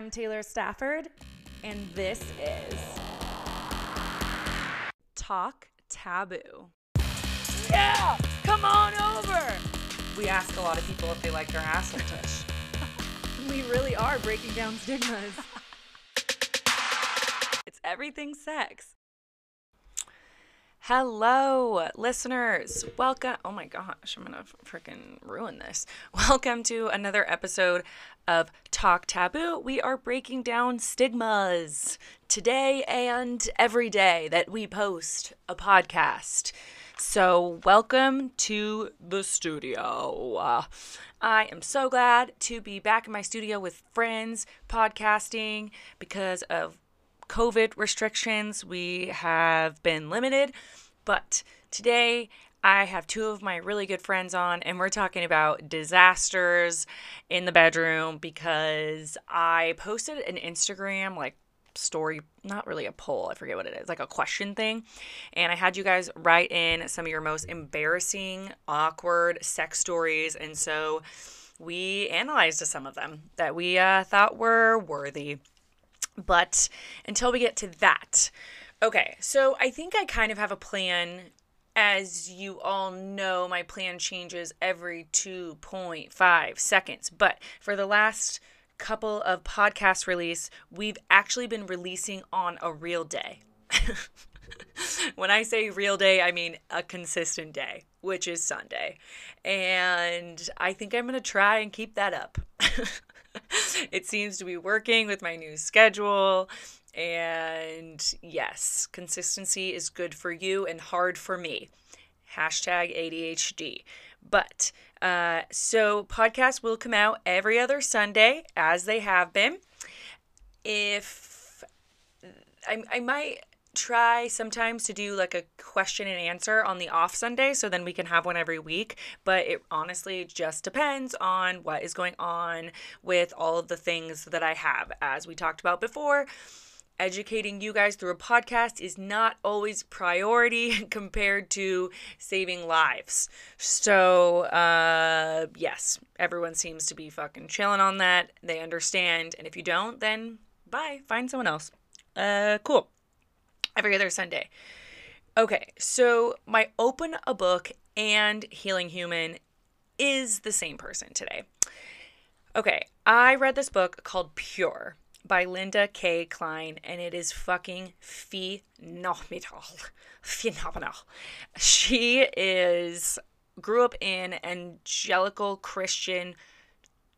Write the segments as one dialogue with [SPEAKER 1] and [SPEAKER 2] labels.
[SPEAKER 1] I'm Taylor Stafford, and this is Talk Taboo.
[SPEAKER 2] Yeah, come on over. We ask a lot of people if they like their asshole tush.
[SPEAKER 1] We really are breaking down stigmas. it's everything sex. Hello, listeners. Welcome. Oh my gosh, I'm gonna freaking ruin this. Welcome to another episode of Talk Taboo. We are breaking down stigmas today and every day that we post a podcast. So, welcome to the studio. I am so glad to be back in my studio with friends podcasting because of COVID restrictions. We have been limited, but today I have two of my really good friends on, and we're talking about disasters in the bedroom because I posted an Instagram like story, not really a poll, I forget what it is, like a question thing. And I had you guys write in some of your most embarrassing, awkward sex stories. And so we analyzed some of them that we uh, thought were worthy. But until we get to that, okay, so I think I kind of have a plan. As you all know, my plan changes every 2.5 seconds. But for the last couple of podcast release, we've actually been releasing on a real day. when I say real day, I mean a consistent day, which is Sunday. And I think I'm going to try and keep that up. it seems to be working with my new schedule. And yes, consistency is good for you and hard for me. Hashtag ADHD. But uh, so podcasts will come out every other Sunday as they have been. If I, I might try sometimes to do like a question and answer on the off Sunday so then we can have one every week. But it honestly just depends on what is going on with all of the things that I have. As we talked about before, educating you guys through a podcast is not always priority compared to saving lives. So, uh, yes, everyone seems to be fucking chilling on that. They understand. And if you don't, then bye. Find someone else. Uh, cool every other Sunday. Okay, so my open a book and healing human is the same person today. Okay, I read this book called Pure by Linda K. Klein, and it is fucking phenomenal. Phenomenal. She is grew up in evangelical Christian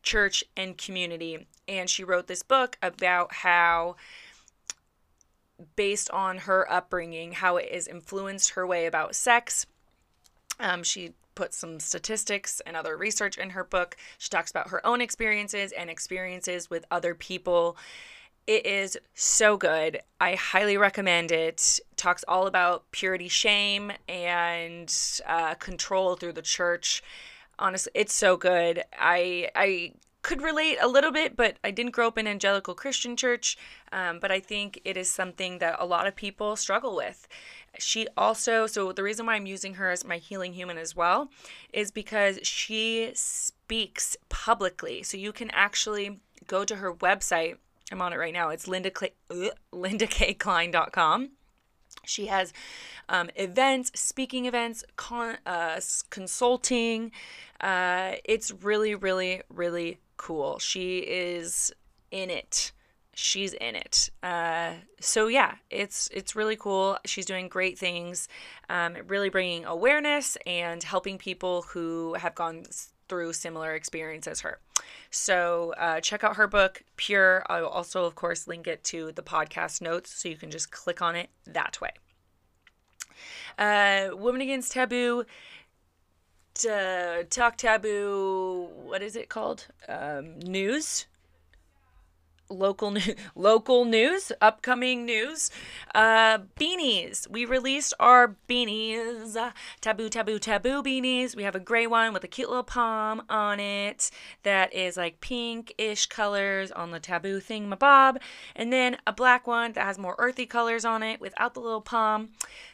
[SPEAKER 1] church and community, and she wrote this book about how based on her upbringing, how it has influenced her way about sex. Um, she put some statistics and other research in her book. She talks about her own experiences and experiences with other people. It is so good. I highly recommend it. Talks all about purity, shame, and uh, control through the church. Honestly, it's so good. I I could relate a little bit, but I didn't grow up in evangelical Christian church. Um, but I think it is something that a lot of people struggle with. She also, so the reason why I'm using her as my healing human as well is because she speaks publicly. So you can actually go to her website. I'm on it right now. It's Linda Clay, uh, lindaklein.com. She has um, events, speaking events, con, uh, consulting. Uh, it's really, really, really cool. She is in it. She's in it. Uh, so yeah, it's it's really cool. She's doing great things, um, really bringing awareness and helping people who have gone through similar experience as her. So uh, check out her book, Pure. I will also, of course, link it to the podcast notes so you can just click on it that way. Uh, Women Against Taboo uh, Talk Taboo, what is it called? Um, news. Local news, local news, upcoming news. Uh, beanies. We released our beanies, taboo, taboo, taboo beanies. We have a gray one with a cute little palm on it that is like pink-ish colors on the taboo thing, bob, and then a black one that has more earthy colors on it without the little palm.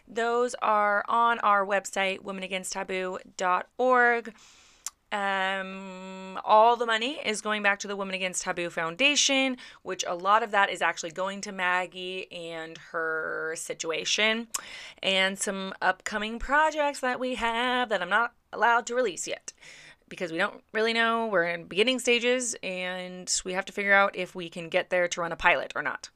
[SPEAKER 1] Those are on our website, womenagainsttaboo.org. Um, all the money is going back to the Women Against Taboo Foundation, which a lot of that is actually going to Maggie and her situation, and some upcoming projects that we have that I'm not allowed to release yet because we don't really know. We're in beginning stages and we have to figure out if we can get there to run a pilot or not.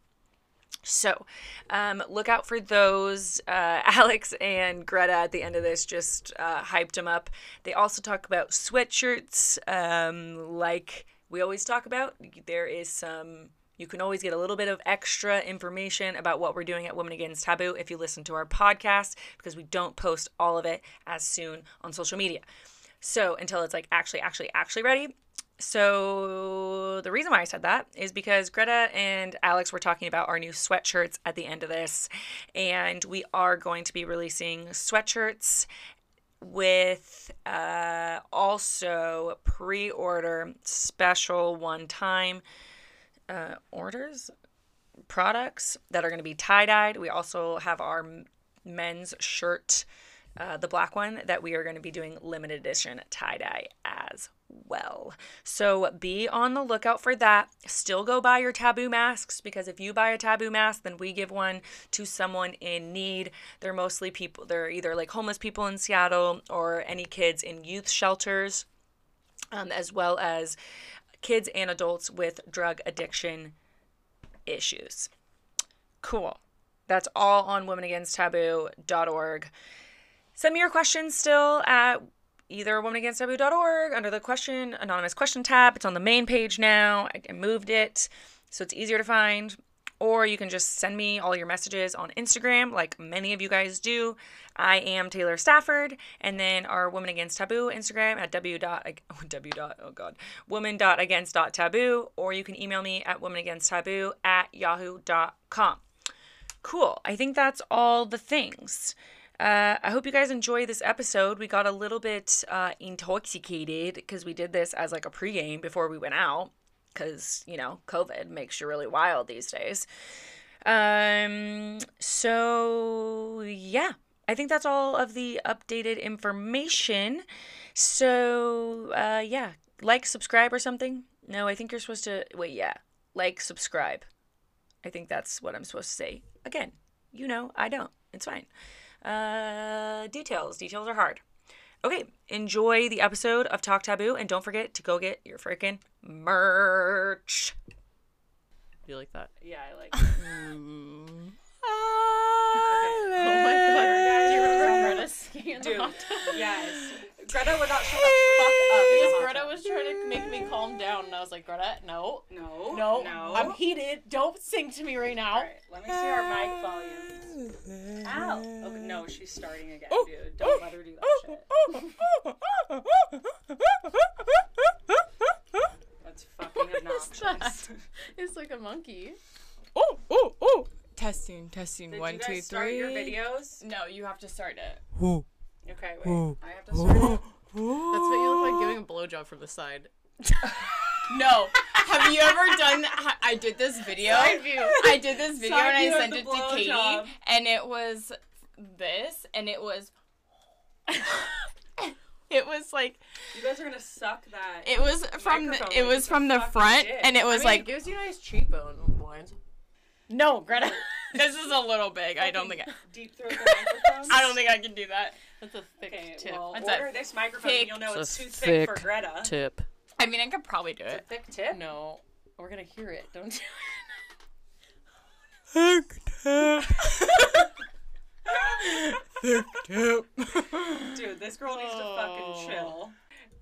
[SPEAKER 1] So, um, look out for those. Uh, Alex and Greta at the end of this just uh, hyped them up. They also talk about sweatshirts, um, like we always talk about. There is some, you can always get a little bit of extra information about what we're doing at Women Against Taboo if you listen to our podcast, because we don't post all of it as soon on social media. So, until it's like actually, actually, actually ready, so, the reason why I said that is because Greta and Alex were talking about our new sweatshirts at the end of this. And we are going to be releasing sweatshirts with uh, also pre order special one time uh, orders, products that are going to be tie dyed. We also have our men's shirt. Uh, the black one that we are going to be doing limited edition tie dye as well. So be on the lookout for that. Still go buy your taboo masks because if you buy a taboo mask, then we give one to someone in need. They're mostly people, they're either like homeless people in Seattle or any kids in youth shelters, um, as well as kids and adults with drug addiction issues. Cool. That's all on womenagainsttaboo.org. Send me your questions still at either womenagainsttaboo.org under the question anonymous question tab. It's on the main page now. I moved it so it's easier to find. Or you can just send me all your messages on Instagram, like many of you guys do. I am Taylor Stafford, and then our Women Against Taboo Instagram at w dot w dot oh god woman dot against dot taboo, or you can email me at womenagainsttaboo at yahoo.com. Cool. I think that's all the things. Uh, I hope you guys enjoy this episode. We got a little bit uh, intoxicated because we did this as like a pregame before we went out because, you know, COVID makes you really wild these days. Um, so, yeah, I think that's all of the updated information. So, uh, yeah, like, subscribe, or something. No, I think you're supposed to. Wait, yeah, like, subscribe. I think that's what I'm supposed to say. Again, you know, I don't. It's fine. Uh, details. Details are hard. Okay, enjoy the episode of Talk Taboo, and don't forget to go get your freaking merch.
[SPEAKER 3] Do you like that?
[SPEAKER 1] Yeah, I like.
[SPEAKER 4] Oh my god. Do you remember Greta skiing
[SPEAKER 1] Dude,
[SPEAKER 4] the hot tub?
[SPEAKER 1] yes. Greta would not shut the fuck up. In the
[SPEAKER 4] Greta was trying to make me calm down, and I was like, Greta, no.
[SPEAKER 1] No.
[SPEAKER 4] No,
[SPEAKER 1] No.
[SPEAKER 4] I'm heated. Don't sing to me right now.
[SPEAKER 1] All right, let me see our mic volume. Ow. Okay, no, she's starting again, oh. dude. Don't let her do that shit. That's fucking
[SPEAKER 4] What is that?
[SPEAKER 1] obnoxious.
[SPEAKER 4] It's like a monkey.
[SPEAKER 3] Oh, oh, oh. Testing, testing.
[SPEAKER 1] Did
[SPEAKER 3] One,
[SPEAKER 1] you
[SPEAKER 3] two,
[SPEAKER 1] guys start
[SPEAKER 3] three.
[SPEAKER 1] your videos?
[SPEAKER 4] No, you have to start it.
[SPEAKER 3] Ooh,
[SPEAKER 1] Okay, wait.
[SPEAKER 3] Ooh.
[SPEAKER 1] I have to start it.
[SPEAKER 4] That's what you look like giving a blowjob from the side. no. Have you ever done? ha- I did this video.
[SPEAKER 1] Side view.
[SPEAKER 4] I did this video
[SPEAKER 1] Side
[SPEAKER 4] and I sent it to Katie,
[SPEAKER 1] blowjob.
[SPEAKER 4] and it was this, and it was. it was like
[SPEAKER 1] You guys are gonna suck that.
[SPEAKER 4] it was from the, it was from the front,
[SPEAKER 1] dick.
[SPEAKER 4] and it was like
[SPEAKER 3] gives you a nice cheekbone lines.
[SPEAKER 4] no, Greta. this is a little big. I don't think I.
[SPEAKER 1] Deep throat the microphone.
[SPEAKER 4] I don't think I can do that. That's a thick
[SPEAKER 1] Okay,
[SPEAKER 4] tip.
[SPEAKER 1] well,
[SPEAKER 4] That's
[SPEAKER 1] order
[SPEAKER 4] a,
[SPEAKER 1] this microphone
[SPEAKER 4] thick-
[SPEAKER 1] and you'll know
[SPEAKER 3] It's
[SPEAKER 1] it's, too thick, for Greta.
[SPEAKER 3] Tip.
[SPEAKER 4] I mean, I could probably do
[SPEAKER 1] It's a
[SPEAKER 4] it.
[SPEAKER 1] thick tip?
[SPEAKER 4] No, we're gonna hear it. Don't do it.
[SPEAKER 3] Thick tip. Thick tip.
[SPEAKER 1] Dude, this girl needs to
[SPEAKER 4] Oh.
[SPEAKER 1] fucking chill.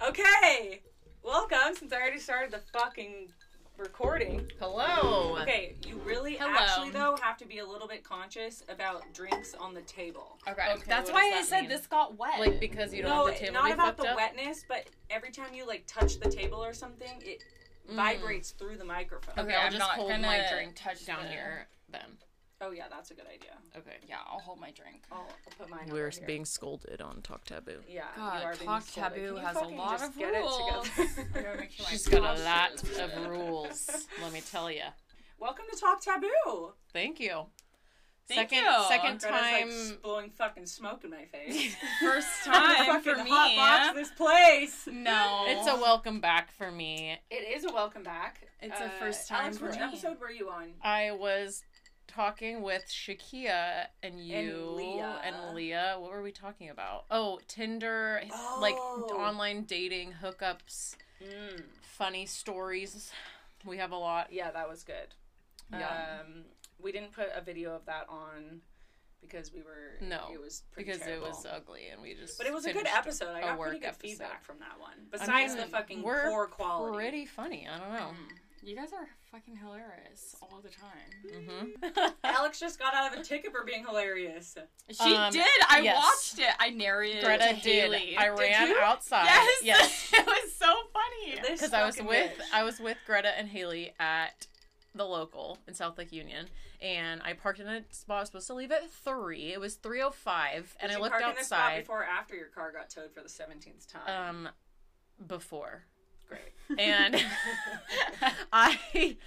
[SPEAKER 1] Okay, welcome. Since I already started the fucking recording.
[SPEAKER 4] Hello.
[SPEAKER 1] Okay, you really
[SPEAKER 4] Hello.
[SPEAKER 1] actually though have to be a little bit conscious about drinks on the table.
[SPEAKER 4] Okay.
[SPEAKER 1] Okay,
[SPEAKER 4] That's why
[SPEAKER 1] does
[SPEAKER 4] I
[SPEAKER 1] that
[SPEAKER 4] said
[SPEAKER 1] mean?
[SPEAKER 4] this got wet.
[SPEAKER 3] Like because you don't
[SPEAKER 1] no,
[SPEAKER 3] have the table
[SPEAKER 1] not about the
[SPEAKER 3] up.
[SPEAKER 1] wetness, but every time you like touch the table or something, it mm. vibrates through the microphone.
[SPEAKER 4] Okay,
[SPEAKER 3] Okay,
[SPEAKER 4] I'll
[SPEAKER 3] I'm
[SPEAKER 4] just
[SPEAKER 3] not
[SPEAKER 4] hold
[SPEAKER 3] gonna
[SPEAKER 4] my drink
[SPEAKER 3] touch
[SPEAKER 4] down
[SPEAKER 3] the-
[SPEAKER 4] here then.
[SPEAKER 1] Oh yeah, that's a good idea.
[SPEAKER 4] Okay. Yeah, I'll hold my drink.
[SPEAKER 1] I'll, I'll put mine. On.
[SPEAKER 3] We're
[SPEAKER 1] over here.
[SPEAKER 3] being scolded on Talk Taboo.
[SPEAKER 1] Yeah,
[SPEAKER 4] God,
[SPEAKER 1] you are being
[SPEAKER 4] Talk. Taboo has a lot
[SPEAKER 1] just
[SPEAKER 4] of
[SPEAKER 1] get it
[SPEAKER 4] rules.
[SPEAKER 1] together?
[SPEAKER 4] She's got a lot of rules. Let me tell you.
[SPEAKER 1] Welcome to Talk Taboo.
[SPEAKER 4] Thank you. Thank
[SPEAKER 3] second
[SPEAKER 4] you.
[SPEAKER 3] second
[SPEAKER 1] Greta's
[SPEAKER 3] time.
[SPEAKER 1] like blowing fucking smoke in my face.
[SPEAKER 4] First time for
[SPEAKER 1] fucking
[SPEAKER 4] me.
[SPEAKER 1] hotbox this place.
[SPEAKER 4] No,
[SPEAKER 3] It's a welcome back for me.
[SPEAKER 1] It is a welcome back.
[SPEAKER 4] It's a first uh, time
[SPEAKER 1] Alex,
[SPEAKER 4] for
[SPEAKER 1] which
[SPEAKER 4] me.
[SPEAKER 1] episode were you on?
[SPEAKER 3] I was talking with Shakia and you
[SPEAKER 1] Leah.
[SPEAKER 3] and Leah. What were we talking about? Oh, Tinder, like
[SPEAKER 1] Oh.
[SPEAKER 3] online dating, hookups,
[SPEAKER 1] Mm.
[SPEAKER 3] funny stories. We have a lot.
[SPEAKER 1] Yeah, that was good.
[SPEAKER 3] Yeah.
[SPEAKER 1] Um, we didn't put a video of that on because we were
[SPEAKER 3] No,
[SPEAKER 1] it was pretty
[SPEAKER 3] because
[SPEAKER 1] terrible.
[SPEAKER 3] it was ugly and we just
[SPEAKER 1] But it was a good episode. I got pretty good
[SPEAKER 3] episode.
[SPEAKER 1] feedback from that one.
[SPEAKER 3] I
[SPEAKER 1] Besides
[SPEAKER 3] mean,
[SPEAKER 1] the fucking
[SPEAKER 3] we're
[SPEAKER 1] poor quality.
[SPEAKER 3] Pretty funny. I don't know.
[SPEAKER 4] You guys are fucking hilarious all the time.
[SPEAKER 3] hmm
[SPEAKER 1] Alex just got out of a ticket for being hilarious.
[SPEAKER 4] She
[SPEAKER 3] Um,
[SPEAKER 4] did. I
[SPEAKER 3] yes.
[SPEAKER 4] watched it. I narrated
[SPEAKER 3] Greta
[SPEAKER 4] it to
[SPEAKER 3] did.
[SPEAKER 4] Haley.
[SPEAKER 3] I ran
[SPEAKER 1] you?
[SPEAKER 3] outside.
[SPEAKER 4] yes,
[SPEAKER 3] Yes.
[SPEAKER 4] it was so funny.
[SPEAKER 3] Because I was with
[SPEAKER 1] bitch.
[SPEAKER 3] I was with Greta and Haley at the local in South Lake Union, and I parked in a spot I was supposed to leave at three. It was three oh five, and
[SPEAKER 1] Did
[SPEAKER 3] I
[SPEAKER 1] you
[SPEAKER 3] looked
[SPEAKER 1] park in this spot
[SPEAKER 3] outside.
[SPEAKER 1] before or after your car got towed for the seventeenth time.
[SPEAKER 3] Um, before,
[SPEAKER 1] Great.
[SPEAKER 3] and I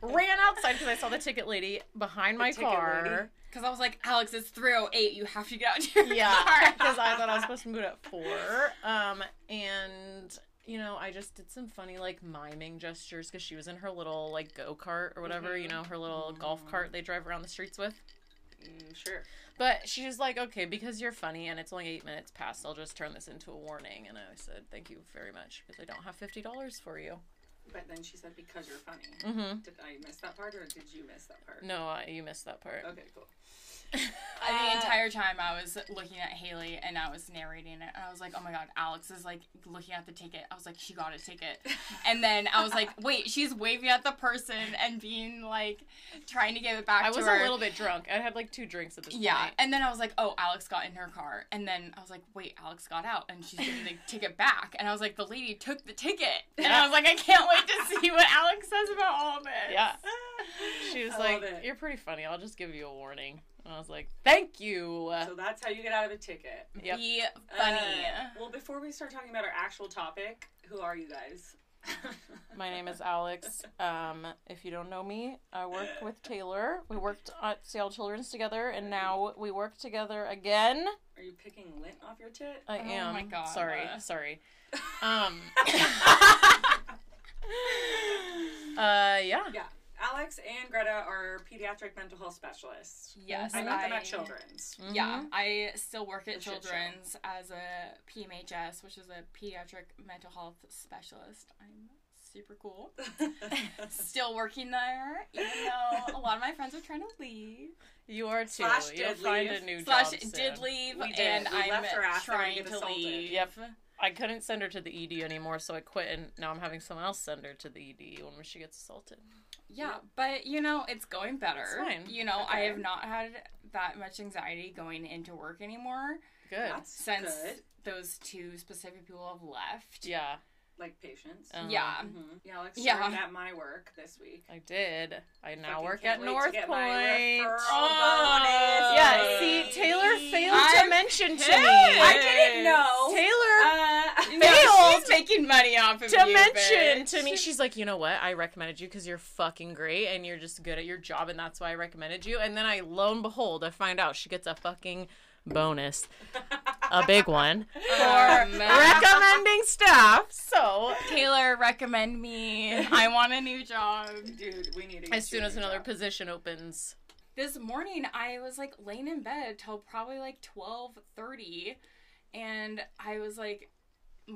[SPEAKER 3] ran outside because I saw the ticket lady behind my car.
[SPEAKER 4] Because I was like, Alex, it's 308. You have to get out your
[SPEAKER 3] Yeah, because I thought I was supposed to move at four. Um, and you know, I just did some funny like miming gestures because she was in her little like go kart or whatever, you know, her little golf cart they drive around the streets with.
[SPEAKER 1] Mm, sure.
[SPEAKER 3] But she was like, okay, because you're funny and it's only eight minutes past, I'll just turn this into a warning. And I said, thank you very much because I don't have fifty dollars for you.
[SPEAKER 1] But then she said because you're funny.
[SPEAKER 3] Mm-hmm.
[SPEAKER 1] Did I miss that part or did you miss that part?
[SPEAKER 3] No, uh, you missed that part.
[SPEAKER 1] Okay, cool.
[SPEAKER 4] And
[SPEAKER 1] Uh,
[SPEAKER 4] the entire time I was looking at Haley and I was narrating it, and I was like, "Oh my god, Alex is like looking at the ticket." I was like, "She got a ticket," and then I was like, "Wait, she's waving at the person and being like, trying to give it back.
[SPEAKER 3] I was
[SPEAKER 4] her."
[SPEAKER 3] a little bit drunk. I had like two drinks at this
[SPEAKER 4] Yeah,
[SPEAKER 3] point.
[SPEAKER 4] and then I was like, "Oh, Alex got in her car," and then I was like, "Wait, Alex got out, and she's getting the ticket back," and I was like, "The lady took the ticket," and I was like, "I can't wait to see what Alex says about all of this."
[SPEAKER 3] Yeah. She was
[SPEAKER 1] I
[SPEAKER 3] like, "You're pretty funny. I'll just give you a warning." And I was like, "Thank you."
[SPEAKER 1] So that's how you get out of a ticket.
[SPEAKER 3] Yep.
[SPEAKER 4] Be funny.
[SPEAKER 1] Uh, well, before we start talking about our actual topic, who are you guys?
[SPEAKER 3] My name is Alex. Um, if you don't know me, I work with Taylor. We worked at Seattle Children's together, and now we work together again.
[SPEAKER 1] Are you picking lint off your tit?
[SPEAKER 3] I
[SPEAKER 4] Oh
[SPEAKER 3] am.
[SPEAKER 4] Oh my God.
[SPEAKER 3] Sorry, sorry. Um. uh, yeah.
[SPEAKER 1] Yeah. Alex and Greta are pediatric mental health specialists.
[SPEAKER 4] Yes,
[SPEAKER 1] I met them at Children's. Mm-hmm.
[SPEAKER 4] Yeah, I still work at
[SPEAKER 1] The.
[SPEAKER 4] Children's as a PMHS, which is a pediatric mental health specialist. I'm super cool. Still working there, even though a lot of my friends are trying to leave.
[SPEAKER 3] You are too.
[SPEAKER 1] Slash
[SPEAKER 3] You'll
[SPEAKER 1] did
[SPEAKER 3] find
[SPEAKER 1] leave.
[SPEAKER 3] a new
[SPEAKER 4] Slash
[SPEAKER 3] job soon.
[SPEAKER 4] did leave,
[SPEAKER 1] We did.
[SPEAKER 4] and
[SPEAKER 1] We
[SPEAKER 4] I'm
[SPEAKER 1] left her
[SPEAKER 4] trying
[SPEAKER 1] get
[SPEAKER 4] to leave.
[SPEAKER 3] Yep. I couldn't send her to the ED anymore, so I quit, and now I'm having someone else send her to the ED when she gets assaulted.
[SPEAKER 4] Yeah, but you know, it's going better.
[SPEAKER 3] It's fine.
[SPEAKER 4] You know, I have not had that much anxiety going into work anymore
[SPEAKER 3] Good.
[SPEAKER 1] That's
[SPEAKER 4] since
[SPEAKER 1] good.
[SPEAKER 4] those two specific people have left.
[SPEAKER 3] yeah.
[SPEAKER 1] Like patients.
[SPEAKER 3] Uh-huh.
[SPEAKER 4] Yeah.
[SPEAKER 1] hmm Yeah, Alex
[SPEAKER 4] Yeah.
[SPEAKER 1] started at my work this week.
[SPEAKER 3] I did. I now
[SPEAKER 1] Fucking
[SPEAKER 3] work
[SPEAKER 1] can't
[SPEAKER 3] at
[SPEAKER 1] wait to
[SPEAKER 3] North
[SPEAKER 1] get
[SPEAKER 3] Point.
[SPEAKER 1] my referral
[SPEAKER 4] Oh.
[SPEAKER 1] bonus.
[SPEAKER 3] Yeah, see, Taylor failed to
[SPEAKER 4] I'm
[SPEAKER 3] mention to me.
[SPEAKER 1] I didn't know.
[SPEAKER 3] Taylor
[SPEAKER 1] Uh,
[SPEAKER 4] No,
[SPEAKER 3] Failed
[SPEAKER 4] she's making money off of
[SPEAKER 3] to
[SPEAKER 4] you,
[SPEAKER 3] mention
[SPEAKER 4] bitch.
[SPEAKER 3] to me. She's like, you know what? I recommended you because you're fucking great and you're just good at your job, and that's why I recommended you. And then I, lo and behold, I find out she gets a fucking bonus, a big one, for
[SPEAKER 4] Um,
[SPEAKER 3] recommending staff. So
[SPEAKER 4] Taylor, recommend me. I want a new job.
[SPEAKER 1] Dude, we need to
[SPEAKER 3] as soon as another
[SPEAKER 1] job.
[SPEAKER 3] position opens,
[SPEAKER 4] This morning I was like laying in bed till probably like twelve thirty, and I was like,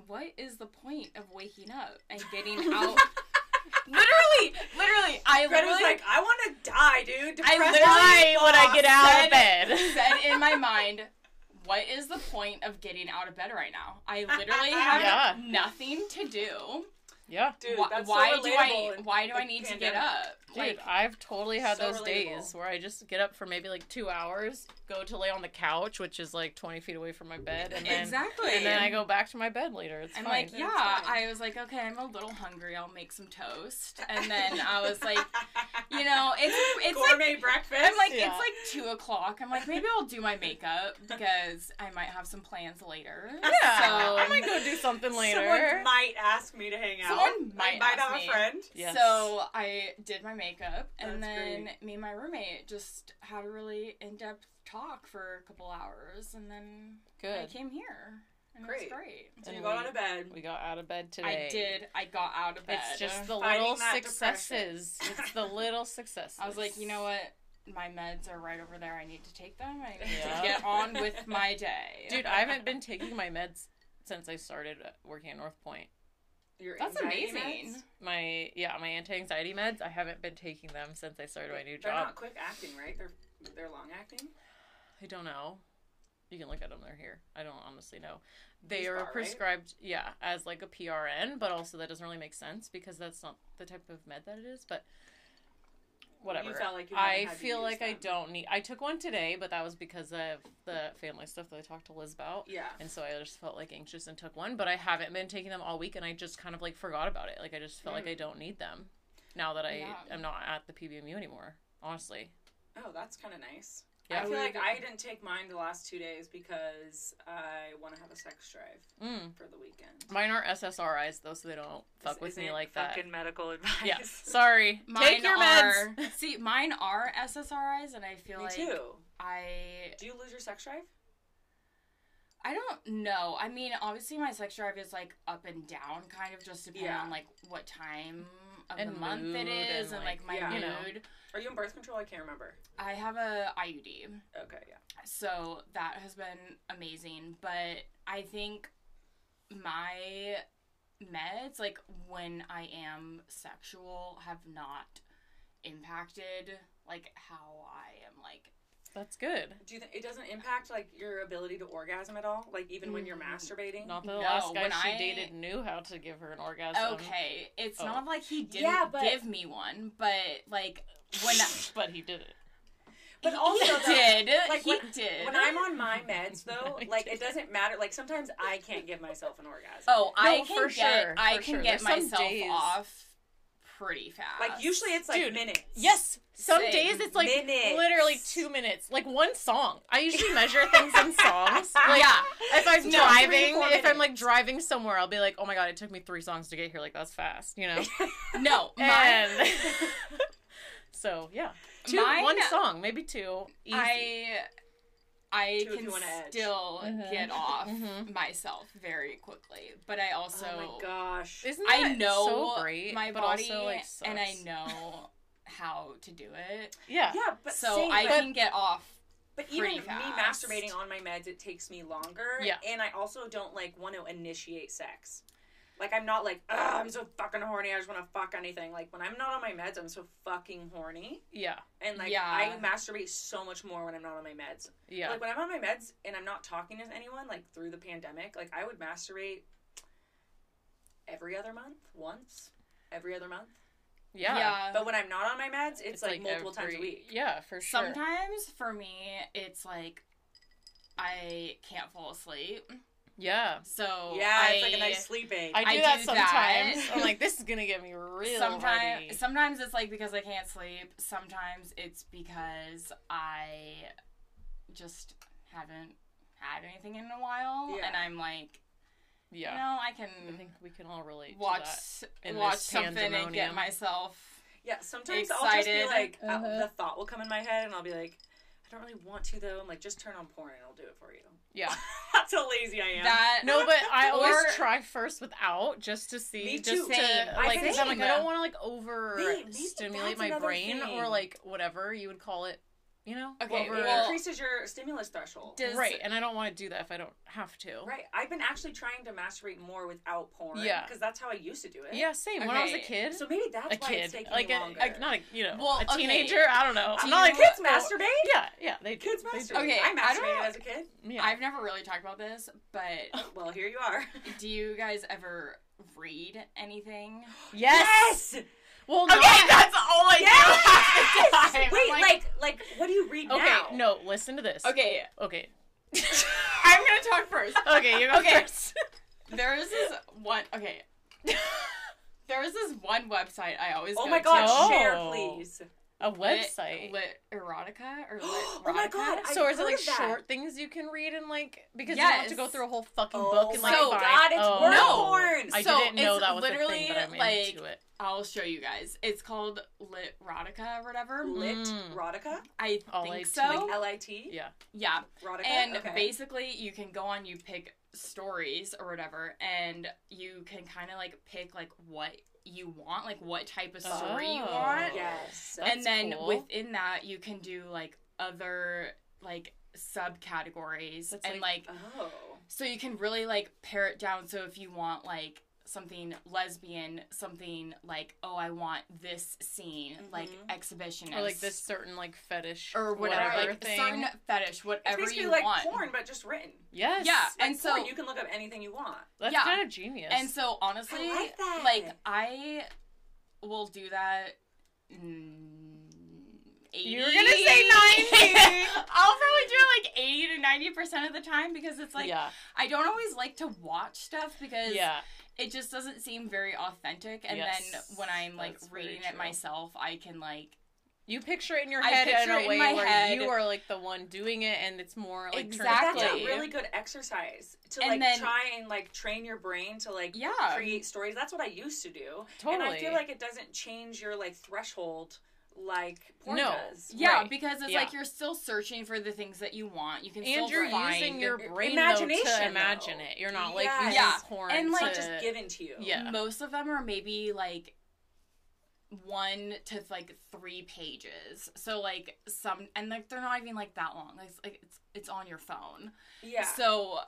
[SPEAKER 4] "What is the point of waking up and getting out?" literally, literally, I
[SPEAKER 1] Greta's
[SPEAKER 4] literally was
[SPEAKER 1] like, I want to die, dude.
[SPEAKER 4] I
[SPEAKER 1] Depressed
[SPEAKER 4] literally-
[SPEAKER 3] why would I get out
[SPEAKER 4] said-
[SPEAKER 3] of bed?
[SPEAKER 4] said in my mind, "What is the point of getting out of bed right now? I literally have
[SPEAKER 3] Yeah.
[SPEAKER 4] nothing to do.
[SPEAKER 3] Yeah.
[SPEAKER 1] Dude,
[SPEAKER 4] Why,
[SPEAKER 1] that's
[SPEAKER 4] why
[SPEAKER 1] so
[SPEAKER 4] do I? Why do I
[SPEAKER 1] the
[SPEAKER 4] need to get up?
[SPEAKER 3] Dude,
[SPEAKER 4] Like,
[SPEAKER 3] I've totally had
[SPEAKER 1] so
[SPEAKER 3] those
[SPEAKER 1] relatable.
[SPEAKER 3] days where I just get up for maybe like two hours, go to lay on the couch, which is like 20 feet away from my bed, and then,
[SPEAKER 4] exactly.
[SPEAKER 3] and then I go back to my bed later. It's
[SPEAKER 4] I'm
[SPEAKER 3] fine.
[SPEAKER 4] like,
[SPEAKER 1] It's
[SPEAKER 4] yeah. I was like, okay, I'm a little hungry. I'll make some toast. And then I was like, you know it's it's like
[SPEAKER 1] Gourmet breakfast.
[SPEAKER 4] I'm like
[SPEAKER 3] Yeah.
[SPEAKER 4] it's like two o'clock. I'm like maybe I'll do my makeup because I might have some plans later.
[SPEAKER 3] Yeah,
[SPEAKER 4] So
[SPEAKER 3] I might go do something later.
[SPEAKER 1] Someone might ask me to hang out.
[SPEAKER 4] Someone
[SPEAKER 1] I
[SPEAKER 4] might
[SPEAKER 1] might have
[SPEAKER 4] me.
[SPEAKER 1] a friend.
[SPEAKER 3] Yes.
[SPEAKER 4] So I did my makeup, and
[SPEAKER 1] That's
[SPEAKER 4] then
[SPEAKER 1] great.
[SPEAKER 4] me and my roommate just had a really in-depth talk for a couple hours, and then I came here, and
[SPEAKER 1] Great.
[SPEAKER 4] it was great.
[SPEAKER 1] So
[SPEAKER 3] And
[SPEAKER 1] you got
[SPEAKER 3] we-
[SPEAKER 1] out of bed.
[SPEAKER 3] we got out of bed today.
[SPEAKER 4] I did. I got out of bed.
[SPEAKER 3] It's just the
[SPEAKER 1] Fighting
[SPEAKER 3] little successes. It's the little successes.
[SPEAKER 4] I was like, you know what? My meds are right over there. I need to take them. I need
[SPEAKER 3] Yeah.
[SPEAKER 4] to get on with my day.
[SPEAKER 3] Dude, I haven't been taking my meds since I started working at North Point.
[SPEAKER 1] Your
[SPEAKER 4] That's amazing.
[SPEAKER 1] meds?
[SPEAKER 3] My yeah, my anti-anxiety meds. I haven't been taking them since I started my new job.
[SPEAKER 1] They're not quick acting, right? They're they're long acting.
[SPEAKER 3] I don't know. You can look at them. They're here. I don't honestly know. They
[SPEAKER 1] These
[SPEAKER 3] are
[SPEAKER 1] bar, right?
[SPEAKER 3] prescribed, yeah, as like a PRN, but also that doesn't really make sense because that's not the type of med that it is. But whatever.
[SPEAKER 1] You felt like you
[SPEAKER 3] I feel like I don't need. I took one today, but that was because of the family stuff that I talked to Liz about.
[SPEAKER 1] Yeah.
[SPEAKER 3] And so I just felt like anxious and took one, but I haven't been taking them all week, and I just kind of like forgot about it. Like I just felt like
[SPEAKER 1] Mm.
[SPEAKER 3] I don't need them now that I
[SPEAKER 4] Yeah.
[SPEAKER 3] am not at the PBMU anymore. Honestly,
[SPEAKER 1] Oh, that's kind of nice.
[SPEAKER 3] Yeah.
[SPEAKER 1] I feel like
[SPEAKER 4] would-
[SPEAKER 1] I didn't take mine the last two days because I want to have a sex drive
[SPEAKER 3] mm.
[SPEAKER 1] for the weekend.
[SPEAKER 3] mine are SSRIs though, so they don't fuck
[SPEAKER 1] This
[SPEAKER 3] with me
[SPEAKER 1] isn't
[SPEAKER 3] like that.
[SPEAKER 5] Fucking medical advice.
[SPEAKER 3] Yeah, sorry.
[SPEAKER 4] Mine
[SPEAKER 3] Take your
[SPEAKER 4] are,
[SPEAKER 3] meds.
[SPEAKER 4] See, mine are SSRIs, and I feel
[SPEAKER 1] Me
[SPEAKER 4] like
[SPEAKER 1] too.
[SPEAKER 4] I
[SPEAKER 1] Do you lose your sex drive?
[SPEAKER 4] I don't know. I mean, obviously my sex drive is like up and down, kind of just depending
[SPEAKER 1] Yeah.
[SPEAKER 4] on like what time of
[SPEAKER 3] And
[SPEAKER 4] the month it is,
[SPEAKER 3] and,
[SPEAKER 4] and like,
[SPEAKER 3] like,
[SPEAKER 4] my
[SPEAKER 1] yeah.
[SPEAKER 3] you know.
[SPEAKER 1] Are you on birth control? I can't remember.
[SPEAKER 4] I have a IUD,
[SPEAKER 1] Okay, yeah.
[SPEAKER 4] so that has been amazing. But I think my meds, like when I am sexual, have not impacted like how I am like
[SPEAKER 3] That's good.
[SPEAKER 1] Do you think it doesn't impact like your ability to orgasm at all? Like even when you're masturbating?
[SPEAKER 3] Not that the
[SPEAKER 4] No,
[SPEAKER 3] last guy
[SPEAKER 4] when
[SPEAKER 3] she
[SPEAKER 4] I-
[SPEAKER 3] dated knew how to give her an orgasm.
[SPEAKER 4] Okay, it's
[SPEAKER 3] Oh.
[SPEAKER 4] not like he didn't
[SPEAKER 1] Yeah, but-
[SPEAKER 4] give me one, but like when I,
[SPEAKER 3] but he did it.
[SPEAKER 1] But
[SPEAKER 4] he
[SPEAKER 1] also, though,
[SPEAKER 4] did,
[SPEAKER 1] like,
[SPEAKER 4] he
[SPEAKER 1] when-
[SPEAKER 4] did.
[SPEAKER 1] When I'm on my meds though,
[SPEAKER 3] I
[SPEAKER 1] like it doesn't matter. Like sometimes I can't give myself an orgasm.
[SPEAKER 4] oh, I
[SPEAKER 3] No,
[SPEAKER 4] can
[SPEAKER 3] for
[SPEAKER 4] get,
[SPEAKER 3] sure,
[SPEAKER 4] I
[SPEAKER 3] for
[SPEAKER 4] can
[SPEAKER 3] sure.
[SPEAKER 4] get
[SPEAKER 3] There's some
[SPEAKER 4] myself
[SPEAKER 3] days-
[SPEAKER 4] off pretty fast.
[SPEAKER 1] Like usually it's like
[SPEAKER 3] Dude,
[SPEAKER 1] minutes.
[SPEAKER 3] Yes. Some
[SPEAKER 4] Same.
[SPEAKER 3] days it's like
[SPEAKER 1] Minutes.
[SPEAKER 3] literally two minutes, like one song. I usually measure things in songs. Like,
[SPEAKER 4] yeah,
[SPEAKER 3] If I'm
[SPEAKER 1] No,
[SPEAKER 3] driving,
[SPEAKER 1] four
[SPEAKER 3] if I'm like driving somewhere, I'll be like, "Oh my god, it took me three songs to get here. Like that's fast," you know.
[SPEAKER 4] no, mine,
[SPEAKER 3] And so yeah, two,
[SPEAKER 4] Mine-
[SPEAKER 3] one song, maybe two. Easy.
[SPEAKER 4] I I
[SPEAKER 1] Two
[SPEAKER 4] can
[SPEAKER 1] you wanna edge.
[SPEAKER 4] still
[SPEAKER 3] Mhm.
[SPEAKER 4] get off
[SPEAKER 3] Mhm.
[SPEAKER 4] myself very quickly, but I also
[SPEAKER 1] oh my gosh.
[SPEAKER 3] Isn't
[SPEAKER 4] I know
[SPEAKER 3] so great,
[SPEAKER 4] my body
[SPEAKER 3] also, like,
[SPEAKER 4] and I know how to do it,
[SPEAKER 3] Yeah.
[SPEAKER 1] yeah, but
[SPEAKER 4] so
[SPEAKER 1] same,
[SPEAKER 4] I
[SPEAKER 1] but,
[SPEAKER 4] can get off.
[SPEAKER 1] but even
[SPEAKER 4] pretty
[SPEAKER 1] me masturbating on my meds, it takes me longer.
[SPEAKER 3] Yeah.
[SPEAKER 1] And I also don't like want to initiate sex. Like I'm not like, Ugh, I'm so fucking horny. I just want to fuck anything. Like when I'm not on my meds, I'm so fucking horny.
[SPEAKER 3] Yeah.
[SPEAKER 1] And like
[SPEAKER 4] Yeah.
[SPEAKER 1] I masturbate so much more when I'm not on my meds.
[SPEAKER 3] Yeah.
[SPEAKER 1] Like when I'm on my meds and I'm not talking to anyone, like through the pandemic, like I would masturbate every other month, once, every other month.
[SPEAKER 3] yeah. yeah.
[SPEAKER 1] But when I'm not on my meds, it's, like, multiple times a week.
[SPEAKER 3] Yeah, for sure.
[SPEAKER 4] Sometimes for me, it's like I can't fall asleep,
[SPEAKER 3] Yeah.
[SPEAKER 4] so
[SPEAKER 1] Yeah,
[SPEAKER 4] I,
[SPEAKER 1] it's like a nice sleep aid.
[SPEAKER 3] I do
[SPEAKER 4] I
[SPEAKER 3] that
[SPEAKER 4] do
[SPEAKER 3] sometimes.
[SPEAKER 4] that.
[SPEAKER 3] I'm like, this is gonna get me real
[SPEAKER 4] sometimes
[SPEAKER 3] horny.
[SPEAKER 4] sometimes it's like because I can't sleep. Sometimes it's because I just haven't had anything in a while,
[SPEAKER 1] Yeah.
[SPEAKER 4] and I'm like,
[SPEAKER 3] Yeah.
[SPEAKER 4] you know, I can
[SPEAKER 3] I think we can all relate
[SPEAKER 4] watch
[SPEAKER 3] to that. in
[SPEAKER 4] watch
[SPEAKER 3] this
[SPEAKER 4] something and get myself.
[SPEAKER 1] yeah, sometimes I'll just be like, uh,
[SPEAKER 3] Uh-huh.
[SPEAKER 1] the thought will come in my head, and I'll be like, I don't really want to though. I'm like, just turn on porn and I'll do it for you.
[SPEAKER 3] Yeah.
[SPEAKER 1] That's how lazy I am.
[SPEAKER 4] That
[SPEAKER 3] No, but I always
[SPEAKER 4] Or-
[SPEAKER 3] try first without just to see,
[SPEAKER 1] Me
[SPEAKER 3] just
[SPEAKER 1] too.
[SPEAKER 3] to
[SPEAKER 4] Same.
[SPEAKER 1] I
[SPEAKER 3] like,
[SPEAKER 1] think-
[SPEAKER 3] I'm like, I don't want to like over
[SPEAKER 1] Maybe- maybe
[SPEAKER 3] stimulate my
[SPEAKER 1] another
[SPEAKER 3] brain or like whatever you would call it, you know?
[SPEAKER 4] Okay,
[SPEAKER 3] over,
[SPEAKER 1] it increases your stimulus threshold.
[SPEAKER 4] Does-
[SPEAKER 3] right, and I don't want to do that if I don't have to.
[SPEAKER 1] Right. I've been actually trying to masturbate more without porn.
[SPEAKER 3] Yeah.
[SPEAKER 1] Because that's how I used to do it.
[SPEAKER 3] Yeah, same. When I was a kid,
[SPEAKER 1] So maybe that's
[SPEAKER 3] a
[SPEAKER 1] why it's taking
[SPEAKER 3] like
[SPEAKER 1] me
[SPEAKER 3] a,
[SPEAKER 1] longer.
[SPEAKER 3] a not a you know
[SPEAKER 4] Well,
[SPEAKER 3] a
[SPEAKER 4] okay.
[SPEAKER 3] teenager. I don't know.
[SPEAKER 4] Do
[SPEAKER 3] I'm not like
[SPEAKER 4] you-
[SPEAKER 1] Kids masturbate?
[SPEAKER 3] Yeah, yeah, they do.
[SPEAKER 1] Kids
[SPEAKER 3] They do.
[SPEAKER 1] masturbate.
[SPEAKER 4] Okay,
[SPEAKER 1] I
[SPEAKER 4] I
[SPEAKER 1] masturbated
[SPEAKER 4] don't-
[SPEAKER 1] as a kid.
[SPEAKER 3] Yeah.
[SPEAKER 4] I've never really talked about this, but
[SPEAKER 1] Well, here you are.
[SPEAKER 4] do you guys ever read anything?
[SPEAKER 3] yes. Well,
[SPEAKER 4] Okay, that's all I
[SPEAKER 1] Yes!
[SPEAKER 4] do half.
[SPEAKER 1] Wait,
[SPEAKER 4] I'm
[SPEAKER 1] like, like, what do you read
[SPEAKER 3] Okay,
[SPEAKER 1] now?
[SPEAKER 3] no. Listen to this.
[SPEAKER 4] okay,
[SPEAKER 3] Okay.
[SPEAKER 4] I'm gonna talk first.
[SPEAKER 3] Okay, you go
[SPEAKER 4] Okay.
[SPEAKER 3] first.
[SPEAKER 4] There is this one. Okay, there is this one website I always
[SPEAKER 1] Oh my god,
[SPEAKER 3] Oh.
[SPEAKER 1] share please.
[SPEAKER 3] A website.
[SPEAKER 4] lit erotica or lit
[SPEAKER 1] Oh my
[SPEAKER 4] erotica.
[SPEAKER 1] God, I-
[SPEAKER 3] so is it like short things you can read and like because you don't have to go through a whole fucking
[SPEAKER 1] Oh
[SPEAKER 3] book and like
[SPEAKER 4] my
[SPEAKER 3] find-
[SPEAKER 1] God, it's
[SPEAKER 3] oh,
[SPEAKER 1] word
[SPEAKER 4] No.
[SPEAKER 1] porn.
[SPEAKER 3] I
[SPEAKER 4] So
[SPEAKER 3] didn't know
[SPEAKER 4] it's
[SPEAKER 3] that was a
[SPEAKER 4] literally,
[SPEAKER 3] thing, but I'm
[SPEAKER 4] like,
[SPEAKER 3] into it.
[SPEAKER 4] I'll show you guys. It's called Literotica or whatever.
[SPEAKER 1] Lit
[SPEAKER 3] Mm.
[SPEAKER 1] erotica?
[SPEAKER 4] I think
[SPEAKER 3] like-
[SPEAKER 4] so.
[SPEAKER 1] Like L I T?
[SPEAKER 3] Yeah.
[SPEAKER 4] yeah.
[SPEAKER 1] Erotica?
[SPEAKER 4] And
[SPEAKER 1] okay.
[SPEAKER 4] basically, you can go on, you pick stories or whatever, and you can kind of like pick like what you want, like what type of story you
[SPEAKER 3] Oh.
[SPEAKER 4] want.
[SPEAKER 1] Yes.
[SPEAKER 3] That's
[SPEAKER 4] and then
[SPEAKER 3] cool.
[SPEAKER 4] within that, you can do like other like subcategories
[SPEAKER 3] That's
[SPEAKER 4] and like
[SPEAKER 1] Oh.
[SPEAKER 4] so you can really like pare it down. So if you want like something lesbian, something like oh I want this scene like
[SPEAKER 1] Mhm.
[SPEAKER 4] exhibitionist
[SPEAKER 3] Or like this certain like fetish
[SPEAKER 4] or whatever,
[SPEAKER 3] whatever
[SPEAKER 4] like
[SPEAKER 3] thing.
[SPEAKER 4] certain fetish, whatever It's
[SPEAKER 1] basically
[SPEAKER 4] you
[SPEAKER 1] like
[SPEAKER 4] want.
[SPEAKER 1] porn, but just written.
[SPEAKER 3] Yes.
[SPEAKER 4] Yeah,
[SPEAKER 1] Like
[SPEAKER 4] and so
[SPEAKER 1] porn, you can look up anything you want.
[SPEAKER 3] That's
[SPEAKER 4] Yeah.
[SPEAKER 3] kind of genius.
[SPEAKER 4] and so honestly,
[SPEAKER 1] I like that.
[SPEAKER 4] like I will do that. Mm,
[SPEAKER 3] You're gonna say 90.
[SPEAKER 4] I'll probably do it like 80 to 90 percent of the time because it's like
[SPEAKER 3] yeah,
[SPEAKER 4] I don't always like to watch stuff because
[SPEAKER 3] yeah,
[SPEAKER 4] it just doesn't seem very authentic. And
[SPEAKER 3] Yes,
[SPEAKER 4] then when I'm like reading it myself, I can like
[SPEAKER 3] you picture it in your head in
[SPEAKER 4] picture
[SPEAKER 3] a
[SPEAKER 4] it in my
[SPEAKER 3] where
[SPEAKER 4] head.
[SPEAKER 3] you are like the one doing it, and it's more like
[SPEAKER 4] Exactly.
[SPEAKER 1] That's a really good exercise to
[SPEAKER 4] And
[SPEAKER 1] like
[SPEAKER 4] then-
[SPEAKER 1] try and like train your brain to like
[SPEAKER 4] Yeah.
[SPEAKER 1] create stories. That's what I used to do.
[SPEAKER 3] Totally.
[SPEAKER 1] And I feel like it doesn't change your like threshold like porn
[SPEAKER 3] No.
[SPEAKER 1] does.
[SPEAKER 4] yeah
[SPEAKER 3] Right.
[SPEAKER 4] because it's
[SPEAKER 3] Yeah.
[SPEAKER 4] like you're still searching for the things that you want. You can
[SPEAKER 3] and
[SPEAKER 4] still
[SPEAKER 3] you're
[SPEAKER 4] find
[SPEAKER 3] using your brain
[SPEAKER 1] Imagination,
[SPEAKER 3] though, to
[SPEAKER 1] though.
[SPEAKER 3] imagine it. You're not like
[SPEAKER 1] Yes.
[SPEAKER 4] Yeah.
[SPEAKER 3] porn
[SPEAKER 4] And, like,
[SPEAKER 1] Not just given to you.
[SPEAKER 3] Yeah.
[SPEAKER 4] most of them are maybe like one to like three pages so like some and like they're not even like that long like it's, like it's it's on your phone
[SPEAKER 1] Yeah.
[SPEAKER 4] so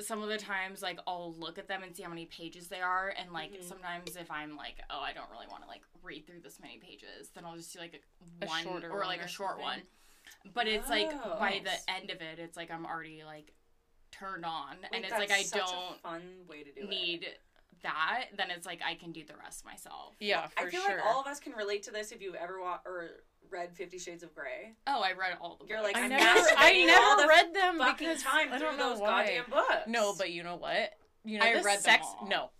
[SPEAKER 4] some of the times like i'll look at them and see how many pages they are and like
[SPEAKER 1] Mhm.
[SPEAKER 4] sometimes if i'm like oh i don't really want to like read through this many pages then i'll just do like a,
[SPEAKER 3] A
[SPEAKER 4] one
[SPEAKER 3] shorter
[SPEAKER 4] or
[SPEAKER 3] one
[SPEAKER 4] like
[SPEAKER 3] or
[SPEAKER 4] a short
[SPEAKER 3] something.
[SPEAKER 4] one but it's like
[SPEAKER 1] Oh.
[SPEAKER 4] by
[SPEAKER 3] Nice.
[SPEAKER 4] the end of it it's like i'm already like turned on
[SPEAKER 1] Wait,
[SPEAKER 4] and it's like i
[SPEAKER 1] that's such a
[SPEAKER 4] don't
[SPEAKER 1] fun way to do
[SPEAKER 4] need
[SPEAKER 1] it.
[SPEAKER 4] that, then it's like I can do the rest myself.
[SPEAKER 3] Yeah, for
[SPEAKER 1] I feel
[SPEAKER 3] sure.
[SPEAKER 1] like all of us can relate to this if you've ever wa- or read Fifty Shades of Grey.
[SPEAKER 4] Oh, I read all the
[SPEAKER 1] You're
[SPEAKER 4] books.
[SPEAKER 1] like,
[SPEAKER 3] I
[SPEAKER 1] I'm
[SPEAKER 3] never,
[SPEAKER 1] masturbating
[SPEAKER 3] I
[SPEAKER 1] all
[SPEAKER 3] never
[SPEAKER 1] the
[SPEAKER 3] read them
[SPEAKER 1] Fucking
[SPEAKER 3] because
[SPEAKER 1] time
[SPEAKER 3] I
[SPEAKER 1] through
[SPEAKER 3] don't know
[SPEAKER 1] those
[SPEAKER 3] why.
[SPEAKER 1] goddamn books.
[SPEAKER 3] No, but you know what? You know,
[SPEAKER 4] I
[SPEAKER 3] this
[SPEAKER 4] read them
[SPEAKER 3] sex.
[SPEAKER 4] all.
[SPEAKER 3] No,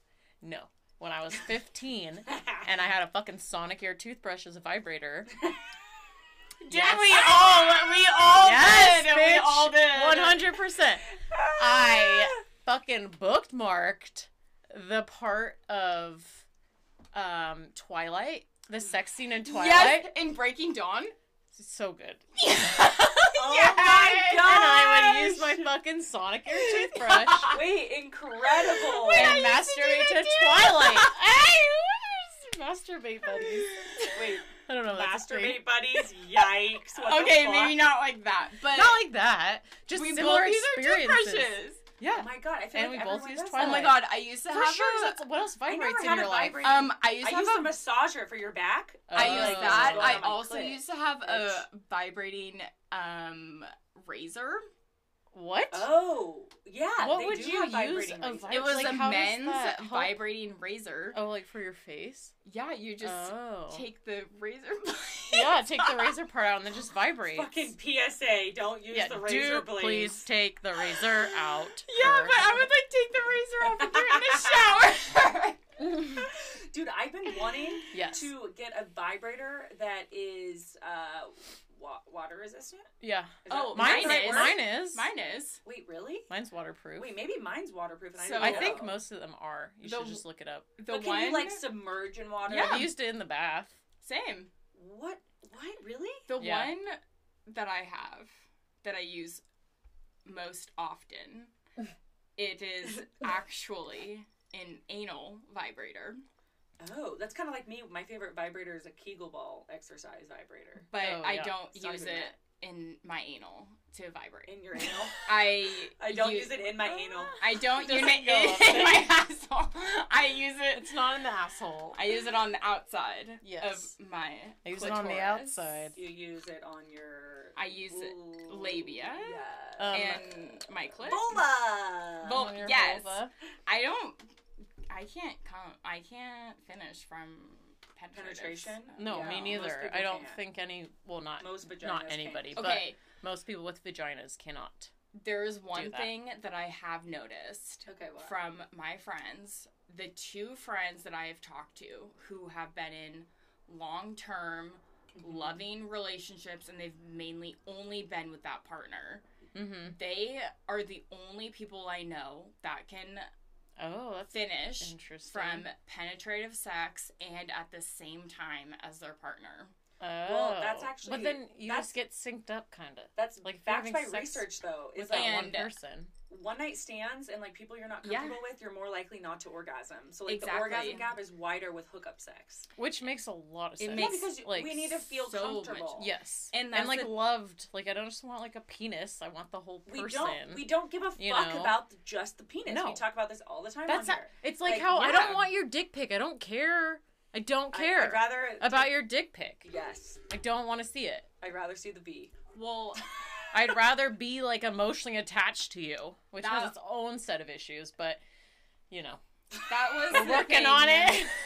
[SPEAKER 3] no. When I was 15 and I had a fucking Sonicare toothbrush as a vibrator.
[SPEAKER 4] Did
[SPEAKER 3] Yes.
[SPEAKER 4] we all? We all
[SPEAKER 3] yes,
[SPEAKER 4] did. We all did.
[SPEAKER 3] 100%. I fucking bookmarked the part of um Twilight, the sex scene in Twilight.
[SPEAKER 4] Yes, in Breaking Dawn.
[SPEAKER 3] It's so good.
[SPEAKER 1] Oh
[SPEAKER 4] Yes.
[SPEAKER 1] my
[SPEAKER 3] And I would use my fucking Sonicare toothbrush
[SPEAKER 1] Wait, incredible!
[SPEAKER 4] Wait,
[SPEAKER 3] and
[SPEAKER 4] to
[SPEAKER 3] masturbate to,
[SPEAKER 4] too.
[SPEAKER 3] Twilight. hey, masturbate buddies.
[SPEAKER 1] Wait,
[SPEAKER 3] I don't know. That's a thing.
[SPEAKER 1] masturbate buddies? Yikes! What
[SPEAKER 4] okay, maybe not like that, but
[SPEAKER 3] Not like that. Just
[SPEAKER 4] we
[SPEAKER 3] similar
[SPEAKER 4] both
[SPEAKER 3] experiences.
[SPEAKER 4] Toothbrushes.
[SPEAKER 3] Yeah.
[SPEAKER 1] Oh my god, I feel
[SPEAKER 3] And
[SPEAKER 1] like
[SPEAKER 3] we both
[SPEAKER 1] everyone
[SPEAKER 3] use Twilight.
[SPEAKER 4] Oh my god, I used to
[SPEAKER 3] For
[SPEAKER 4] have
[SPEAKER 3] sure.
[SPEAKER 4] a-
[SPEAKER 3] That's, what else
[SPEAKER 1] I never
[SPEAKER 3] vibrates in your
[SPEAKER 1] a
[SPEAKER 3] life?
[SPEAKER 1] vibrating-
[SPEAKER 4] um, I used
[SPEAKER 1] I
[SPEAKER 4] to
[SPEAKER 1] used a
[SPEAKER 4] have a
[SPEAKER 1] massager for your back.
[SPEAKER 4] I
[SPEAKER 3] Oh.
[SPEAKER 4] used
[SPEAKER 1] like,
[SPEAKER 4] that. I
[SPEAKER 1] going on my
[SPEAKER 4] also
[SPEAKER 1] clit.
[SPEAKER 4] used to have
[SPEAKER 1] bitch.
[SPEAKER 4] a vibrating um razor.
[SPEAKER 3] What?
[SPEAKER 1] Oh, yeah.
[SPEAKER 3] What
[SPEAKER 1] they
[SPEAKER 3] would
[SPEAKER 1] do
[SPEAKER 3] you
[SPEAKER 1] have
[SPEAKER 3] use a
[SPEAKER 1] razors.
[SPEAKER 4] It was
[SPEAKER 3] Like,
[SPEAKER 4] a men's vibrating razor.
[SPEAKER 3] Oh, like for your face?
[SPEAKER 4] Yeah, you just
[SPEAKER 3] oh.
[SPEAKER 4] take the razor blade.
[SPEAKER 3] yeah, take the razor part out and then just vibrate.
[SPEAKER 1] Fucking PSA, don't use
[SPEAKER 3] yeah,
[SPEAKER 1] the razor
[SPEAKER 3] do
[SPEAKER 1] blades.
[SPEAKER 3] please take the razor out.
[SPEAKER 4] Yeah,
[SPEAKER 3] first.
[SPEAKER 4] but I would like take the razor off and do it in the shower.
[SPEAKER 1] Dude, I've been wanting
[SPEAKER 3] yes.
[SPEAKER 1] to get a vibrator that is uh wa- water resistant.
[SPEAKER 3] Yeah.
[SPEAKER 1] Is
[SPEAKER 4] Oh,
[SPEAKER 3] Mine,
[SPEAKER 1] that right
[SPEAKER 3] is.
[SPEAKER 4] is.
[SPEAKER 3] Mine is.
[SPEAKER 4] Mine is.
[SPEAKER 1] Wait, really?
[SPEAKER 3] Mine's waterproof.
[SPEAKER 1] Wait, maybe mine's waterproof and I
[SPEAKER 4] So-
[SPEAKER 1] don't
[SPEAKER 3] I
[SPEAKER 1] know.
[SPEAKER 3] think most of them are. You
[SPEAKER 4] The-
[SPEAKER 3] should just look it up.
[SPEAKER 4] The
[SPEAKER 1] But can
[SPEAKER 4] one.
[SPEAKER 1] you like submerge in water?
[SPEAKER 4] Yeah.
[SPEAKER 3] I've used it in the bath.
[SPEAKER 4] Same.
[SPEAKER 1] What? What? Really?
[SPEAKER 4] The
[SPEAKER 3] Yeah.
[SPEAKER 4] one that I have that I use most often, it is actually an anal vibrator.
[SPEAKER 1] Oh, that's kind of like me. My favorite vibrator is a Kegel ball exercise vibrator.
[SPEAKER 4] But
[SPEAKER 3] Oh,
[SPEAKER 4] I
[SPEAKER 3] yeah.
[SPEAKER 4] don't
[SPEAKER 1] It's
[SPEAKER 4] use it
[SPEAKER 1] that.
[SPEAKER 4] in my anal to vibrate.
[SPEAKER 1] In your anal?
[SPEAKER 4] I
[SPEAKER 1] I don't
[SPEAKER 4] u-
[SPEAKER 1] use it in my anal.
[SPEAKER 4] I don't use it
[SPEAKER 3] go
[SPEAKER 4] in my asshole. I use it.
[SPEAKER 3] It's not in the asshole.
[SPEAKER 4] I use it on the outside
[SPEAKER 3] Yes.
[SPEAKER 4] of my.
[SPEAKER 3] I use it on the outside.
[SPEAKER 1] You use it on your.
[SPEAKER 4] I use it
[SPEAKER 1] Ooh,
[SPEAKER 4] labia.
[SPEAKER 1] Yeah.
[SPEAKER 3] Um,
[SPEAKER 4] and my clit.
[SPEAKER 1] Vulva.
[SPEAKER 4] Vul-
[SPEAKER 3] On your
[SPEAKER 4] yes.
[SPEAKER 3] vulva.
[SPEAKER 4] I don't. I can't come. I can't finish from penetrative.
[SPEAKER 1] Penetration?
[SPEAKER 3] No,
[SPEAKER 1] Yeah,
[SPEAKER 3] me neither. I don't
[SPEAKER 1] can't.
[SPEAKER 3] think any. Well, not
[SPEAKER 1] Most vaginas
[SPEAKER 3] not
[SPEAKER 1] can't.
[SPEAKER 3] anybody, but
[SPEAKER 4] Okay,
[SPEAKER 3] most people with vaginas cannot.
[SPEAKER 4] there is one
[SPEAKER 3] that.
[SPEAKER 4] thing that I have noticed
[SPEAKER 1] Okay, what?
[SPEAKER 4] from my friends. The two friends that I have talked to who have been in long term loving relationships and they've mainly only been with that partner.
[SPEAKER 3] Mm-hmm.
[SPEAKER 4] They are the only people I know that can
[SPEAKER 3] Oh, that's
[SPEAKER 4] finish
[SPEAKER 3] interesting.
[SPEAKER 4] from penetrative sex and at the same time as their partner.
[SPEAKER 3] Oh.
[SPEAKER 1] Well, that's oh. actually-
[SPEAKER 3] But then you
[SPEAKER 1] that's-
[SPEAKER 3] just get synced up, kind of.
[SPEAKER 1] That's
[SPEAKER 3] Like, if you're
[SPEAKER 1] backed by research, though. Is
[SPEAKER 3] With
[SPEAKER 1] like
[SPEAKER 3] that one person.
[SPEAKER 1] one night stands and like people you're not
[SPEAKER 4] Yeah.
[SPEAKER 1] comfortable with, you're more likely not to orgasm. So like
[SPEAKER 4] Exactly.
[SPEAKER 1] the orgasm gap is wider with hookup sex.
[SPEAKER 3] Which makes a lot of
[SPEAKER 4] It
[SPEAKER 3] sense.
[SPEAKER 1] Yeah,
[SPEAKER 4] makes,
[SPEAKER 1] because
[SPEAKER 3] like,
[SPEAKER 1] we need to feel
[SPEAKER 4] so much-
[SPEAKER 1] comfortable.
[SPEAKER 3] Yes.
[SPEAKER 4] And
[SPEAKER 3] And,
[SPEAKER 4] that's
[SPEAKER 3] like
[SPEAKER 4] the-
[SPEAKER 3] loved. Like I don't just want like a penis. I want the whole person.
[SPEAKER 1] We don't we don't give a fuck
[SPEAKER 3] you know?
[SPEAKER 1] about the- just the penis.
[SPEAKER 3] No.
[SPEAKER 1] We talk about this all the time
[SPEAKER 3] That's
[SPEAKER 1] on
[SPEAKER 3] not,
[SPEAKER 1] here.
[SPEAKER 3] it's like,
[SPEAKER 1] Like,
[SPEAKER 3] how I don't want your dick pic. I don't care. I don't care
[SPEAKER 1] I'd rather
[SPEAKER 3] about your dick pic.
[SPEAKER 1] Yes.
[SPEAKER 3] I don't want to see it.
[SPEAKER 1] I'd rather see the V.
[SPEAKER 4] Well,
[SPEAKER 3] I'd rather be like emotionally attached to you, which
[SPEAKER 4] That-
[SPEAKER 3] has its own set of issues, but you know.
[SPEAKER 4] that was
[SPEAKER 3] working
[SPEAKER 4] thing.
[SPEAKER 3] on it.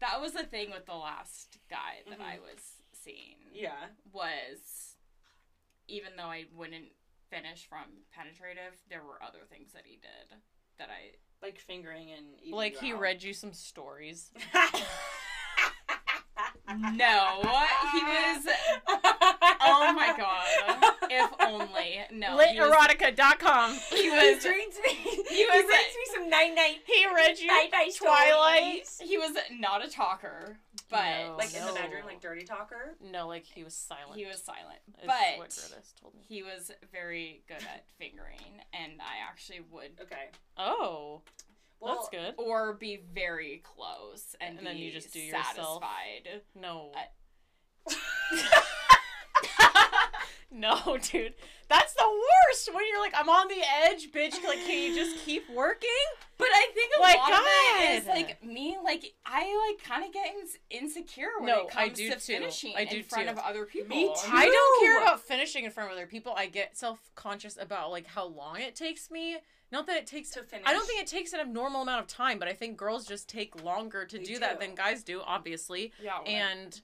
[SPEAKER 4] That was the thing with the last guy that I
[SPEAKER 1] Mhm.
[SPEAKER 4] was seeing.
[SPEAKER 1] Yeah.
[SPEAKER 4] Was even though I wouldn't finish from penetrative, there were other things that he did that I
[SPEAKER 1] Like fingering and eating
[SPEAKER 3] like
[SPEAKER 1] you
[SPEAKER 3] he
[SPEAKER 1] out.
[SPEAKER 3] read you some stories.
[SPEAKER 4] no he was oh my god if only no he was,
[SPEAKER 3] Literotica.com.
[SPEAKER 4] he
[SPEAKER 1] He
[SPEAKER 4] was
[SPEAKER 1] reads me.
[SPEAKER 4] he
[SPEAKER 1] He
[SPEAKER 4] was-
[SPEAKER 1] reads me some night night
[SPEAKER 3] He read you
[SPEAKER 1] night night
[SPEAKER 3] Twilight.
[SPEAKER 1] stories.
[SPEAKER 4] he was not a talker but
[SPEAKER 3] No.
[SPEAKER 1] Like in the bedroom, like dirty talker.
[SPEAKER 3] No, like he was silent.
[SPEAKER 4] he was silent but
[SPEAKER 3] what Greta's told me.
[SPEAKER 4] he was very good at fingering and i actually would
[SPEAKER 1] Okay.
[SPEAKER 3] Oh,
[SPEAKER 1] Well,
[SPEAKER 3] that's good.
[SPEAKER 4] or be very close and,
[SPEAKER 3] And then you just do yourself.
[SPEAKER 4] satisfied
[SPEAKER 3] No.
[SPEAKER 4] I- uh,
[SPEAKER 3] no, dude. That's the worst when you're like, I'm on the edge, bitch. Like, can you just keep working?
[SPEAKER 4] But I think a
[SPEAKER 3] My
[SPEAKER 4] lot of it is like me, like I like kind of get ins- insecure when
[SPEAKER 3] No,
[SPEAKER 4] it
[SPEAKER 3] I
[SPEAKER 4] comes
[SPEAKER 3] do
[SPEAKER 4] to
[SPEAKER 3] too.
[SPEAKER 4] finishing
[SPEAKER 3] I do
[SPEAKER 4] in front
[SPEAKER 3] too.
[SPEAKER 4] of other people.
[SPEAKER 1] Me too.
[SPEAKER 3] I don't care about finishing in front of other people. I get self conscious about like how long it takes me. Not that it takes
[SPEAKER 1] to finish.
[SPEAKER 3] I don't think it takes an abnormal amount of time, but I think girls just take longer to
[SPEAKER 1] They
[SPEAKER 3] do, that than guys do, obviously.
[SPEAKER 4] Yeah, when I-
[SPEAKER 3] And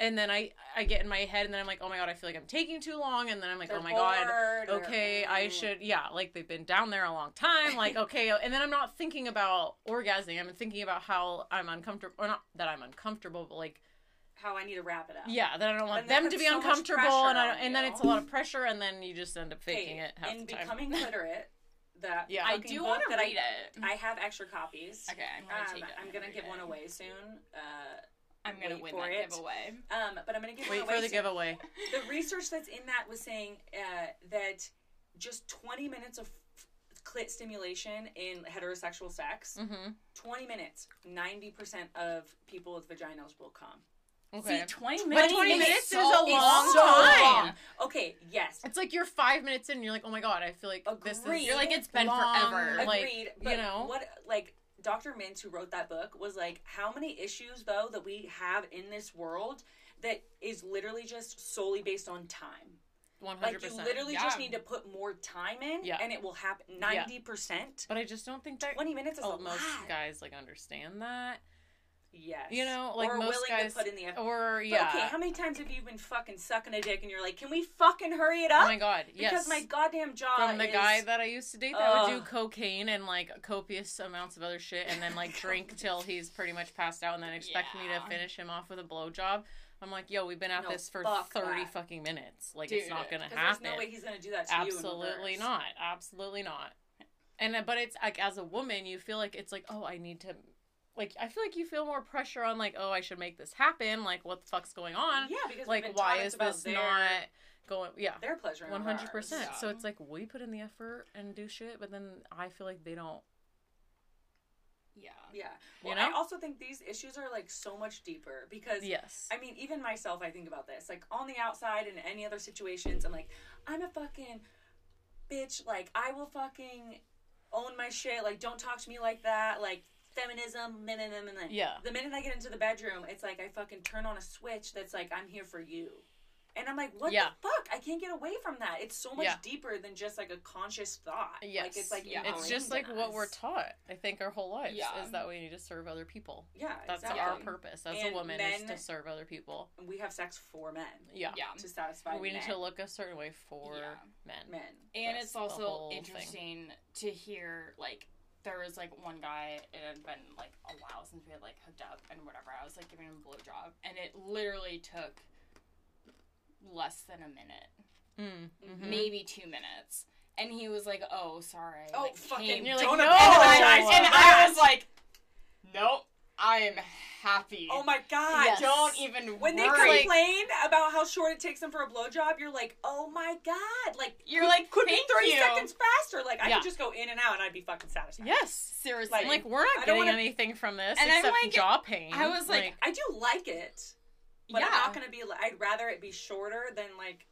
[SPEAKER 3] and then I I get in my head and then I'm like, oh my god, I feel like I'm taking too long, and then I'm like,
[SPEAKER 1] They're
[SPEAKER 3] oh my god,
[SPEAKER 1] bored or-
[SPEAKER 3] okay, I should yeah, like they've been down there a long time, like okay, and then I'm not thinking about orgasming. I'm thinking about how I'm uncomfortable, or not that I'm uncomfortable, but like
[SPEAKER 1] How I need to wrap it up.
[SPEAKER 3] yeah, that I don't want them to be
[SPEAKER 1] so
[SPEAKER 3] uncomfortable, and I don't, and then it's a lot of pressure, and then you just end up faking
[SPEAKER 1] Okay,
[SPEAKER 3] it half
[SPEAKER 1] in
[SPEAKER 3] the time.
[SPEAKER 1] becoming literate, that
[SPEAKER 3] Yeah.
[SPEAKER 4] I do want to read
[SPEAKER 1] I,
[SPEAKER 4] it.
[SPEAKER 1] I have extra copies.
[SPEAKER 4] okay, I'm gonna
[SPEAKER 1] Um,
[SPEAKER 4] take it.
[SPEAKER 1] I'm gonna give
[SPEAKER 4] it.
[SPEAKER 1] one away soon. Uh,
[SPEAKER 4] I'm gonna win
[SPEAKER 1] for
[SPEAKER 4] that
[SPEAKER 1] it.
[SPEAKER 4] giveaway.
[SPEAKER 1] um, but I'm gonna give
[SPEAKER 3] away.
[SPEAKER 1] Wait away
[SPEAKER 3] for the giveaway.
[SPEAKER 1] The research that's in that was saying uh, that just 20 minutes of clit stimulation in heterosexual sex,
[SPEAKER 3] Mm-hmm.
[SPEAKER 1] 20 minutes, 90% of people with vaginas will come.
[SPEAKER 3] Okay.
[SPEAKER 4] See, 20 minutes.
[SPEAKER 3] 20
[SPEAKER 4] is
[SPEAKER 3] minutes is
[SPEAKER 4] so
[SPEAKER 3] a long
[SPEAKER 4] so
[SPEAKER 3] time.
[SPEAKER 4] long.
[SPEAKER 1] Okay, yes.
[SPEAKER 3] It's like you're five minutes in, and you're like, oh my god, I feel like this is.
[SPEAKER 4] You're like, it's been
[SPEAKER 3] long,
[SPEAKER 4] forever.
[SPEAKER 3] Like,
[SPEAKER 1] Agreed.
[SPEAKER 3] you know?
[SPEAKER 1] what like Dr. Mintz who wrote that book was like how many issues though that we have in this world that is literally just solely based on time.
[SPEAKER 3] One
[SPEAKER 1] Like you literally
[SPEAKER 4] Yeah.
[SPEAKER 1] just need to put more time in
[SPEAKER 3] Yeah.
[SPEAKER 1] and it will happen 90%.
[SPEAKER 3] But I just don't think that
[SPEAKER 1] 20 minutes is
[SPEAKER 3] oh,
[SPEAKER 1] a
[SPEAKER 3] most
[SPEAKER 1] lot.
[SPEAKER 3] guys like understand that.
[SPEAKER 1] Yes.
[SPEAKER 3] You know, like
[SPEAKER 1] or
[SPEAKER 3] most
[SPEAKER 1] willing
[SPEAKER 3] guys.
[SPEAKER 1] to put in the effort.
[SPEAKER 3] Or
[SPEAKER 1] But
[SPEAKER 3] yeah.
[SPEAKER 1] okay, how many times have you been fucking sucking a dick and you're like, "Can we fucking hurry it up?
[SPEAKER 3] oh my god. Yes.
[SPEAKER 1] Because my goddamn jaw
[SPEAKER 3] From the
[SPEAKER 1] is-
[SPEAKER 3] guy that I used to date that would do cocaine and like copious amounts of other shit and then like drink till he's pretty much passed out and then expect me to finish him off with a blowjob. I'm like, yo, we've been at
[SPEAKER 1] No,
[SPEAKER 3] this for
[SPEAKER 1] fuck
[SPEAKER 3] 30
[SPEAKER 1] that.
[SPEAKER 3] fucking minutes. Like, it's not gonna happen.
[SPEAKER 1] there's no way he's gonna do that to you.
[SPEAKER 3] Absolutely
[SPEAKER 1] reverse.
[SPEAKER 3] not. Absolutely not. And uh, but it's like as a woman, you feel like it's like, oh, I need to like I feel like you feel more pressure on like, oh, I should make this happen. Like what the fuck's going on?
[SPEAKER 1] Yeah, because
[SPEAKER 3] like why is this
[SPEAKER 1] their,
[SPEAKER 3] not going yeah.
[SPEAKER 1] their pleasure? and
[SPEAKER 3] hundred percent. So it's like we put in the effort and do shit, but then I feel like they don't.
[SPEAKER 4] Yeah.
[SPEAKER 1] Yeah.
[SPEAKER 3] You know?
[SPEAKER 1] I also think these issues are like so much deeper because
[SPEAKER 3] Yes.
[SPEAKER 1] I mean, even myself, I think about this. Like on the outside in any other situations, I'm like, I'm a fucking bitch. Like I will fucking own my shit. Like don't talk to me like that. Like feminism. Meh, meh, meh, meh, meh.
[SPEAKER 3] Yeah.
[SPEAKER 1] The minute I get into the bedroom, it's like I fucking turn on a switch that's like I'm here for you. And I'm like, what
[SPEAKER 3] Yeah.
[SPEAKER 1] the fuck? I can't get away from that. It's so much
[SPEAKER 3] Yeah.
[SPEAKER 1] deeper than just like a conscious thought.
[SPEAKER 3] Yes.
[SPEAKER 1] Like it's like
[SPEAKER 4] Yeah.
[SPEAKER 3] It's just like
[SPEAKER 1] in
[SPEAKER 3] what we're taught. I think our whole lives
[SPEAKER 4] Yeah.
[SPEAKER 3] is that we need to serve other people.
[SPEAKER 1] Yeah,
[SPEAKER 3] That's
[SPEAKER 1] exactly.
[SPEAKER 3] our purpose as
[SPEAKER 1] And
[SPEAKER 3] a woman is to serve other people.
[SPEAKER 1] We have sex for men
[SPEAKER 3] Yeah.
[SPEAKER 4] Yeah.
[SPEAKER 1] to satisfy
[SPEAKER 3] we
[SPEAKER 1] men.
[SPEAKER 3] need to look a certain way for
[SPEAKER 4] Yeah.
[SPEAKER 3] men.
[SPEAKER 1] men.
[SPEAKER 4] And
[SPEAKER 3] That's
[SPEAKER 4] it's also
[SPEAKER 3] whole thing.
[SPEAKER 4] interesting to hear like there was like one guy it had been like a while since we had like hooked up and whatever. I was like giving him a blowjob and it literally took less than a minute,
[SPEAKER 3] Mm, mhm.
[SPEAKER 4] maybe two minutes. And he was like, "Oh, sorry."
[SPEAKER 1] Oh,
[SPEAKER 4] like,
[SPEAKER 1] fucking
[SPEAKER 4] came-
[SPEAKER 3] You're like,
[SPEAKER 1] don't
[SPEAKER 3] no!
[SPEAKER 1] apologize.
[SPEAKER 4] and
[SPEAKER 1] for
[SPEAKER 4] I was like, "Nope, I am happy."
[SPEAKER 1] oh my god.
[SPEAKER 3] Yes.
[SPEAKER 4] Don't even
[SPEAKER 1] When they complain about how short it takes them for a blowjob, you're like, oh my god. Like,
[SPEAKER 4] You're
[SPEAKER 1] could-
[SPEAKER 4] like,
[SPEAKER 1] could be 30
[SPEAKER 4] you."
[SPEAKER 1] seconds faster. Like, I
[SPEAKER 3] Yeah.
[SPEAKER 1] could just go in and out and I'd be fucking satisfied.
[SPEAKER 3] Yes.
[SPEAKER 4] Seriously,
[SPEAKER 3] I'm like, we're not
[SPEAKER 1] don't
[SPEAKER 3] getting
[SPEAKER 1] wanna-
[SPEAKER 3] anything from this
[SPEAKER 4] And I'm
[SPEAKER 3] except
[SPEAKER 4] like-
[SPEAKER 3] jaw pain.
[SPEAKER 4] I was like,
[SPEAKER 1] I do like it. But
[SPEAKER 4] yeah,
[SPEAKER 1] I'm not gonna be like, I'd rather it be shorter than like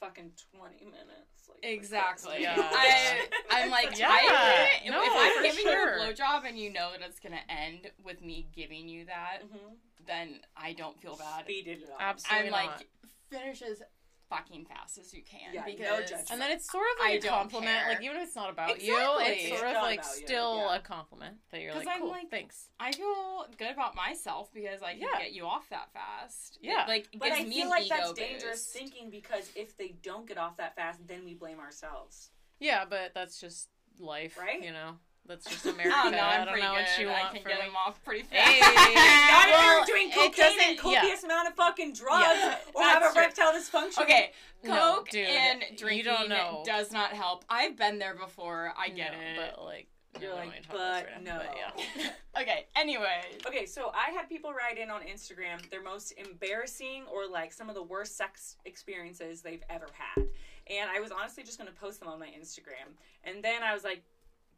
[SPEAKER 1] fucking 20 minutes. Like, for
[SPEAKER 4] Exactly.
[SPEAKER 3] Yeah.
[SPEAKER 4] I, I'm like,
[SPEAKER 3] Yeah.
[SPEAKER 4] I,
[SPEAKER 3] No,
[SPEAKER 4] if I'm giving
[SPEAKER 3] sure.
[SPEAKER 4] you a blowjob and you know that it's gonna end with me giving you that,
[SPEAKER 1] Mhm.
[SPEAKER 4] then I don't feel bad.
[SPEAKER 1] Speeded it up.
[SPEAKER 3] Absolutely
[SPEAKER 4] I'm
[SPEAKER 3] not.
[SPEAKER 4] like, finish as fucking fast as you can
[SPEAKER 1] Yeah, no
[SPEAKER 4] because
[SPEAKER 1] judgment.
[SPEAKER 3] And then it's sort of like a
[SPEAKER 4] don't
[SPEAKER 3] compliment.
[SPEAKER 4] care.
[SPEAKER 3] Like even if it's not about you,
[SPEAKER 4] Exactly.
[SPEAKER 3] it's
[SPEAKER 1] It's
[SPEAKER 3] sort of like still
[SPEAKER 1] yeah.
[SPEAKER 3] a compliment that you're like,
[SPEAKER 4] I'm
[SPEAKER 3] cool,
[SPEAKER 4] like-
[SPEAKER 3] thanks.
[SPEAKER 4] I feel good about myself because I can
[SPEAKER 3] Yeah.
[SPEAKER 4] get you off that fast.
[SPEAKER 3] Yeah.
[SPEAKER 4] it, like
[SPEAKER 1] But
[SPEAKER 4] gives
[SPEAKER 1] I
[SPEAKER 4] me
[SPEAKER 1] feel like
[SPEAKER 4] ego
[SPEAKER 1] that's dangerous thinking because if they don't get off that fast, then we blame ourselves.
[SPEAKER 3] Yeah, but that's just life,
[SPEAKER 1] Right?
[SPEAKER 3] You know, that's just oh, America.
[SPEAKER 4] I don't know.
[SPEAKER 3] I
[SPEAKER 4] I'm
[SPEAKER 3] don't
[SPEAKER 4] pretty
[SPEAKER 3] know
[SPEAKER 4] good.
[SPEAKER 3] what you
[SPEAKER 4] I
[SPEAKER 3] want
[SPEAKER 4] can
[SPEAKER 3] from
[SPEAKER 4] get them off pretty fast.
[SPEAKER 3] Hey.
[SPEAKER 1] Not if you're doing cocaine and copious amount of fucking drugs
[SPEAKER 3] Yeah,
[SPEAKER 1] or have a erectile dysfunction.
[SPEAKER 4] Okay,
[SPEAKER 3] No,
[SPEAKER 4] Coke
[SPEAKER 3] dude,
[SPEAKER 4] and
[SPEAKER 3] you
[SPEAKER 4] drinking
[SPEAKER 3] don't know.
[SPEAKER 4] does not help. I've been there before. I get
[SPEAKER 3] No,
[SPEAKER 4] it.
[SPEAKER 3] but like,
[SPEAKER 1] You're
[SPEAKER 3] no,
[SPEAKER 1] like,
[SPEAKER 3] we ain't talking about
[SPEAKER 1] but no.
[SPEAKER 3] right now, but yeah.
[SPEAKER 4] okay. Anyway,
[SPEAKER 1] Okay, so I had people write in on Instagram their most embarrassing or like some of the worst sex experiences they've ever had. And I was honestly just going to post them on my Instagram. And then I was like,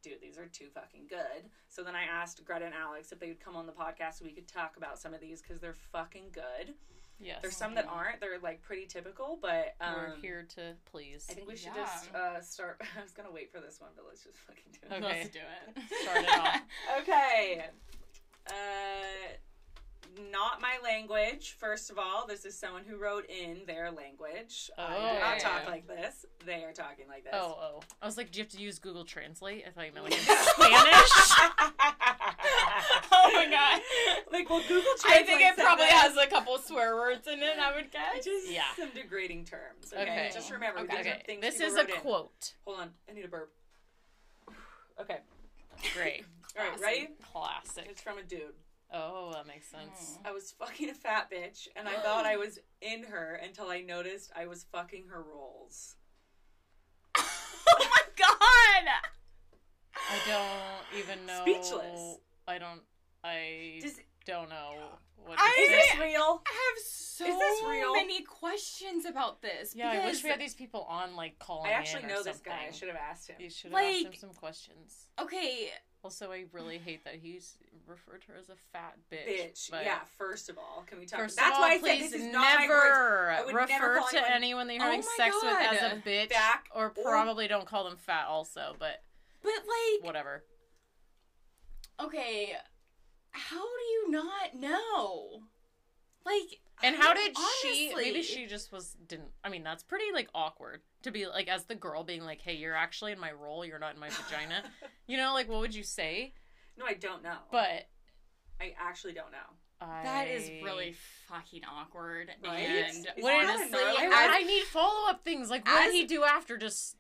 [SPEAKER 1] dude, these are too fucking good. So then I asked Greta and Alex if they would come on the podcast so we could talk about some of these because they're fucking good.
[SPEAKER 3] Yes,
[SPEAKER 1] There's some that aren't. They're like pretty typical, but um,
[SPEAKER 3] we're here to please.
[SPEAKER 1] I think we should
[SPEAKER 4] Yeah.
[SPEAKER 1] just uh, start. I was gonna wait for this one, but let's just fucking do it.
[SPEAKER 3] Okay.
[SPEAKER 4] let's do it.
[SPEAKER 3] Start it off.
[SPEAKER 1] Okay. Uh, not my language. First of all, this is someone who wrote in their language. I do
[SPEAKER 3] Oh.
[SPEAKER 1] Um, not talk like this. They are talking like this.
[SPEAKER 3] Oh, oh. I was like, do you have to use Google Translate? I thought you meant like in Spanish.
[SPEAKER 4] oh my god.
[SPEAKER 1] like, well, Google Translate.
[SPEAKER 4] I think it probably
[SPEAKER 1] that.
[SPEAKER 4] has a couple swear words in it. I would guess.
[SPEAKER 1] Just
[SPEAKER 3] Yeah.
[SPEAKER 1] some degrading terms. Okay.
[SPEAKER 3] Okay.
[SPEAKER 1] Just remember,
[SPEAKER 4] Okay.
[SPEAKER 1] these are
[SPEAKER 3] Okay,
[SPEAKER 1] things
[SPEAKER 3] this
[SPEAKER 1] people
[SPEAKER 3] is a
[SPEAKER 1] wrote in.
[SPEAKER 3] quote.
[SPEAKER 1] Hold on. I need a burp. Okay.
[SPEAKER 3] Great.
[SPEAKER 1] All right.
[SPEAKER 4] Classic.
[SPEAKER 1] Ready?
[SPEAKER 3] Classic.
[SPEAKER 1] It's from a dude.
[SPEAKER 3] Oh, that makes oh. sense.
[SPEAKER 1] I was fucking a fat bitch, and I thought I was in her until I noticed I was fucking her rolls.
[SPEAKER 4] oh my god.
[SPEAKER 3] I don't even know.
[SPEAKER 1] Speechless.
[SPEAKER 3] I don't. I
[SPEAKER 1] Does-
[SPEAKER 3] don't know what.
[SPEAKER 4] I-
[SPEAKER 1] Is
[SPEAKER 3] say.
[SPEAKER 1] this real?
[SPEAKER 4] I have so
[SPEAKER 1] Is this real?
[SPEAKER 4] many questions about this.
[SPEAKER 3] Yeah, I wish
[SPEAKER 4] because-
[SPEAKER 3] we had these people on, like calling.
[SPEAKER 1] I actually
[SPEAKER 3] in or
[SPEAKER 1] know this guy. I
[SPEAKER 3] something.
[SPEAKER 1] should have asked him.
[SPEAKER 3] You should have asked him
[SPEAKER 4] Like-
[SPEAKER 3] some questions.
[SPEAKER 4] Okay,
[SPEAKER 3] Also, I really hate that he's referred to her as a fat bitch.
[SPEAKER 1] Bitch.
[SPEAKER 3] but-
[SPEAKER 1] Yeah. First of all, can we talk?
[SPEAKER 3] First
[SPEAKER 1] That's
[SPEAKER 3] all,
[SPEAKER 1] why I said this is not my words.
[SPEAKER 3] never
[SPEAKER 1] I would
[SPEAKER 3] refer
[SPEAKER 1] never call
[SPEAKER 3] to
[SPEAKER 1] anyone-
[SPEAKER 3] anyone that you're
[SPEAKER 4] Oh
[SPEAKER 3] having
[SPEAKER 4] my
[SPEAKER 3] sex with as a bitch,
[SPEAKER 1] Back
[SPEAKER 3] or
[SPEAKER 1] or-
[SPEAKER 3] probably don't call them fat. Also, but
[SPEAKER 4] but like,
[SPEAKER 3] whatever.
[SPEAKER 4] okay, how do you not know? Like,
[SPEAKER 3] And
[SPEAKER 4] I
[SPEAKER 3] how
[SPEAKER 4] don't-
[SPEAKER 3] did she? Maybe she just was didn't. I mean, that's pretty like awkward to be like as the girl being like, "Hey, you're actually in my roll. You're not in my vagina." You know, like what would you say?
[SPEAKER 1] No, I don't know.
[SPEAKER 3] But
[SPEAKER 1] I actually don't know.
[SPEAKER 3] I,
[SPEAKER 4] That is really fucking awkward.
[SPEAKER 1] Right?
[SPEAKER 4] And
[SPEAKER 3] What
[SPEAKER 1] that
[SPEAKER 4] honestly,
[SPEAKER 1] gnarly?
[SPEAKER 3] I,
[SPEAKER 4] as-
[SPEAKER 3] I need follow up things. Like, what
[SPEAKER 4] as-
[SPEAKER 3] did he do after? Just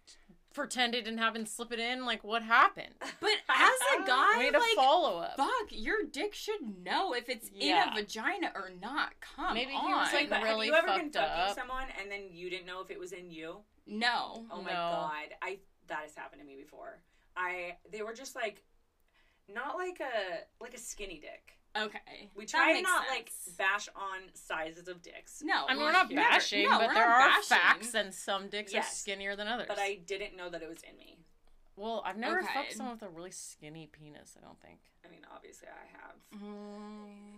[SPEAKER 3] pretend it didn't happen, slip it in. Like, what happened?
[SPEAKER 4] but as a guy,
[SPEAKER 3] We need a
[SPEAKER 4] like,
[SPEAKER 3] follow up.
[SPEAKER 4] fuck, your dick should know if it's
[SPEAKER 3] Yeah.
[SPEAKER 4] in a vagina or not. Come
[SPEAKER 3] Maybe he
[SPEAKER 4] on.
[SPEAKER 3] was, like,
[SPEAKER 1] But
[SPEAKER 3] really
[SPEAKER 1] have you ever been
[SPEAKER 3] fucked
[SPEAKER 1] fucking
[SPEAKER 3] up.
[SPEAKER 1] someone and then you didn't know if it was in you?
[SPEAKER 4] no.
[SPEAKER 1] Oh my
[SPEAKER 3] No.
[SPEAKER 1] god, I that has happened to me before. I they were just like, not like a like a skinny dick.
[SPEAKER 4] Okay.
[SPEAKER 1] We try to
[SPEAKER 4] makes
[SPEAKER 1] not like bash on sizes of dicks,
[SPEAKER 4] No,
[SPEAKER 3] I mean,
[SPEAKER 4] well,
[SPEAKER 3] we're not
[SPEAKER 4] never-
[SPEAKER 3] bashing,
[SPEAKER 4] no,
[SPEAKER 3] but
[SPEAKER 4] we're
[SPEAKER 3] there are
[SPEAKER 4] bashing.
[SPEAKER 3] facts, and some dicks are skinnier than others.
[SPEAKER 1] but I didn't know that it was in me.
[SPEAKER 3] well, I've never
[SPEAKER 4] Okay.
[SPEAKER 3] fucked someone with a really skinny penis. I don't think.
[SPEAKER 1] I mean, obviously I have,
[SPEAKER 4] Mm,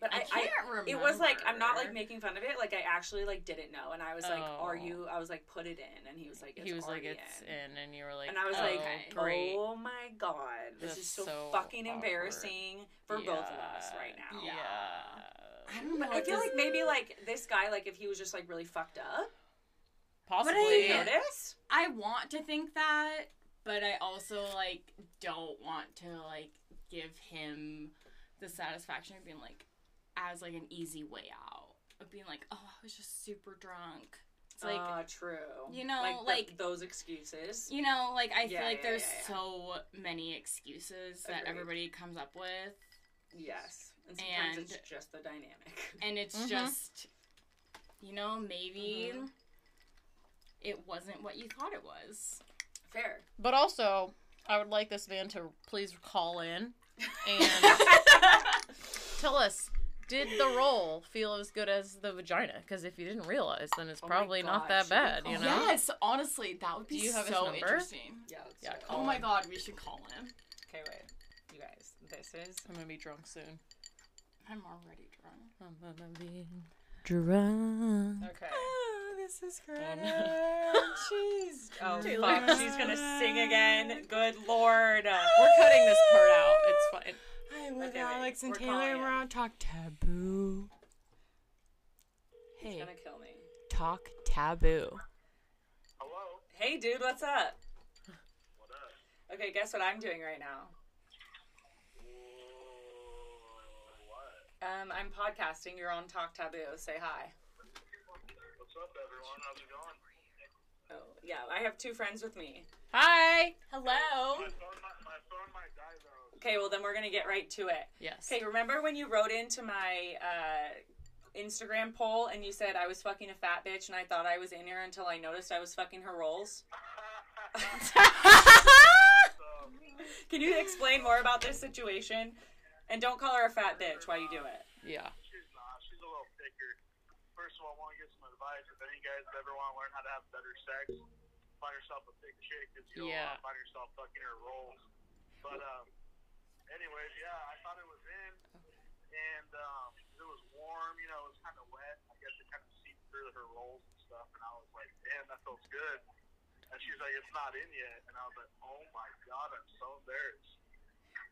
[SPEAKER 1] but I,
[SPEAKER 4] I can't remember.
[SPEAKER 1] it was like I'm not like making fun of it. Like I actually like didn't know, and I was like, "Are
[SPEAKER 3] Oh.
[SPEAKER 1] you?" I was like, "Put it in," and he was like, it's
[SPEAKER 3] he was like,
[SPEAKER 1] already
[SPEAKER 3] "It's
[SPEAKER 1] in.
[SPEAKER 3] in," and you were like,
[SPEAKER 1] And I was
[SPEAKER 3] oh,
[SPEAKER 1] like,
[SPEAKER 3] great."
[SPEAKER 1] "Oh my god, this
[SPEAKER 3] That's
[SPEAKER 1] is so,
[SPEAKER 3] so
[SPEAKER 1] fucking
[SPEAKER 3] awkward.
[SPEAKER 1] embarrassing for both of us right now."
[SPEAKER 4] Yeah.
[SPEAKER 3] Yeah.
[SPEAKER 4] I don't know.
[SPEAKER 1] But I feel like maybe like this guy, like if he was just like really fucked up,
[SPEAKER 3] Possibly.
[SPEAKER 4] But
[SPEAKER 1] would
[SPEAKER 4] I-
[SPEAKER 1] notice?
[SPEAKER 4] I want to think that, but I also like don't want to like give him the satisfaction of being like as like an easy way out of being like, oh, I was just super drunk. It's like
[SPEAKER 1] uh, true.
[SPEAKER 4] you know,
[SPEAKER 1] like, the- those excuses.
[SPEAKER 4] you know, like I
[SPEAKER 1] Yeah,
[SPEAKER 4] feel like
[SPEAKER 1] yeah,
[SPEAKER 4] there's
[SPEAKER 1] yeah, yeah.
[SPEAKER 4] so many excuses that
[SPEAKER 1] Agreed.
[SPEAKER 4] everybody comes up with,
[SPEAKER 1] Yes, and sometimes
[SPEAKER 4] And-
[SPEAKER 1] it's just the dynamic.
[SPEAKER 4] and it's
[SPEAKER 3] Mhm.
[SPEAKER 4] just, you know, maybe
[SPEAKER 1] Mm-hmm.
[SPEAKER 4] it wasn't what you thought it was.
[SPEAKER 1] Fair.
[SPEAKER 3] But also, I would like this man to please call in and tell us did the roll feel as good as the vagina? Because if you didn't realize, then it's
[SPEAKER 1] Oh
[SPEAKER 3] probably not that
[SPEAKER 1] should
[SPEAKER 3] bad, you know?
[SPEAKER 4] Yes, honestly, that would be
[SPEAKER 3] Do you have his
[SPEAKER 4] so
[SPEAKER 3] number?
[SPEAKER 4] interesting.
[SPEAKER 1] Yeah.
[SPEAKER 3] Yeah,
[SPEAKER 1] do it.
[SPEAKER 3] call
[SPEAKER 4] Oh
[SPEAKER 3] him.
[SPEAKER 4] my god, we should call him.
[SPEAKER 6] Okay, wait. You guys, this is
[SPEAKER 3] I'm gonna be drunk soon.
[SPEAKER 4] I'm already drunk.
[SPEAKER 3] I'm gonna be drunk.
[SPEAKER 6] okay.
[SPEAKER 4] Oh,
[SPEAKER 6] this is great.
[SPEAKER 3] no.
[SPEAKER 6] She's oh
[SPEAKER 3] Taylor.
[SPEAKER 6] fuck, she's gonna sing again. Good lord.
[SPEAKER 3] We're cutting this part out. It's fine.
[SPEAKER 6] Hi,
[SPEAKER 1] with Okay, wait, Alex and Taylor, calling we're
[SPEAKER 6] on Talk Taboo.
[SPEAKER 1] He's
[SPEAKER 6] Hey,
[SPEAKER 1] gonna kill me.
[SPEAKER 6] Talk Taboo.
[SPEAKER 7] Hello?
[SPEAKER 1] Hey, dude, what's up?
[SPEAKER 7] What up?
[SPEAKER 1] Okay, guess what I'm doing right now?
[SPEAKER 7] Whoa, what?
[SPEAKER 1] Um, I'm podcasting. You're on Talk Taboo. Say hi.
[SPEAKER 7] What's up, everyone? How's it going?
[SPEAKER 1] Oh, yeah, I have two friends with me.
[SPEAKER 3] Hi.
[SPEAKER 4] Hello.
[SPEAKER 7] My phone, might, my phone might die, though.
[SPEAKER 1] Okay, well then we're gonna get right to it.
[SPEAKER 3] Yes.
[SPEAKER 1] Okay, remember when you wrote into my uh, Instagram poll and you said I was fucking a fat bitch and I thought I was in here until I noticed I was fucking her rolls? Can you explain more about this situation? And don't call her a fat bitch while you do it.
[SPEAKER 3] Yeah.
[SPEAKER 7] she's not. She's a little thicker. First of all, I want to get some advice. If any of you guys ever want to learn how to have better sex, find yourself a thick chick because you'll
[SPEAKER 3] Yeah.
[SPEAKER 7] find yourself fucking her rolls. But, um, anyways, yeah, I thought it was in, and um, it was warm. You know, it was kind of wet. I guess it kind of seeped through her rolls and stuff. And I was like, damn, that feels good. And she's like, it's not in yet. And I was like, oh my god, I'm so embarrassed.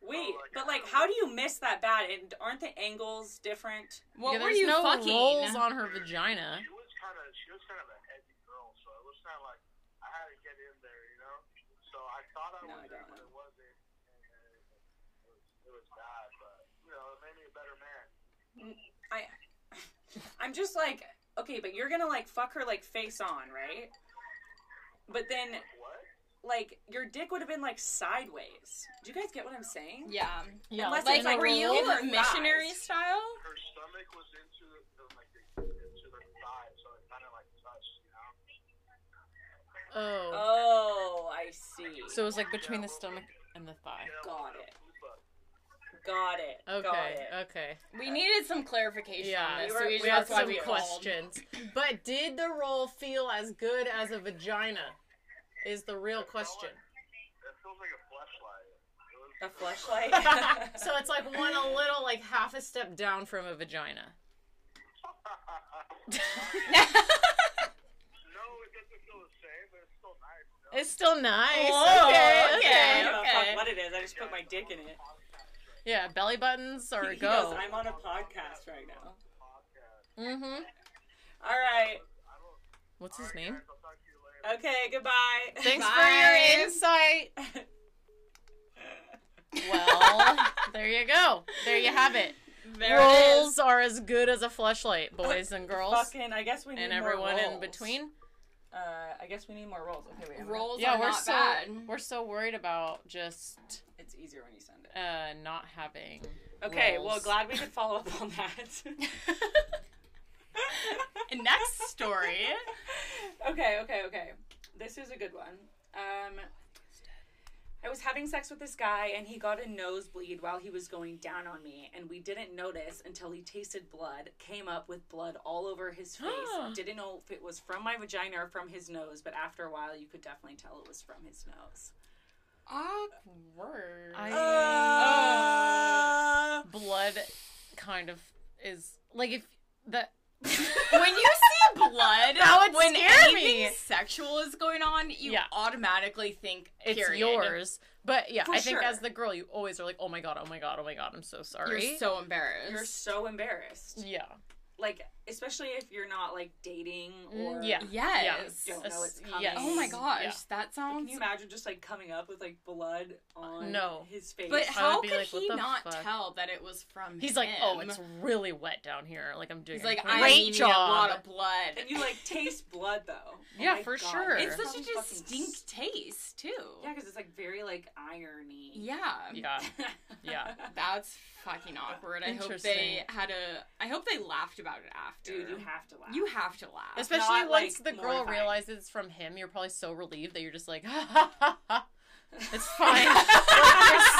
[SPEAKER 1] Wait, but like, how do you miss that bad? And aren't the angles different?
[SPEAKER 4] What
[SPEAKER 3] yeah,
[SPEAKER 4] were
[SPEAKER 3] there's
[SPEAKER 4] you
[SPEAKER 3] no
[SPEAKER 4] fucking?
[SPEAKER 3] rolls on her vagina.
[SPEAKER 7] She was kind of, she was kind of a heavy girl, so it was kind of like I had to get in there, you know. So I thought I
[SPEAKER 1] No,
[SPEAKER 7] was
[SPEAKER 1] I
[SPEAKER 7] in, but it wasn't. And it, it was, it was bad, but you know, it made me a better man.
[SPEAKER 1] I, I'm just like, okay, but you're gonna like fuck her like face on, right? But then,
[SPEAKER 7] What?
[SPEAKER 1] like, your dick would have been like sideways. Do you guys get what I'm saying?
[SPEAKER 4] Yeah.
[SPEAKER 3] Yeah.
[SPEAKER 1] Unless
[SPEAKER 4] Like,
[SPEAKER 1] it's like
[SPEAKER 4] were you
[SPEAKER 1] in her
[SPEAKER 4] missionary
[SPEAKER 1] thighs.
[SPEAKER 4] style?
[SPEAKER 7] Her stomach was into the, the like the, into the thigh, so it kind of like touched, you know.
[SPEAKER 3] Oh.
[SPEAKER 1] Oh, I see.
[SPEAKER 3] So it was like between the stomach and the thigh.
[SPEAKER 1] Got it.
[SPEAKER 7] The fupa.
[SPEAKER 1] Got it. Got
[SPEAKER 3] Okay.
[SPEAKER 1] it.
[SPEAKER 3] Okay.
[SPEAKER 4] We needed some clarification
[SPEAKER 3] Yeah.
[SPEAKER 4] on this,
[SPEAKER 1] We
[SPEAKER 4] so
[SPEAKER 1] were-
[SPEAKER 4] we,
[SPEAKER 1] we had some
[SPEAKER 3] questions. But did the roll feel as good as a vagina? Is the real question.
[SPEAKER 7] It feels like a fleshlight.
[SPEAKER 1] A fleshlight.
[SPEAKER 3] so it's like one a little like half a step down from a vagina.
[SPEAKER 7] no, it doesn't feel the same, but it's still nice. You?
[SPEAKER 3] It's still nice.
[SPEAKER 4] Whoa,
[SPEAKER 3] okay,
[SPEAKER 4] okay,
[SPEAKER 3] okay,
[SPEAKER 1] I don't know
[SPEAKER 3] okay.
[SPEAKER 1] fuck what it is. I just put my dick in it.
[SPEAKER 3] Yeah, belly buttons or
[SPEAKER 1] He
[SPEAKER 3] go.
[SPEAKER 1] goes, I'm on a podcast right now.
[SPEAKER 3] Mm-hmm.
[SPEAKER 1] All right.
[SPEAKER 3] What's his name?
[SPEAKER 7] guys, I'll talk to you later.
[SPEAKER 1] Okay. Goodbye.
[SPEAKER 3] Thanks
[SPEAKER 4] Bye.
[SPEAKER 3] for your insight. Well, there you go. There you have it.
[SPEAKER 4] There it.
[SPEAKER 3] Rolls are as good as a fleshlight, boys and girls,
[SPEAKER 1] Fucking. I guess we need
[SPEAKER 3] and everyone in between.
[SPEAKER 1] Uh, I guess we need more rolls. Okay, wait. I'm
[SPEAKER 4] Rolls
[SPEAKER 3] Yeah,
[SPEAKER 4] are
[SPEAKER 3] we're
[SPEAKER 4] not
[SPEAKER 3] so
[SPEAKER 4] bad.
[SPEAKER 3] we're so worried about just
[SPEAKER 1] Gonna, it's easier when you send it.
[SPEAKER 3] uh not having.
[SPEAKER 1] Okay. Well,
[SPEAKER 3] rolls.
[SPEAKER 1] glad we could follow up on that.
[SPEAKER 4] Next story.
[SPEAKER 1] okay. Okay. Okay. This is a good one. Um. I was having sex with this guy and he got a nosebleed while he was going down on me and we didn't notice until he tasted blood, came up with blood all over his face. didn't know if it was from my vagina or from his nose, but after a while you could definitely tell it was from his nose.
[SPEAKER 4] Awkward.
[SPEAKER 3] I
[SPEAKER 1] Uh,
[SPEAKER 3] blood kind of is like if that
[SPEAKER 4] when you see blood,
[SPEAKER 3] That would
[SPEAKER 4] when
[SPEAKER 3] scare me.
[SPEAKER 4] sexual is going on, you
[SPEAKER 3] Yeah.
[SPEAKER 4] automatically think
[SPEAKER 3] it's yours. But yeah,
[SPEAKER 1] For
[SPEAKER 3] I think
[SPEAKER 1] sure.
[SPEAKER 3] as the girl, you always are like, oh my god, oh my god, oh my god, I'm so sorry.
[SPEAKER 4] You're so embarrassed.
[SPEAKER 1] you're so embarrassed.
[SPEAKER 3] yeah,
[SPEAKER 1] Like, especially if you're not like dating or
[SPEAKER 3] Mm, yeah.
[SPEAKER 4] yes.
[SPEAKER 1] don't know it's
[SPEAKER 3] Yes.
[SPEAKER 1] coming.
[SPEAKER 4] Oh my gosh,
[SPEAKER 3] Yeah.
[SPEAKER 4] that
[SPEAKER 1] Can you imagine just like coming up with like blood on
[SPEAKER 3] No.
[SPEAKER 1] his face?
[SPEAKER 4] But how
[SPEAKER 3] be
[SPEAKER 4] could
[SPEAKER 3] like,
[SPEAKER 4] he not
[SPEAKER 3] fuck?
[SPEAKER 4] tell that it was from
[SPEAKER 3] He's
[SPEAKER 4] him?
[SPEAKER 3] like, oh, it's really wet down here. Like I'm doing
[SPEAKER 4] He's like, I'm eating
[SPEAKER 3] job.
[SPEAKER 4] a lot of blood.
[SPEAKER 1] and you like taste blood though. Oh
[SPEAKER 3] Yeah,
[SPEAKER 1] my
[SPEAKER 3] for
[SPEAKER 1] God.
[SPEAKER 3] sure.
[SPEAKER 4] It's such a
[SPEAKER 1] fucking
[SPEAKER 4] distinct
[SPEAKER 1] s-
[SPEAKER 4] taste too.
[SPEAKER 1] Yeah, because it's like very like irony.
[SPEAKER 4] Yeah.
[SPEAKER 3] yeah, Yeah.
[SPEAKER 4] That's fucking awkward. I hope they had a. I hope they laughed about about it after.
[SPEAKER 1] Dude, you have to laugh.
[SPEAKER 4] You have to laugh.
[SPEAKER 3] Especially
[SPEAKER 1] not, like,
[SPEAKER 3] once the girl
[SPEAKER 1] mortifying.
[SPEAKER 3] realizes it's from him, you're probably so relieved that you're just like, ha ha ha ha. It's fine.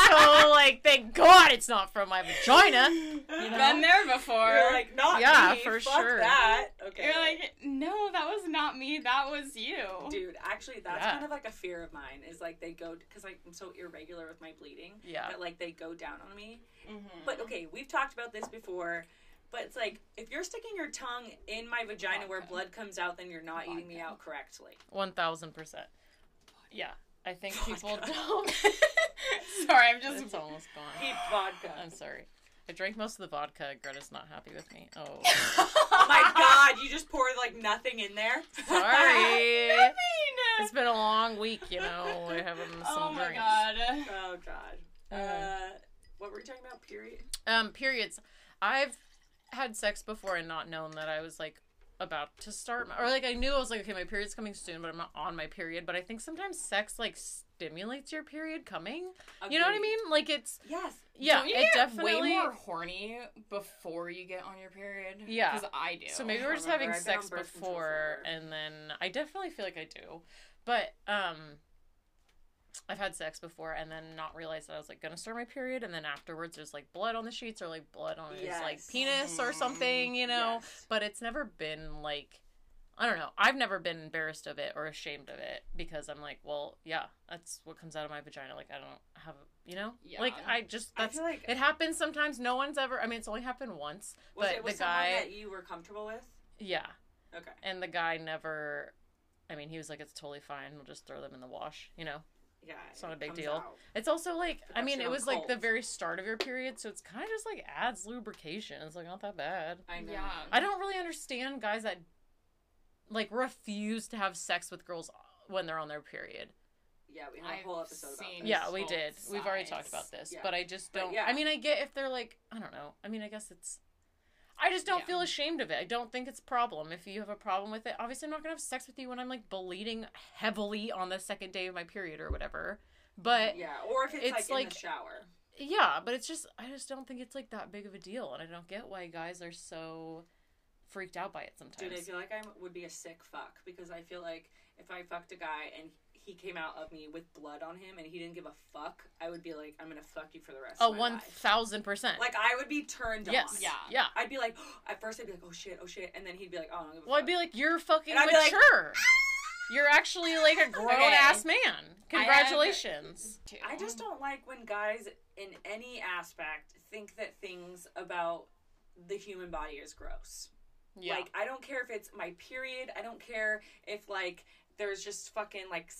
[SPEAKER 3] so like, thank God it's not from my vagina. You know?
[SPEAKER 4] Been there before.
[SPEAKER 1] You're like, not
[SPEAKER 3] Yeah,
[SPEAKER 1] me.
[SPEAKER 3] for
[SPEAKER 1] Fuck
[SPEAKER 3] sure.
[SPEAKER 1] that. Okay.
[SPEAKER 4] You're like, no, that was not me. That was you.
[SPEAKER 1] Dude, actually, that's
[SPEAKER 3] Yeah.
[SPEAKER 1] kind of like a fear of mine. Is like they go because like, I'm so irregular with my bleeding.
[SPEAKER 3] Yeah.
[SPEAKER 1] That like they go down on me.
[SPEAKER 4] Mm-hmm.
[SPEAKER 1] But okay, we've talked about this before. But it's like if you're sticking your tongue in my vagina where blood comes out, then you're not eating me out correctly.
[SPEAKER 3] One thousand percent. Yeah, I think people don't.
[SPEAKER 4] Sorry, I'm just.
[SPEAKER 3] it's almost gone.
[SPEAKER 1] Eat vodka.
[SPEAKER 3] I'm sorry. I drank most of the vodka. Greta's not happy with me. Oh,
[SPEAKER 1] oh my god, you just poured like nothing in there.
[SPEAKER 3] sorry.
[SPEAKER 4] Nothing.
[SPEAKER 3] It's been a long week, you know. We're having some
[SPEAKER 4] Oh my
[SPEAKER 3] drinks.
[SPEAKER 4] god.
[SPEAKER 1] Oh god.
[SPEAKER 3] Mm.
[SPEAKER 1] Uh, what were we talking about? Period.
[SPEAKER 3] Um, periods. I've had sex before and not known that I was like about to start my, or like I knew I was like okay my period's coming soon but I'm not on my period but I think sometimes sex like stimulates your period coming you know what I mean like it's
[SPEAKER 1] Yes.
[SPEAKER 3] yeah
[SPEAKER 4] Don't you
[SPEAKER 3] it
[SPEAKER 4] get
[SPEAKER 3] definitely
[SPEAKER 4] way more horny before you get on your period.
[SPEAKER 3] Yeah.
[SPEAKER 4] because I do.
[SPEAKER 3] so maybe we're just having
[SPEAKER 1] I've been on
[SPEAKER 3] sex before and then I definitely feel like I do but um I've had sex before and then not realize that I was like gonna start my period and then afterwards there's like blood on the sheets or like blood on his like penis or mm-hmm. something you know
[SPEAKER 1] Yes.
[SPEAKER 3] but it's never been like I don't know. I've never been embarrassed of it or ashamed of it because I'm like, well, yeah, that's what comes out of my vagina. Like I don't have, you know,
[SPEAKER 4] Yeah.
[SPEAKER 3] like I just
[SPEAKER 1] I
[SPEAKER 3] that's
[SPEAKER 1] feel like
[SPEAKER 3] it happens sometimes. No one's ever. I mean, it's only happened once,
[SPEAKER 1] was
[SPEAKER 3] but
[SPEAKER 1] it with
[SPEAKER 3] the guy,
[SPEAKER 1] that you were comfortable with?
[SPEAKER 3] yeah,
[SPEAKER 1] Okay.
[SPEAKER 3] and the guy never. I mean, he was like, it's totally fine. We'll just throw them in the wash, you know.
[SPEAKER 1] Yeah.
[SPEAKER 3] It's not a big deal.
[SPEAKER 1] out.
[SPEAKER 3] It's also like, I mean, it
[SPEAKER 1] on
[SPEAKER 3] was like the very start of your period, so it's kind of just like adds lubrication. It's like not that bad.
[SPEAKER 1] I know.
[SPEAKER 4] Yeah.
[SPEAKER 3] I don't really understand guys that like refuse to have sex with girls when they're on their period.
[SPEAKER 1] Yeah, we had a
[SPEAKER 4] I've
[SPEAKER 1] whole episode about this.
[SPEAKER 3] Yeah, we
[SPEAKER 4] both
[SPEAKER 3] did. We've already talked about this,
[SPEAKER 1] Yeah.
[SPEAKER 3] but I just don't.
[SPEAKER 1] yeah.
[SPEAKER 3] I mean, I get if they're like, I don't know. I mean, I guess it's. I just don't
[SPEAKER 4] Yeah.
[SPEAKER 3] feel ashamed of it. I don't think it's a problem. If you have a problem with it, obviously I'm not gonna have sex with you when I'm like bleeding heavily on the second day of my period or whatever. But
[SPEAKER 1] Yeah, or if it's,
[SPEAKER 3] It's
[SPEAKER 1] like, in the shower.
[SPEAKER 3] yeah, but it's just I just don't think it's like that big of a deal, and I don't get why guys are so freaked out by it sometimes.
[SPEAKER 1] Dude, I feel like I would be a sick fuck because I feel like if I fucked a guy and he came out of me with blood on him and he didn't give a fuck, I would be like, I'm gonna fuck you for the rest
[SPEAKER 3] Oh,
[SPEAKER 1] of my
[SPEAKER 3] one
[SPEAKER 1] life.
[SPEAKER 3] thousand percent.
[SPEAKER 1] Like I would be turned
[SPEAKER 3] Yes.
[SPEAKER 1] on.
[SPEAKER 4] Yeah.
[SPEAKER 3] Yeah.
[SPEAKER 1] I'd be like, at first I'd be like, oh shit, oh shit, and then he'd be like, oh, I don't give a
[SPEAKER 3] Well, I'd be like, you're fucking
[SPEAKER 1] And I'd be like,
[SPEAKER 3] mature. Ah! You're actually like a grown ass man. Congratulations.
[SPEAKER 4] Too.
[SPEAKER 1] I just don't like when guys in any aspect think that things about the human body is gross.
[SPEAKER 3] Yeah.
[SPEAKER 1] Like I don't care if it's my period. I don't care if like there's just fucking like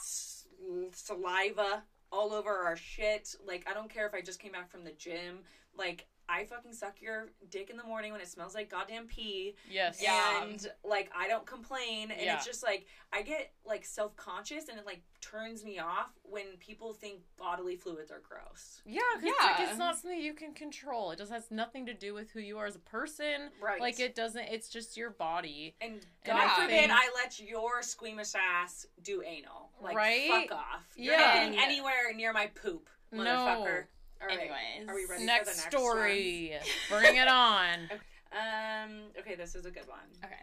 [SPEAKER 1] saliva all over our shit. Like I don't care if I just came back from the gym. Like I fucking suck your dick in the morning when it smells like goddamn pee.
[SPEAKER 3] yes.
[SPEAKER 4] Yeah.
[SPEAKER 1] And like I don't complain and
[SPEAKER 3] Yeah.
[SPEAKER 1] it's just like I get like self-conscious and it like turns me off when people think bodily fluids are gross.
[SPEAKER 3] Yeah, 'cause it's, like,
[SPEAKER 4] Yeah.
[SPEAKER 3] it's not something you can control. It just has nothing to do with who you are as a person.
[SPEAKER 1] Right.
[SPEAKER 3] Like it doesn't. It's just your body.
[SPEAKER 1] And
[SPEAKER 3] And
[SPEAKER 1] God
[SPEAKER 4] I
[SPEAKER 1] forbid
[SPEAKER 3] think-
[SPEAKER 1] I let your squeamish ass do anal. Like,
[SPEAKER 3] Right?
[SPEAKER 1] fuck off. You're
[SPEAKER 3] Yeah.
[SPEAKER 1] not getting anywhere near my poop,
[SPEAKER 3] No.
[SPEAKER 1] All right.
[SPEAKER 4] Anyways.
[SPEAKER 1] Are we ready
[SPEAKER 3] Next,
[SPEAKER 1] for the next
[SPEAKER 3] story. Bring it on.
[SPEAKER 1] one? Um, okay, this is a good one.
[SPEAKER 4] Okay.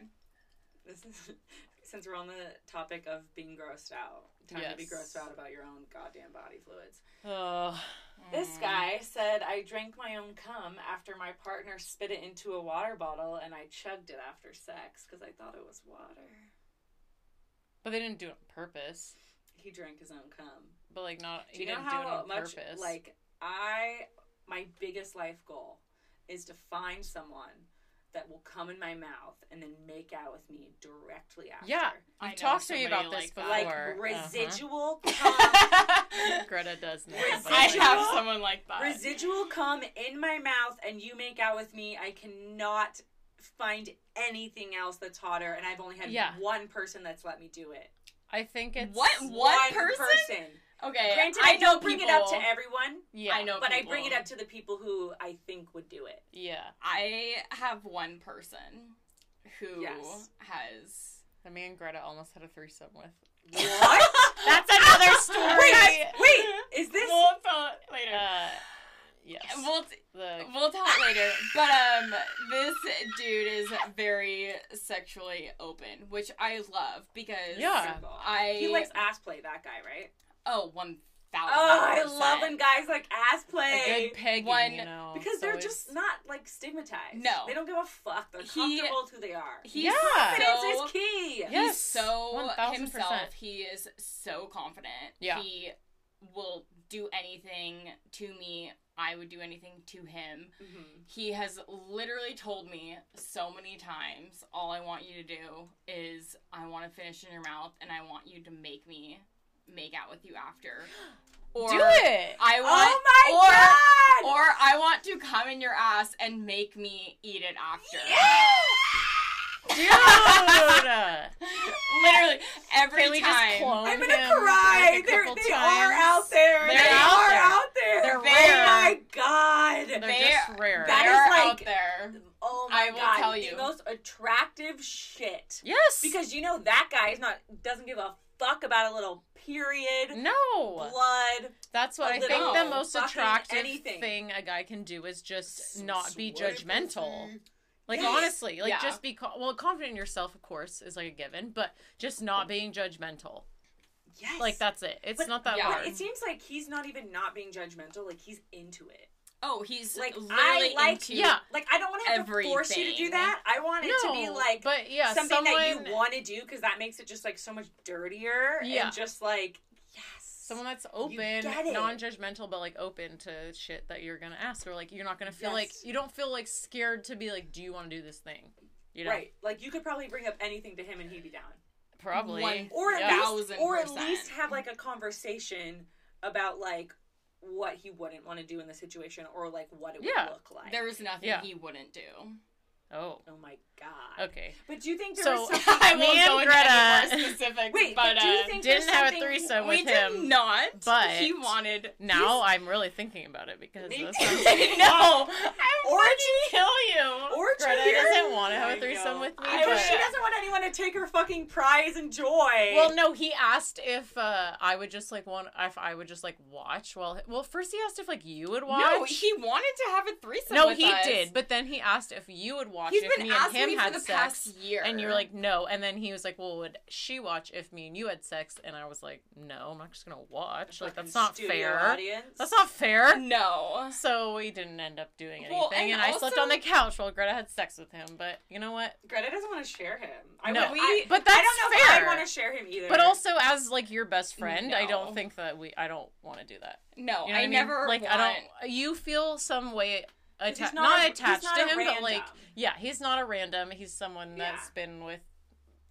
[SPEAKER 1] This is since we're on the topic of being grossed out. Time to be grossed out about your own goddamn body fluids.
[SPEAKER 3] Oh,
[SPEAKER 1] This guy said, I drank my own cum after my partner spit it into a water bottle and I chugged it after sex because I thought it was water.
[SPEAKER 3] but they didn't do it on purpose.
[SPEAKER 1] He drank his own cum.
[SPEAKER 3] But like not.
[SPEAKER 1] Do
[SPEAKER 3] he
[SPEAKER 1] you know
[SPEAKER 3] didn't do it
[SPEAKER 1] how
[SPEAKER 3] on
[SPEAKER 1] much
[SPEAKER 3] purpose.
[SPEAKER 1] like I my biggest life goal is to find someone that will come in my mouth and then make out with me directly after.
[SPEAKER 3] Yeah.
[SPEAKER 4] I
[SPEAKER 3] You talked to me about this
[SPEAKER 4] like
[SPEAKER 3] before.
[SPEAKER 1] Like
[SPEAKER 3] Uh-huh.
[SPEAKER 1] residual cum
[SPEAKER 3] Greta does know.
[SPEAKER 4] I have someone like that.
[SPEAKER 1] residual cum in my mouth and you make out with me, I cannot find anything else that's hotter and I've only had
[SPEAKER 3] Yeah.
[SPEAKER 1] one person that's let me do it.
[SPEAKER 3] I think it's
[SPEAKER 4] What? One person? Okay.
[SPEAKER 1] Granted,
[SPEAKER 4] I
[SPEAKER 1] I, don't
[SPEAKER 4] know
[SPEAKER 1] bring it up to everyone,
[SPEAKER 3] Yeah,
[SPEAKER 4] I know
[SPEAKER 1] but I bring it up to the people who I think would do it.
[SPEAKER 3] Yeah,
[SPEAKER 4] I have one person who
[SPEAKER 1] Yes.
[SPEAKER 4] has.
[SPEAKER 3] the me and Greta almost had a threesome with.
[SPEAKER 1] What?
[SPEAKER 3] That's another story.
[SPEAKER 1] wait, wait, is this
[SPEAKER 4] We'll tell it later.
[SPEAKER 3] Uh, yes.
[SPEAKER 4] We'll
[SPEAKER 3] the
[SPEAKER 4] we'll talk later. But um, this dude is very sexually open, which I love because
[SPEAKER 3] Yeah.
[SPEAKER 4] I
[SPEAKER 1] He likes ass play. That guy, right?
[SPEAKER 4] Oh one thousand.
[SPEAKER 1] Oh, I love when guys like ass
[SPEAKER 3] a
[SPEAKER 1] play.
[SPEAKER 3] good pegging,
[SPEAKER 4] One-
[SPEAKER 3] you know.
[SPEAKER 1] because
[SPEAKER 3] it's
[SPEAKER 1] they're
[SPEAKER 3] always-
[SPEAKER 1] just not like stigmatized.
[SPEAKER 4] No.
[SPEAKER 1] they don't give a fuck. They're
[SPEAKER 4] He-
[SPEAKER 1] comfortable with who they are.
[SPEAKER 4] He's
[SPEAKER 3] Yeah.
[SPEAKER 1] Confidence
[SPEAKER 4] so
[SPEAKER 1] is key.
[SPEAKER 3] Yeah.
[SPEAKER 4] he's
[SPEAKER 3] Yes,
[SPEAKER 4] so
[SPEAKER 3] 1000%.
[SPEAKER 4] himself. He is so confident.
[SPEAKER 3] Yeah.
[SPEAKER 4] He will do anything to me. I would do anything to him.
[SPEAKER 1] Mhm.
[SPEAKER 4] He has literally told me so many times, all I want you to do is I want to finish in your mouth and I want you to make me make out with you after. Or
[SPEAKER 3] Do it.
[SPEAKER 4] I want
[SPEAKER 1] Oh my
[SPEAKER 4] or,
[SPEAKER 1] god!
[SPEAKER 4] Or I want to come in your ass and make me eat it after.
[SPEAKER 3] Dude!
[SPEAKER 4] Literally every
[SPEAKER 3] Can we just
[SPEAKER 4] time.
[SPEAKER 3] clone
[SPEAKER 1] I'm gonna
[SPEAKER 3] him,
[SPEAKER 1] cry.
[SPEAKER 3] like, a
[SPEAKER 1] They're,
[SPEAKER 3] couple
[SPEAKER 1] they are
[SPEAKER 3] times?
[SPEAKER 1] out there.
[SPEAKER 3] They're
[SPEAKER 1] they
[SPEAKER 3] out
[SPEAKER 1] are
[SPEAKER 3] there.
[SPEAKER 1] out there.
[SPEAKER 3] They're
[SPEAKER 1] oh
[SPEAKER 3] rare.
[SPEAKER 1] my god.
[SPEAKER 3] They're
[SPEAKER 4] They-
[SPEAKER 3] just rare.
[SPEAKER 1] That
[SPEAKER 4] They're
[SPEAKER 1] is like-
[SPEAKER 4] out there.
[SPEAKER 1] oh my
[SPEAKER 4] I will
[SPEAKER 1] god.
[SPEAKER 4] tell you.
[SPEAKER 1] the most attractive shit.
[SPEAKER 3] yes.
[SPEAKER 1] Because you know that guy is not doesn't give a fuck about a little period,
[SPEAKER 3] no.
[SPEAKER 1] blood.
[SPEAKER 3] That's what I think the most attractive
[SPEAKER 1] anything.
[SPEAKER 3] thing a guy can do is just
[SPEAKER 1] Some
[SPEAKER 3] not be judgmental.
[SPEAKER 1] pussy.
[SPEAKER 3] Like
[SPEAKER 1] Yes.
[SPEAKER 3] honestly, like
[SPEAKER 4] Yeah.
[SPEAKER 3] just be co- well confident in yourself, of course, is like a given, but just not being judgmental.
[SPEAKER 1] Yes.
[SPEAKER 3] Like that's it. It's
[SPEAKER 1] But-
[SPEAKER 3] not that
[SPEAKER 4] yeah,
[SPEAKER 3] hard.
[SPEAKER 1] it seems like he's not even not being judgmental. Like he's into it.
[SPEAKER 4] Oh, he's
[SPEAKER 1] Like,
[SPEAKER 4] like
[SPEAKER 1] I like-
[SPEAKER 4] into
[SPEAKER 3] Yeah.
[SPEAKER 1] Like I don't want to have to force you to do that. I want it to be like
[SPEAKER 3] but yeah,
[SPEAKER 1] something
[SPEAKER 3] someone,
[SPEAKER 1] that you want to do because that makes it just like so much dirtier
[SPEAKER 3] Yeah.
[SPEAKER 1] and just like yes.
[SPEAKER 3] someone that's open, non-judgmental, but like open to shit that you're gonna ask, or like you're not gonna feel like you don't feel like scared to be like, do you want to do this thing? You know,
[SPEAKER 1] right. Like you could probably bring up anything to him and he'd be down.
[SPEAKER 3] probably.
[SPEAKER 4] One-
[SPEAKER 1] Or at
[SPEAKER 3] Yeah.
[SPEAKER 1] least
[SPEAKER 4] Thousand
[SPEAKER 1] or at least have like a conversation about like what he wouldn't want to do in the situation or like what it would look like.
[SPEAKER 4] There's nothing
[SPEAKER 3] Yeah.
[SPEAKER 4] he wouldn't do.
[SPEAKER 3] Oh,
[SPEAKER 1] Oh my god.
[SPEAKER 3] okay.
[SPEAKER 1] But do you think there
[SPEAKER 3] So-
[SPEAKER 1] was something
[SPEAKER 4] I won't go into
[SPEAKER 3] Greta-
[SPEAKER 4] any more specifics.
[SPEAKER 1] Wait,
[SPEAKER 4] but,
[SPEAKER 1] but do you
[SPEAKER 4] uh,
[SPEAKER 1] think
[SPEAKER 3] Didn't
[SPEAKER 1] there's
[SPEAKER 3] have a
[SPEAKER 1] something-
[SPEAKER 3] threesome
[SPEAKER 4] we
[SPEAKER 3] with
[SPEAKER 4] did not.
[SPEAKER 3] but
[SPEAKER 4] he wanted
[SPEAKER 3] now I'm really thinking about it because
[SPEAKER 1] Me
[SPEAKER 3] this sounds-
[SPEAKER 4] no.
[SPEAKER 1] Orgy?
[SPEAKER 3] kill you.
[SPEAKER 1] Orgy
[SPEAKER 3] Greta
[SPEAKER 1] here?
[SPEAKER 3] doesn't want to have a threesome with me.
[SPEAKER 1] I she doesn't want anyone to take her fucking prize and joy.
[SPEAKER 3] Well, no, he asked if uh, I would just like want if I would just like watch. Well, well, first he asked if like you would watch.
[SPEAKER 4] No, he wanted to have a threesome.
[SPEAKER 3] No, he
[SPEAKER 4] us.
[SPEAKER 3] did. But then he asked if you would watch
[SPEAKER 4] He's
[SPEAKER 3] if
[SPEAKER 4] been
[SPEAKER 3] me and him
[SPEAKER 4] me
[SPEAKER 3] had
[SPEAKER 4] for the
[SPEAKER 3] sex.
[SPEAKER 4] past year,
[SPEAKER 3] And you were like, no. And then he was like, well, would she watch if me and you had sex? And I was like, no, I'm not just gonna watch. Like that's not fair.
[SPEAKER 1] Audience.
[SPEAKER 3] That's not fair.
[SPEAKER 4] no.
[SPEAKER 3] So we didn't end up doing anything,
[SPEAKER 4] Well,
[SPEAKER 3] and,
[SPEAKER 4] and
[SPEAKER 3] I slept on the couch while Greta had sex with him. But you know what?
[SPEAKER 1] Greta doesn't want to share him. I
[SPEAKER 3] No.
[SPEAKER 4] We-
[SPEAKER 1] I,
[SPEAKER 3] but
[SPEAKER 1] I
[SPEAKER 3] that's
[SPEAKER 1] don't know if
[SPEAKER 3] fair.
[SPEAKER 1] I want to share him either.
[SPEAKER 3] But also, as like your best friend, I don't think that we. I don't want to do that.
[SPEAKER 4] No,
[SPEAKER 3] You know
[SPEAKER 4] I
[SPEAKER 3] I, mean?
[SPEAKER 4] never
[SPEAKER 3] like.
[SPEAKER 4] want.
[SPEAKER 3] I don't. You feel some way. Atta-
[SPEAKER 1] he's
[SPEAKER 3] not,
[SPEAKER 1] not a-
[SPEAKER 3] attached
[SPEAKER 1] not
[SPEAKER 3] to him, but like, yeah, he's not a random. He's someone
[SPEAKER 1] Yeah.
[SPEAKER 3] that's been with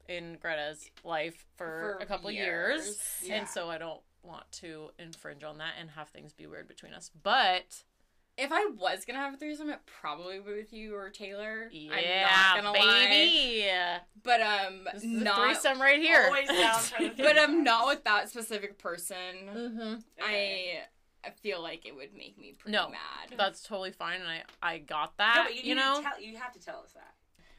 [SPEAKER 3] in Greta's life for,
[SPEAKER 4] For
[SPEAKER 3] a couple
[SPEAKER 4] years.
[SPEAKER 3] years,
[SPEAKER 1] Yeah.
[SPEAKER 3] and so I don't want to infringe on that and have things be weird between us. But
[SPEAKER 4] If I was gonna have a threesome, it probably would be with you or Taylor.
[SPEAKER 3] yeah,
[SPEAKER 4] I'm not gonna lie.
[SPEAKER 3] baby,
[SPEAKER 4] But um,
[SPEAKER 3] this is
[SPEAKER 4] not.
[SPEAKER 3] a threesome right here.
[SPEAKER 1] Always down for the
[SPEAKER 4] But I'm
[SPEAKER 1] threesome.
[SPEAKER 4] not with that specific person.
[SPEAKER 3] hmm
[SPEAKER 1] Okay.
[SPEAKER 4] I I feel like it would make me pretty
[SPEAKER 3] No,
[SPEAKER 4] mad.
[SPEAKER 3] That's totally fine, and I I got that.
[SPEAKER 1] No,
[SPEAKER 3] that.
[SPEAKER 1] but you,
[SPEAKER 3] you
[SPEAKER 1] need
[SPEAKER 3] know,
[SPEAKER 1] tell, you have to tell us that.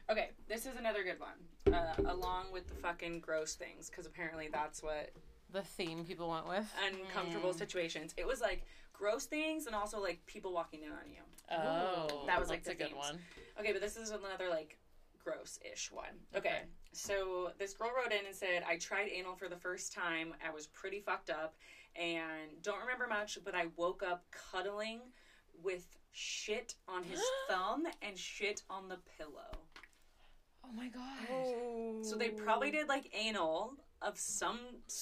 [SPEAKER 1] Okay, this is another good one. Uh, along with the fucking gross things, because apparently that's what
[SPEAKER 3] the theme people went with.
[SPEAKER 1] uncomfortable situations. It was like gross things and also like people walking in on you.
[SPEAKER 3] Oh,
[SPEAKER 1] That was, like,
[SPEAKER 3] that's
[SPEAKER 1] the
[SPEAKER 3] a good one.
[SPEAKER 1] Okay, but this is another like gross-ish one. Okay.
[SPEAKER 3] Okay.
[SPEAKER 1] So this girl wrote in and said, "I tried anal for the first time. I was pretty fucked up and don't remember much, but I woke up cuddling with shit on his thumb and shit on the pillow.
[SPEAKER 3] Oh my god. Oh.
[SPEAKER 1] So they probably did like anal of some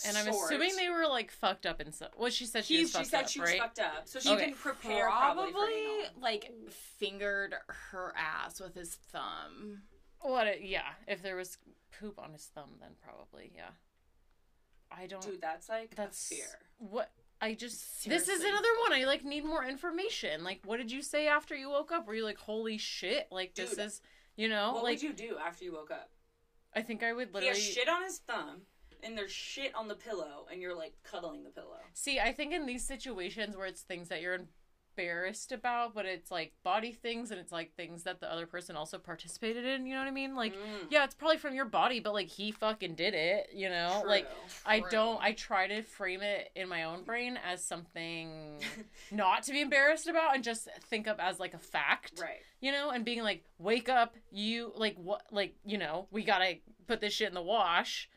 [SPEAKER 3] And I'm
[SPEAKER 1] sort.
[SPEAKER 3] assuming they were like fucked up and stuff. Well, she said she
[SPEAKER 1] He,
[SPEAKER 3] was
[SPEAKER 1] she
[SPEAKER 3] fucked
[SPEAKER 1] said
[SPEAKER 3] up,
[SPEAKER 1] she was
[SPEAKER 3] right?
[SPEAKER 1] fucked up, so she
[SPEAKER 3] Okay.
[SPEAKER 1] didn't prepare probably,
[SPEAKER 4] probably like fingered her ass with his thumb.
[SPEAKER 3] What? A, yeah. If there was poop on his thumb, then probably yeah. I don't.
[SPEAKER 1] Dude, that's like
[SPEAKER 3] that's
[SPEAKER 1] fear.
[SPEAKER 3] What I just. This is another one. I like need more information. Like, what did you say after you woke up? Were you like, holy shit? Like this is. You know,
[SPEAKER 1] what
[SPEAKER 3] like
[SPEAKER 1] would you do after you woke up?
[SPEAKER 3] I think I would
[SPEAKER 1] He
[SPEAKER 3] literally
[SPEAKER 1] has shit on his thumb, and there's shit on the pillow, and you're like cuddling the pillow.
[SPEAKER 3] See, I think in these situations where it's things that you're embarrassed about, but it's like body things and it's like things that the other person also participated in, you know what I mean? Like
[SPEAKER 1] Mm.
[SPEAKER 3] yeah, it's probably from your body, but like he fucking did it, you know? Like
[SPEAKER 1] True.
[SPEAKER 3] I don't I try to frame it in my own brain as something not to be embarrassed about and just think of as like a fact
[SPEAKER 1] right.
[SPEAKER 3] you know, and being like, wake up, you like what, like you know, we gotta put this shit in the wash.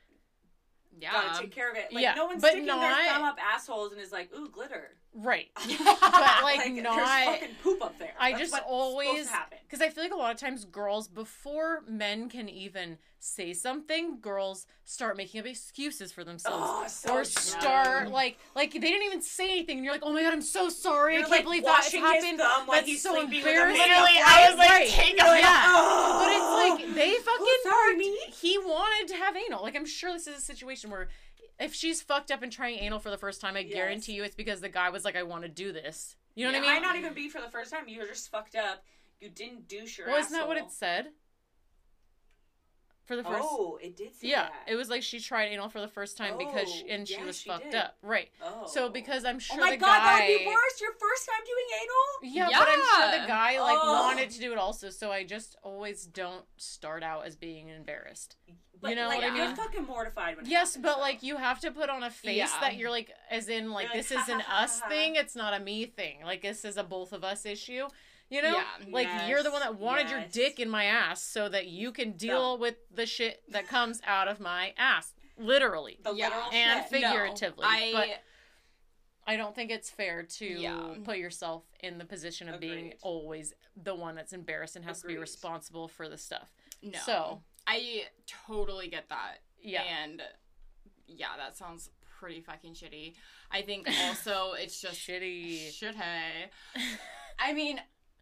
[SPEAKER 4] Yeah.
[SPEAKER 1] Gotta take care of it. Like
[SPEAKER 3] yeah,
[SPEAKER 1] no one's
[SPEAKER 3] but
[SPEAKER 1] sticking their thumb up assholes and is like, ooh, glitter.
[SPEAKER 3] Right.
[SPEAKER 1] but
[SPEAKER 3] like,
[SPEAKER 1] there's
[SPEAKER 3] not-
[SPEAKER 1] fucking poop up there.
[SPEAKER 3] I
[SPEAKER 1] That's
[SPEAKER 3] just
[SPEAKER 1] what's
[SPEAKER 3] always
[SPEAKER 1] happen.
[SPEAKER 3] because I feel like a lot of times girls before men can even say something, girls start making up excuses for themselves.
[SPEAKER 1] Oh, so
[SPEAKER 3] or
[SPEAKER 1] dumb.
[SPEAKER 3] start like like they didn't even say anything and you're like oh my god I'm so sorry
[SPEAKER 1] You're,
[SPEAKER 3] I can't
[SPEAKER 1] like,
[SPEAKER 3] believe that happened
[SPEAKER 1] his
[SPEAKER 3] that's
[SPEAKER 1] he's
[SPEAKER 3] so
[SPEAKER 1] sleeping
[SPEAKER 3] embarrassing.
[SPEAKER 4] Literally, I was like,
[SPEAKER 3] Right.
[SPEAKER 4] take
[SPEAKER 1] You're like,
[SPEAKER 3] yeah.
[SPEAKER 1] oh.
[SPEAKER 3] But it's like they fucking
[SPEAKER 1] sorry, me?
[SPEAKER 3] He wanted to have anal. Like I'm sure this is a situation where if she's fucked up and trying anal for the first time, I
[SPEAKER 1] Yes.
[SPEAKER 3] guarantee you it's because the guy was like, "I want to do this." You know
[SPEAKER 4] Yeah.
[SPEAKER 3] what I mean?
[SPEAKER 1] Might not even be for the first time. You were just fucked up. You didn't douche your
[SPEAKER 3] well, isn't that what it said? For the first,
[SPEAKER 1] Oh, it did say
[SPEAKER 3] yeah,
[SPEAKER 1] that.
[SPEAKER 3] it was like she tried anal for the first time because she,
[SPEAKER 1] Oh,
[SPEAKER 3] and she
[SPEAKER 1] yeah,
[SPEAKER 3] was
[SPEAKER 1] she
[SPEAKER 3] fucked
[SPEAKER 1] did.
[SPEAKER 3] up, right?
[SPEAKER 1] Oh.
[SPEAKER 3] So because I'm oh sure
[SPEAKER 1] oh my
[SPEAKER 3] the
[SPEAKER 1] god,
[SPEAKER 3] guy,
[SPEAKER 1] that would be worse. Your first time doing anal.
[SPEAKER 3] Yeah, but I'm sure the guy like
[SPEAKER 1] Oh.
[SPEAKER 3] wanted to do it also. So I just always don't start out as being embarrassed.
[SPEAKER 1] But,
[SPEAKER 3] You know
[SPEAKER 1] like,
[SPEAKER 3] what I
[SPEAKER 1] You're
[SPEAKER 3] mean?
[SPEAKER 1] fucking mortified when.
[SPEAKER 3] Yes,
[SPEAKER 1] happens,
[SPEAKER 3] but
[SPEAKER 1] though.
[SPEAKER 3] like you have to put on a face
[SPEAKER 4] Yeah.
[SPEAKER 3] that you're like, as in like
[SPEAKER 1] like,
[SPEAKER 3] this is an
[SPEAKER 1] "Ha, ha, ha,
[SPEAKER 3] us
[SPEAKER 1] ha, ha."
[SPEAKER 3] thing. It's not a me thing. Like this is a both of us issue. You know,
[SPEAKER 4] Yeah.
[SPEAKER 3] like you're the one that wanted your dick in my ass so that you can deal with the shit that comes out of my ass, literally
[SPEAKER 1] the
[SPEAKER 4] Yeah.
[SPEAKER 1] literal
[SPEAKER 3] and
[SPEAKER 1] shit.
[SPEAKER 3] figuratively.
[SPEAKER 4] No, I
[SPEAKER 3] but I don't think it's fair to
[SPEAKER 4] Yeah.
[SPEAKER 3] put yourself in the position of being always the one that's embarrassed and has to be responsible for the stuff.
[SPEAKER 4] no.
[SPEAKER 3] So
[SPEAKER 4] I totally get that.
[SPEAKER 3] yeah,
[SPEAKER 4] And yeah, that sounds pretty fucking shitty. I think also it's just
[SPEAKER 3] shitty.
[SPEAKER 4] shit hey. I mean,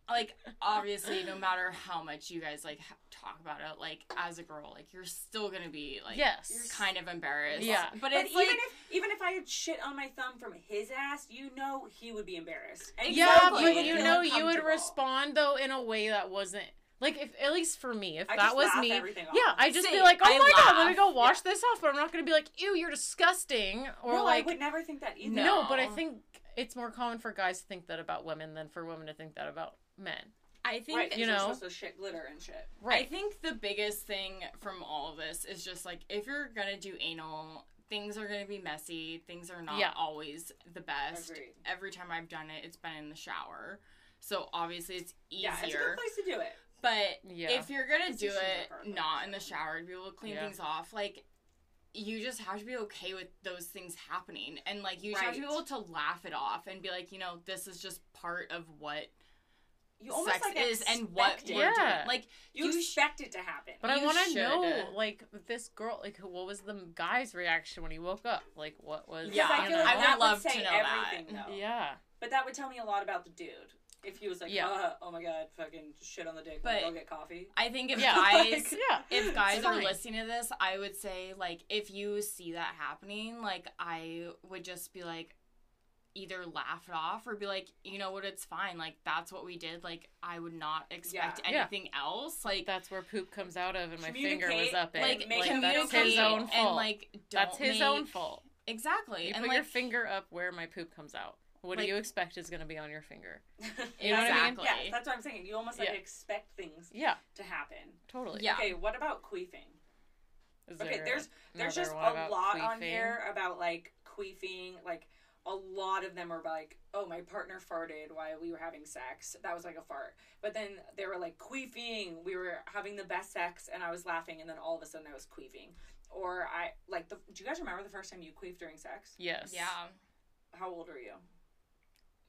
[SPEAKER 4] like obviously no matter how much you guys like talk about it like as a girl like you're still going to be like
[SPEAKER 3] Yes.
[SPEAKER 4] kind of embarrassed.
[SPEAKER 3] Yeah.
[SPEAKER 4] But,
[SPEAKER 1] But
[SPEAKER 4] it's
[SPEAKER 1] even
[SPEAKER 4] like
[SPEAKER 1] if even if I had shit on my thumb from his ass, you know he would be embarrassed. And
[SPEAKER 3] Yeah, but
[SPEAKER 4] would
[SPEAKER 3] you know you would respond though in a way that wasn't like if at least for me if
[SPEAKER 1] I
[SPEAKER 3] that
[SPEAKER 1] just
[SPEAKER 3] was
[SPEAKER 1] laugh
[SPEAKER 3] me yeah I just be like oh
[SPEAKER 4] I
[SPEAKER 3] my god let me go wash this off but I'm not gonna be like ew you're disgusting or
[SPEAKER 1] no,
[SPEAKER 3] like
[SPEAKER 1] I would never think that either.
[SPEAKER 3] no.
[SPEAKER 4] No.
[SPEAKER 3] but I think it's more common for guys to think that about women than for women to think that about men
[SPEAKER 4] I think
[SPEAKER 1] right?
[SPEAKER 3] you
[SPEAKER 1] You know,
[SPEAKER 3] know.
[SPEAKER 1] supposed to shit glitter and shit. Right.
[SPEAKER 4] I think the biggest thing from all of this is just like if you're gonna do anal, things are gonna be messy. Things are not
[SPEAKER 3] Yeah.
[SPEAKER 4] always the best.
[SPEAKER 1] Agreed.
[SPEAKER 4] Every time I've done it, it's been in the shower. So obviously it's easier.
[SPEAKER 1] Yeah, it's a good place to do it.
[SPEAKER 4] but
[SPEAKER 3] Yeah.
[SPEAKER 4] if you're gonna
[SPEAKER 1] It's
[SPEAKER 4] do it not in the shower to be able to clean
[SPEAKER 3] Yeah.
[SPEAKER 4] things off, like you just have to be okay with those things happening and like you just have to be able to laugh it off and be like, you know, this is just part of what
[SPEAKER 1] You almost
[SPEAKER 4] sex
[SPEAKER 1] like
[SPEAKER 4] is and what
[SPEAKER 1] expect it.
[SPEAKER 4] we're
[SPEAKER 3] Yeah.
[SPEAKER 4] doing. Like
[SPEAKER 1] You,
[SPEAKER 4] you sh-
[SPEAKER 1] expect it to happen.
[SPEAKER 3] But I want to know, like, this girl, like, what was the guy's reaction when he woke up? Like, what was?
[SPEAKER 4] Yeah,
[SPEAKER 1] I feel like
[SPEAKER 4] I would
[SPEAKER 1] that
[SPEAKER 4] love to
[SPEAKER 1] say
[SPEAKER 4] know that.
[SPEAKER 1] Though.
[SPEAKER 3] Yeah,
[SPEAKER 1] But that would tell me a lot about the dude. If he was like,
[SPEAKER 3] Yeah.
[SPEAKER 1] uh, oh my god, fucking shit on the dick,
[SPEAKER 4] But-
[SPEAKER 1] go get coffee.
[SPEAKER 4] I think if
[SPEAKER 3] Yeah.
[SPEAKER 4] guys
[SPEAKER 3] yeah.
[SPEAKER 4] if guys are listening to this, I would say like if you see that happening, like I would just be like either laugh it off or be like, you know what, it's fine. Like that's what we did. Like I would not expect
[SPEAKER 3] Yeah.
[SPEAKER 4] anything else. Like
[SPEAKER 3] That's where poop comes out of, and my finger was up it.
[SPEAKER 4] like,
[SPEAKER 1] make
[SPEAKER 3] like
[SPEAKER 4] communicate
[SPEAKER 3] that's his own
[SPEAKER 4] and
[SPEAKER 3] fault.
[SPEAKER 4] like don't
[SPEAKER 3] that's his
[SPEAKER 4] make-
[SPEAKER 3] own fault.
[SPEAKER 4] Exactly.
[SPEAKER 3] You
[SPEAKER 4] and
[SPEAKER 3] put
[SPEAKER 4] like
[SPEAKER 3] your finger up where my poop comes out. What
[SPEAKER 4] Like-
[SPEAKER 3] do you expect is going to be on your finger?
[SPEAKER 1] you
[SPEAKER 3] know what I mean?
[SPEAKER 4] exactly.
[SPEAKER 1] Yeah, that's what I'm saying. You almost like
[SPEAKER 3] Yeah.
[SPEAKER 1] expect things
[SPEAKER 3] Yeah,
[SPEAKER 1] to happen.
[SPEAKER 3] totally.
[SPEAKER 4] Yeah.
[SPEAKER 1] Okay, what about queefing?
[SPEAKER 3] Is
[SPEAKER 1] Okay,
[SPEAKER 3] there
[SPEAKER 1] there's there's just a
[SPEAKER 3] about
[SPEAKER 1] lot on here about like queefing. Like a lot of them are like, oh, my partner farted while we were having sex. That was like a fart. But then they were like queefing. We were having the best sex, and I was laughing, and then all of a sudden I was queefing. Or I like the. Do you guys remember the first time you queefed during sex?
[SPEAKER 3] Yes.
[SPEAKER 4] Yeah.
[SPEAKER 1] How old are you?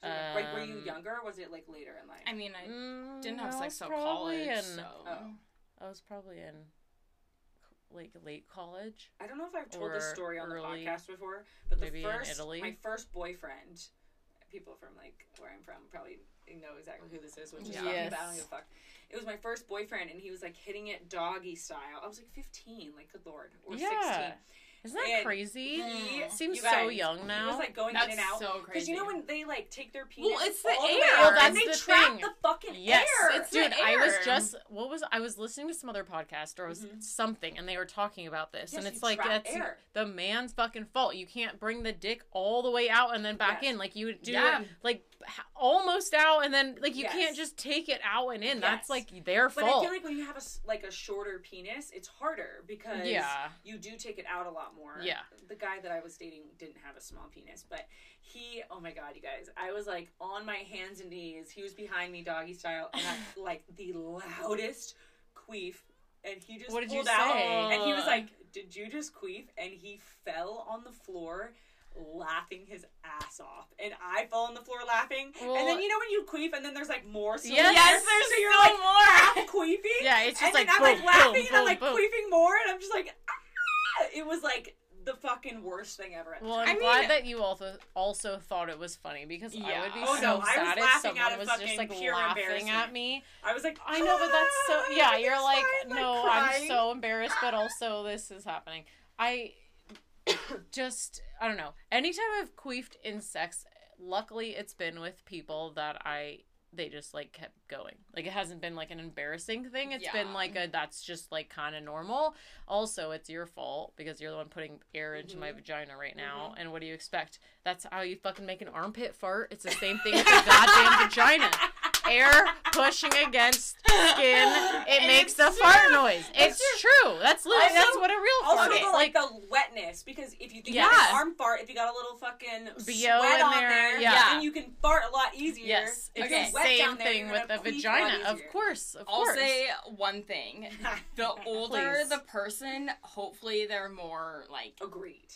[SPEAKER 1] So, like, were you
[SPEAKER 3] Um,
[SPEAKER 1] younger? Or was it like later in life?
[SPEAKER 4] I mean I
[SPEAKER 3] Mm,
[SPEAKER 4] didn't have
[SPEAKER 3] I
[SPEAKER 4] sex
[SPEAKER 3] was
[SPEAKER 4] till college.
[SPEAKER 3] in-
[SPEAKER 4] so
[SPEAKER 1] Oh.
[SPEAKER 3] I was probably in like late college.
[SPEAKER 1] I don't know if I've told this story on the
[SPEAKER 3] early-
[SPEAKER 1] podcast before, but the first
[SPEAKER 3] Italy.
[SPEAKER 1] my first boyfriend, people from like where I'm from probably know exactly who this is, which is
[SPEAKER 4] Yeah.
[SPEAKER 1] fucking
[SPEAKER 3] Yes.
[SPEAKER 1] bad. I don't give a fuck. It was my first boyfriend, and he was like hitting it doggy style. I was like 15, like good lord, or
[SPEAKER 3] Yeah.
[SPEAKER 1] 16.
[SPEAKER 3] Isn't that
[SPEAKER 1] And
[SPEAKER 3] crazy?
[SPEAKER 1] He
[SPEAKER 3] It seems
[SPEAKER 1] you
[SPEAKER 3] so
[SPEAKER 1] guys,
[SPEAKER 3] young
[SPEAKER 1] He
[SPEAKER 3] now.
[SPEAKER 1] was like going
[SPEAKER 4] That's
[SPEAKER 1] in and out.
[SPEAKER 4] so crazy.
[SPEAKER 1] Because you know when they like take their penis
[SPEAKER 4] Well, it's the air.
[SPEAKER 1] out,
[SPEAKER 3] Well,
[SPEAKER 1] and
[SPEAKER 3] that's
[SPEAKER 1] they
[SPEAKER 3] the
[SPEAKER 1] trap
[SPEAKER 3] thing.
[SPEAKER 1] the fucking
[SPEAKER 3] Yes,
[SPEAKER 1] air.
[SPEAKER 4] It's the
[SPEAKER 3] dude. I was just what was I was listening to some other podcast or it was
[SPEAKER 1] Mhm.
[SPEAKER 3] something, and they were talking about this,
[SPEAKER 1] Yes,
[SPEAKER 3] and it's like
[SPEAKER 1] trap
[SPEAKER 3] that's
[SPEAKER 1] air.
[SPEAKER 3] the man's fucking fault. You can't bring the dick all the way out and then back
[SPEAKER 1] Yes.
[SPEAKER 3] in like you would do
[SPEAKER 4] Yeah.
[SPEAKER 3] like h- almost out and then like you
[SPEAKER 1] Yes.
[SPEAKER 3] can't just take it out and in. That's like their fault But.
[SPEAKER 1] I feel like when you have a like a shorter penis, it's harder because
[SPEAKER 3] Yeah.
[SPEAKER 1] you do take it out a lot more.
[SPEAKER 3] Yeah.
[SPEAKER 1] The guy that I was dating didn't have a small penis, but he, oh my god, you guys, I was like on my hands and knees. He was behind me, doggy style, and I, like the loudest queef, and he just
[SPEAKER 3] What did you
[SPEAKER 1] pulled out,
[SPEAKER 3] say?
[SPEAKER 1] and he was like, "Did you just queef?" And he fell on the floor. Laughing his ass off, and I fall on the floor laughing. and then you know when you queef, and then there's like more. So
[SPEAKER 3] Yes,
[SPEAKER 4] Yes, there's
[SPEAKER 1] so you're like
[SPEAKER 4] more.
[SPEAKER 1] half queefing.
[SPEAKER 3] yeah, it's just
[SPEAKER 1] and
[SPEAKER 3] like
[SPEAKER 1] then I'm
[SPEAKER 3] boom,
[SPEAKER 1] like laughing
[SPEAKER 3] boom,
[SPEAKER 1] and I'm like queefing more and I'm just like ah! it was like the fucking worst thing ever.
[SPEAKER 3] Well. I'm
[SPEAKER 4] I
[SPEAKER 3] glad
[SPEAKER 4] mean-
[SPEAKER 3] that you also also thought it was funny because I would be
[SPEAKER 1] Oh,
[SPEAKER 3] so
[SPEAKER 1] no, I was
[SPEAKER 3] sad if someone was just like laughing at me.
[SPEAKER 1] I was like,
[SPEAKER 3] I know, but that's so
[SPEAKER 1] "Ah,
[SPEAKER 3] yeah. You're like, no,
[SPEAKER 1] crying.
[SPEAKER 3] I'm so embarrassed, but also this is happening. I just I don't know. Anytime I've queefed in sex, luckily it's been with people that I they just like kept going. Like it hasn't been like an embarrassing thing. It's been like a that's just like kind of normal. Also, it's your fault because you're the one putting air into my
[SPEAKER 1] Mhm.
[SPEAKER 3] vagina right now. And what do you expect? That's how you fucking make an armpit fart. It's the same thing with the goddamn vagina. Air pushing against skin, it
[SPEAKER 4] And
[SPEAKER 3] makes
[SPEAKER 4] a
[SPEAKER 3] the fart noise. It's true. That's li-
[SPEAKER 1] Also-
[SPEAKER 3] that's what a real
[SPEAKER 1] Also,
[SPEAKER 3] fart
[SPEAKER 1] the,
[SPEAKER 3] is.
[SPEAKER 1] like the wetness because if you think
[SPEAKER 3] Yes.
[SPEAKER 1] an arm fart, if you got a little fucking
[SPEAKER 3] BO
[SPEAKER 1] sweat
[SPEAKER 3] in
[SPEAKER 1] on
[SPEAKER 3] there,
[SPEAKER 1] there,
[SPEAKER 3] yeah.
[SPEAKER 1] then you can fart a lot easier.
[SPEAKER 3] Yes, it's
[SPEAKER 4] Okay.
[SPEAKER 3] the same
[SPEAKER 1] there,
[SPEAKER 3] thing with the
[SPEAKER 1] a
[SPEAKER 3] vagina. Of course, of
[SPEAKER 4] I'll
[SPEAKER 3] course.
[SPEAKER 4] say one thing. The older the person, hopefully they're more like
[SPEAKER 1] Agreed.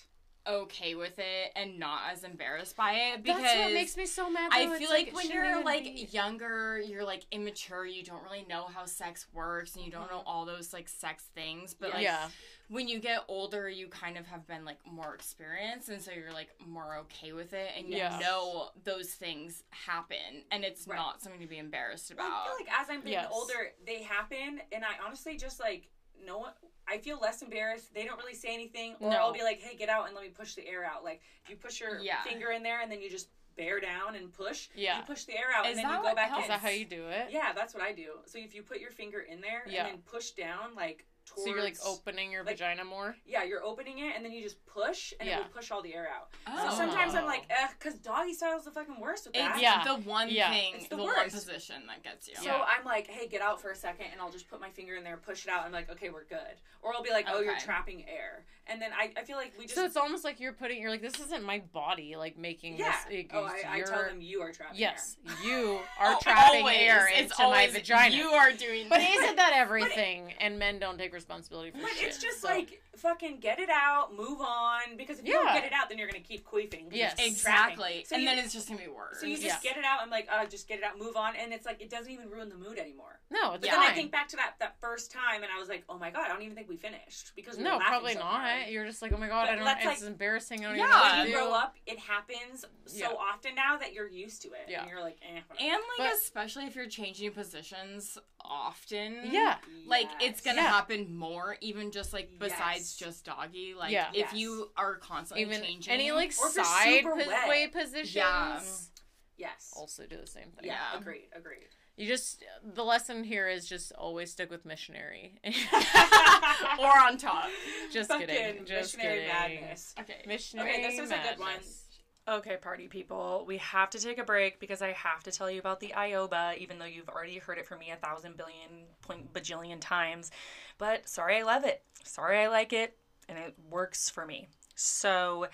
[SPEAKER 4] Okay with it and not as embarrassed by it because
[SPEAKER 3] That's what makes me so mad.
[SPEAKER 4] I feel
[SPEAKER 3] It's
[SPEAKER 4] like when you're like
[SPEAKER 3] be.
[SPEAKER 4] younger, you're like immature, you don't really know how sex works and you don't know mm-hmm. all those like sex things. But like
[SPEAKER 3] yeah,
[SPEAKER 4] when you get older, you kind of have been like more experienced and so you're like more okay with it and you
[SPEAKER 3] Yeah.
[SPEAKER 4] know those things happen and it's
[SPEAKER 1] Right.
[SPEAKER 4] not something to be embarrassed
[SPEAKER 1] Well, I
[SPEAKER 4] about.
[SPEAKER 1] feel like as I'm getting
[SPEAKER 3] Yes.
[SPEAKER 1] older, they happen, and I honestly just like no one. I feel less embarrassed. They don't really say anything, or
[SPEAKER 3] No.
[SPEAKER 1] I'll be like, "Hey, get out and let me push the air out." Like if you push your
[SPEAKER 4] Yeah.
[SPEAKER 1] finger in there and then you just bear down and push,
[SPEAKER 3] Yeah.
[SPEAKER 1] you push the air out
[SPEAKER 4] Is
[SPEAKER 1] and then you go back
[SPEAKER 4] helps?
[SPEAKER 3] is that how you do it?
[SPEAKER 1] Yeah, that's what I do. So if you put your finger in there
[SPEAKER 3] Yeah.
[SPEAKER 1] and then push down, like towards,
[SPEAKER 3] So you're like opening your
[SPEAKER 1] like-
[SPEAKER 3] vagina more.
[SPEAKER 1] Yeah, you're opening it and then you just push and
[SPEAKER 3] Yeah.
[SPEAKER 1] it will push all the air out.
[SPEAKER 4] Oh.
[SPEAKER 1] So sometimes I'm like, eh, because doggy style is the fucking worst with that.
[SPEAKER 4] It's
[SPEAKER 3] Yeah.
[SPEAKER 4] the one
[SPEAKER 3] Yeah.
[SPEAKER 4] thing,
[SPEAKER 1] It's
[SPEAKER 4] the,
[SPEAKER 1] the
[SPEAKER 4] one
[SPEAKER 1] worst.
[SPEAKER 4] position that gets you.
[SPEAKER 1] So
[SPEAKER 3] Yeah.
[SPEAKER 1] I'm like, hey, get out for a second, and I'll just put my finger in there, push it out, and I'm like, okay, we're good. Or I'll be like, oh, you're trapping air, and then I, I feel like we just
[SPEAKER 3] So it's almost like you're putting. You're like, this isn't my body. Like making
[SPEAKER 1] yeah.
[SPEAKER 3] this. Like,
[SPEAKER 1] oh, I, I
[SPEAKER 3] you're-
[SPEAKER 1] tell them you are trapping
[SPEAKER 3] Yes,
[SPEAKER 1] air.
[SPEAKER 3] you are
[SPEAKER 4] Oh,
[SPEAKER 3] trapping
[SPEAKER 4] always.
[SPEAKER 3] air
[SPEAKER 4] It's
[SPEAKER 3] into my vagina.
[SPEAKER 4] You are doing
[SPEAKER 3] But
[SPEAKER 4] this.
[SPEAKER 3] isn't that everything? and men don't take responsibility for
[SPEAKER 1] But
[SPEAKER 3] shit.
[SPEAKER 1] it's just
[SPEAKER 3] so-
[SPEAKER 1] like fucking get it out, move on, because if you don't get it out, then you're gonna keep queefing.
[SPEAKER 3] Yes.
[SPEAKER 1] you're just trapping.
[SPEAKER 4] Exactly.
[SPEAKER 1] So
[SPEAKER 4] and
[SPEAKER 1] you-
[SPEAKER 4] then it's just gonna be worse.
[SPEAKER 1] So you just
[SPEAKER 3] Yeah.
[SPEAKER 1] get it out. I'm like, uh, just get it out, move on, and it's like it doesn't even ruin the mood anymore.
[SPEAKER 3] no, it's
[SPEAKER 1] But
[SPEAKER 4] Yeah.
[SPEAKER 1] then I think back to that that first time, and I was like, oh my god, I don't even think we finished because we
[SPEAKER 3] no,
[SPEAKER 1] laughing
[SPEAKER 3] probably
[SPEAKER 1] so
[SPEAKER 3] not.
[SPEAKER 1] Hard.
[SPEAKER 3] You're just like, oh my god,
[SPEAKER 1] But
[SPEAKER 3] I don't. It's
[SPEAKER 1] like-
[SPEAKER 3] embarrassing. I don't
[SPEAKER 4] Yeah.
[SPEAKER 3] even know what
[SPEAKER 1] when you grow up, it happens so
[SPEAKER 3] Yeah.
[SPEAKER 1] often now that you're used to it,
[SPEAKER 3] Yeah.
[SPEAKER 1] and you're like, eh.
[SPEAKER 4] and like
[SPEAKER 3] But-
[SPEAKER 4] especially if you're changing positions often.
[SPEAKER 3] Yeah.
[SPEAKER 4] Like it's gonna
[SPEAKER 3] Yeah.
[SPEAKER 4] happen more, even just like besides
[SPEAKER 1] Yes.
[SPEAKER 4] just doggy. Like
[SPEAKER 3] Yeah.
[SPEAKER 4] if
[SPEAKER 1] Yes.
[SPEAKER 4] you are constantly
[SPEAKER 3] Even
[SPEAKER 4] changing
[SPEAKER 3] any like
[SPEAKER 1] Or if you're
[SPEAKER 3] side pos- way positions.
[SPEAKER 4] Yeah.
[SPEAKER 1] Yes.
[SPEAKER 3] Also do the same thing.
[SPEAKER 4] Yeah.
[SPEAKER 1] Agreed. Agreed.
[SPEAKER 3] You just the lesson here is just always stick with missionary.
[SPEAKER 4] or on top.
[SPEAKER 3] just
[SPEAKER 1] Fucking
[SPEAKER 3] kidding. Just
[SPEAKER 1] missionary
[SPEAKER 3] kidding.
[SPEAKER 1] madness.
[SPEAKER 4] Okay.
[SPEAKER 3] Missionary.
[SPEAKER 1] Okay, this is a good one.
[SPEAKER 8] Okay, party people, we have to take a break because I have to tell you about the IOBA, even though you've already heard it from me a thousand billion point bajillion times. But sorry, I love it. Sorry, I like it, and it works for me. So,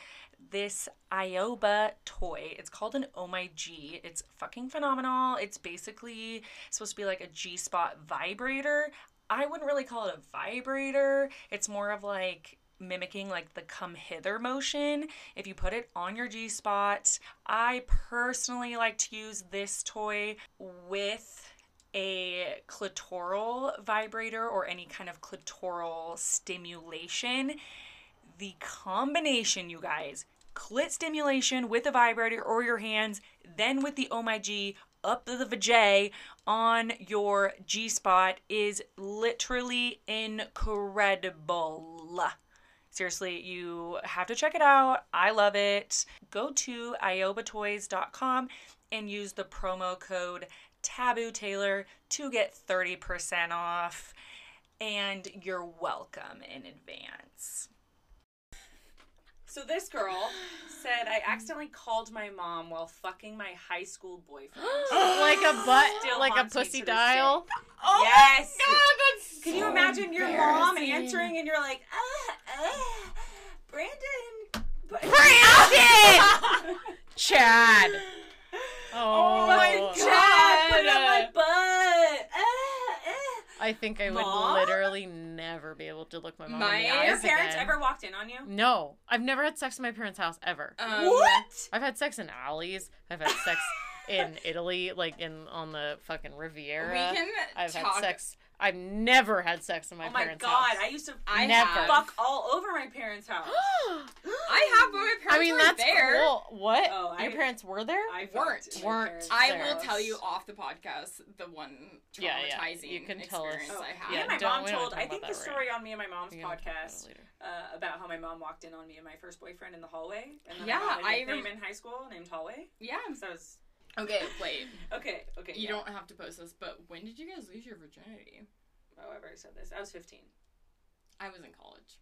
[SPEAKER 8] this IOBA toy, it's called an Oh My G. It's fucking phenomenal. It's basically supposed to be like a G spot vibrator. I wouldn't really call it a vibrator. It's more of like mimicking like the come hither motion if you put it on your G spot. I personally like to use this toy with a clitoral vibrator or any kind of clitoral stimulation. The combination, you guys, clit stimulation with a vibrator or your hands, then with the Oh My G up the vajay on your G spot is literally incredible. Seriously, you have to check it out. I love it. Go to iobatoys.com and use the promo code Taboo Taylor to get 30% off. And you're welcome in advance.
[SPEAKER 1] So this girl said I accidentally called my mom while fucking my high school boyfriend.
[SPEAKER 3] like a butt,
[SPEAKER 1] Still
[SPEAKER 3] like a pussy
[SPEAKER 1] to this
[SPEAKER 3] dial.
[SPEAKER 1] day. yes.
[SPEAKER 4] that's
[SPEAKER 1] Can you imagine your mom answering and you're like, ah, ah, Brandon.
[SPEAKER 3] Brandon! Chad.
[SPEAKER 1] Oh
[SPEAKER 3] Oh,
[SPEAKER 1] my god! Put it on my butt.
[SPEAKER 3] I think I would
[SPEAKER 1] Mom?
[SPEAKER 3] literally never be able to look my mom
[SPEAKER 4] My-
[SPEAKER 3] in the
[SPEAKER 4] Have
[SPEAKER 1] Your
[SPEAKER 3] eyes
[SPEAKER 1] parents
[SPEAKER 3] again.
[SPEAKER 1] ever walked in on you?
[SPEAKER 3] No, I've never had sex in my parents' house ever.
[SPEAKER 4] Um,
[SPEAKER 1] what?
[SPEAKER 3] I've had sex in alleys. I've had sex in Italy, like in on the fucking Riviera.
[SPEAKER 4] We can
[SPEAKER 3] I've
[SPEAKER 4] talk.
[SPEAKER 3] had sex. I've never had sex in my parents.
[SPEAKER 1] oh my god!
[SPEAKER 3] house.
[SPEAKER 1] I used to
[SPEAKER 4] I
[SPEAKER 3] Never.
[SPEAKER 1] fuck all over my parents' house.
[SPEAKER 4] I have, but my parents
[SPEAKER 3] I mean,
[SPEAKER 4] were
[SPEAKER 3] that's
[SPEAKER 4] there.
[SPEAKER 3] cool. What?
[SPEAKER 1] Oh, I-
[SPEAKER 3] Your parents were there?
[SPEAKER 1] I
[SPEAKER 4] Weren't.
[SPEAKER 3] Weren't.
[SPEAKER 1] parents'
[SPEAKER 4] I
[SPEAKER 3] there.
[SPEAKER 4] will tell you off the podcast the one traumatizing
[SPEAKER 3] Yeah, yeah. You can tell us.
[SPEAKER 4] experience
[SPEAKER 1] Oh,
[SPEAKER 4] I had.
[SPEAKER 1] me
[SPEAKER 3] Yeah,
[SPEAKER 1] and my mom told. I think the
[SPEAKER 3] that
[SPEAKER 1] story
[SPEAKER 3] right
[SPEAKER 1] on me and my mom's
[SPEAKER 3] We can talk about
[SPEAKER 1] podcast uh, about how my mom walked in on me and my first boyfriend in the hallway. And then
[SPEAKER 4] Yeah,
[SPEAKER 1] I had a
[SPEAKER 4] I
[SPEAKER 1] nickname
[SPEAKER 4] rem-
[SPEAKER 1] in high school named Hallway.
[SPEAKER 4] Yeah.
[SPEAKER 1] So I was
[SPEAKER 4] Okay, wait.
[SPEAKER 1] okay. Okay.
[SPEAKER 4] You
[SPEAKER 1] yeah.
[SPEAKER 4] don't have to post this, but when did you guys lose your virginity?
[SPEAKER 1] Oh, I've already said this. I was 15.
[SPEAKER 4] I was in college.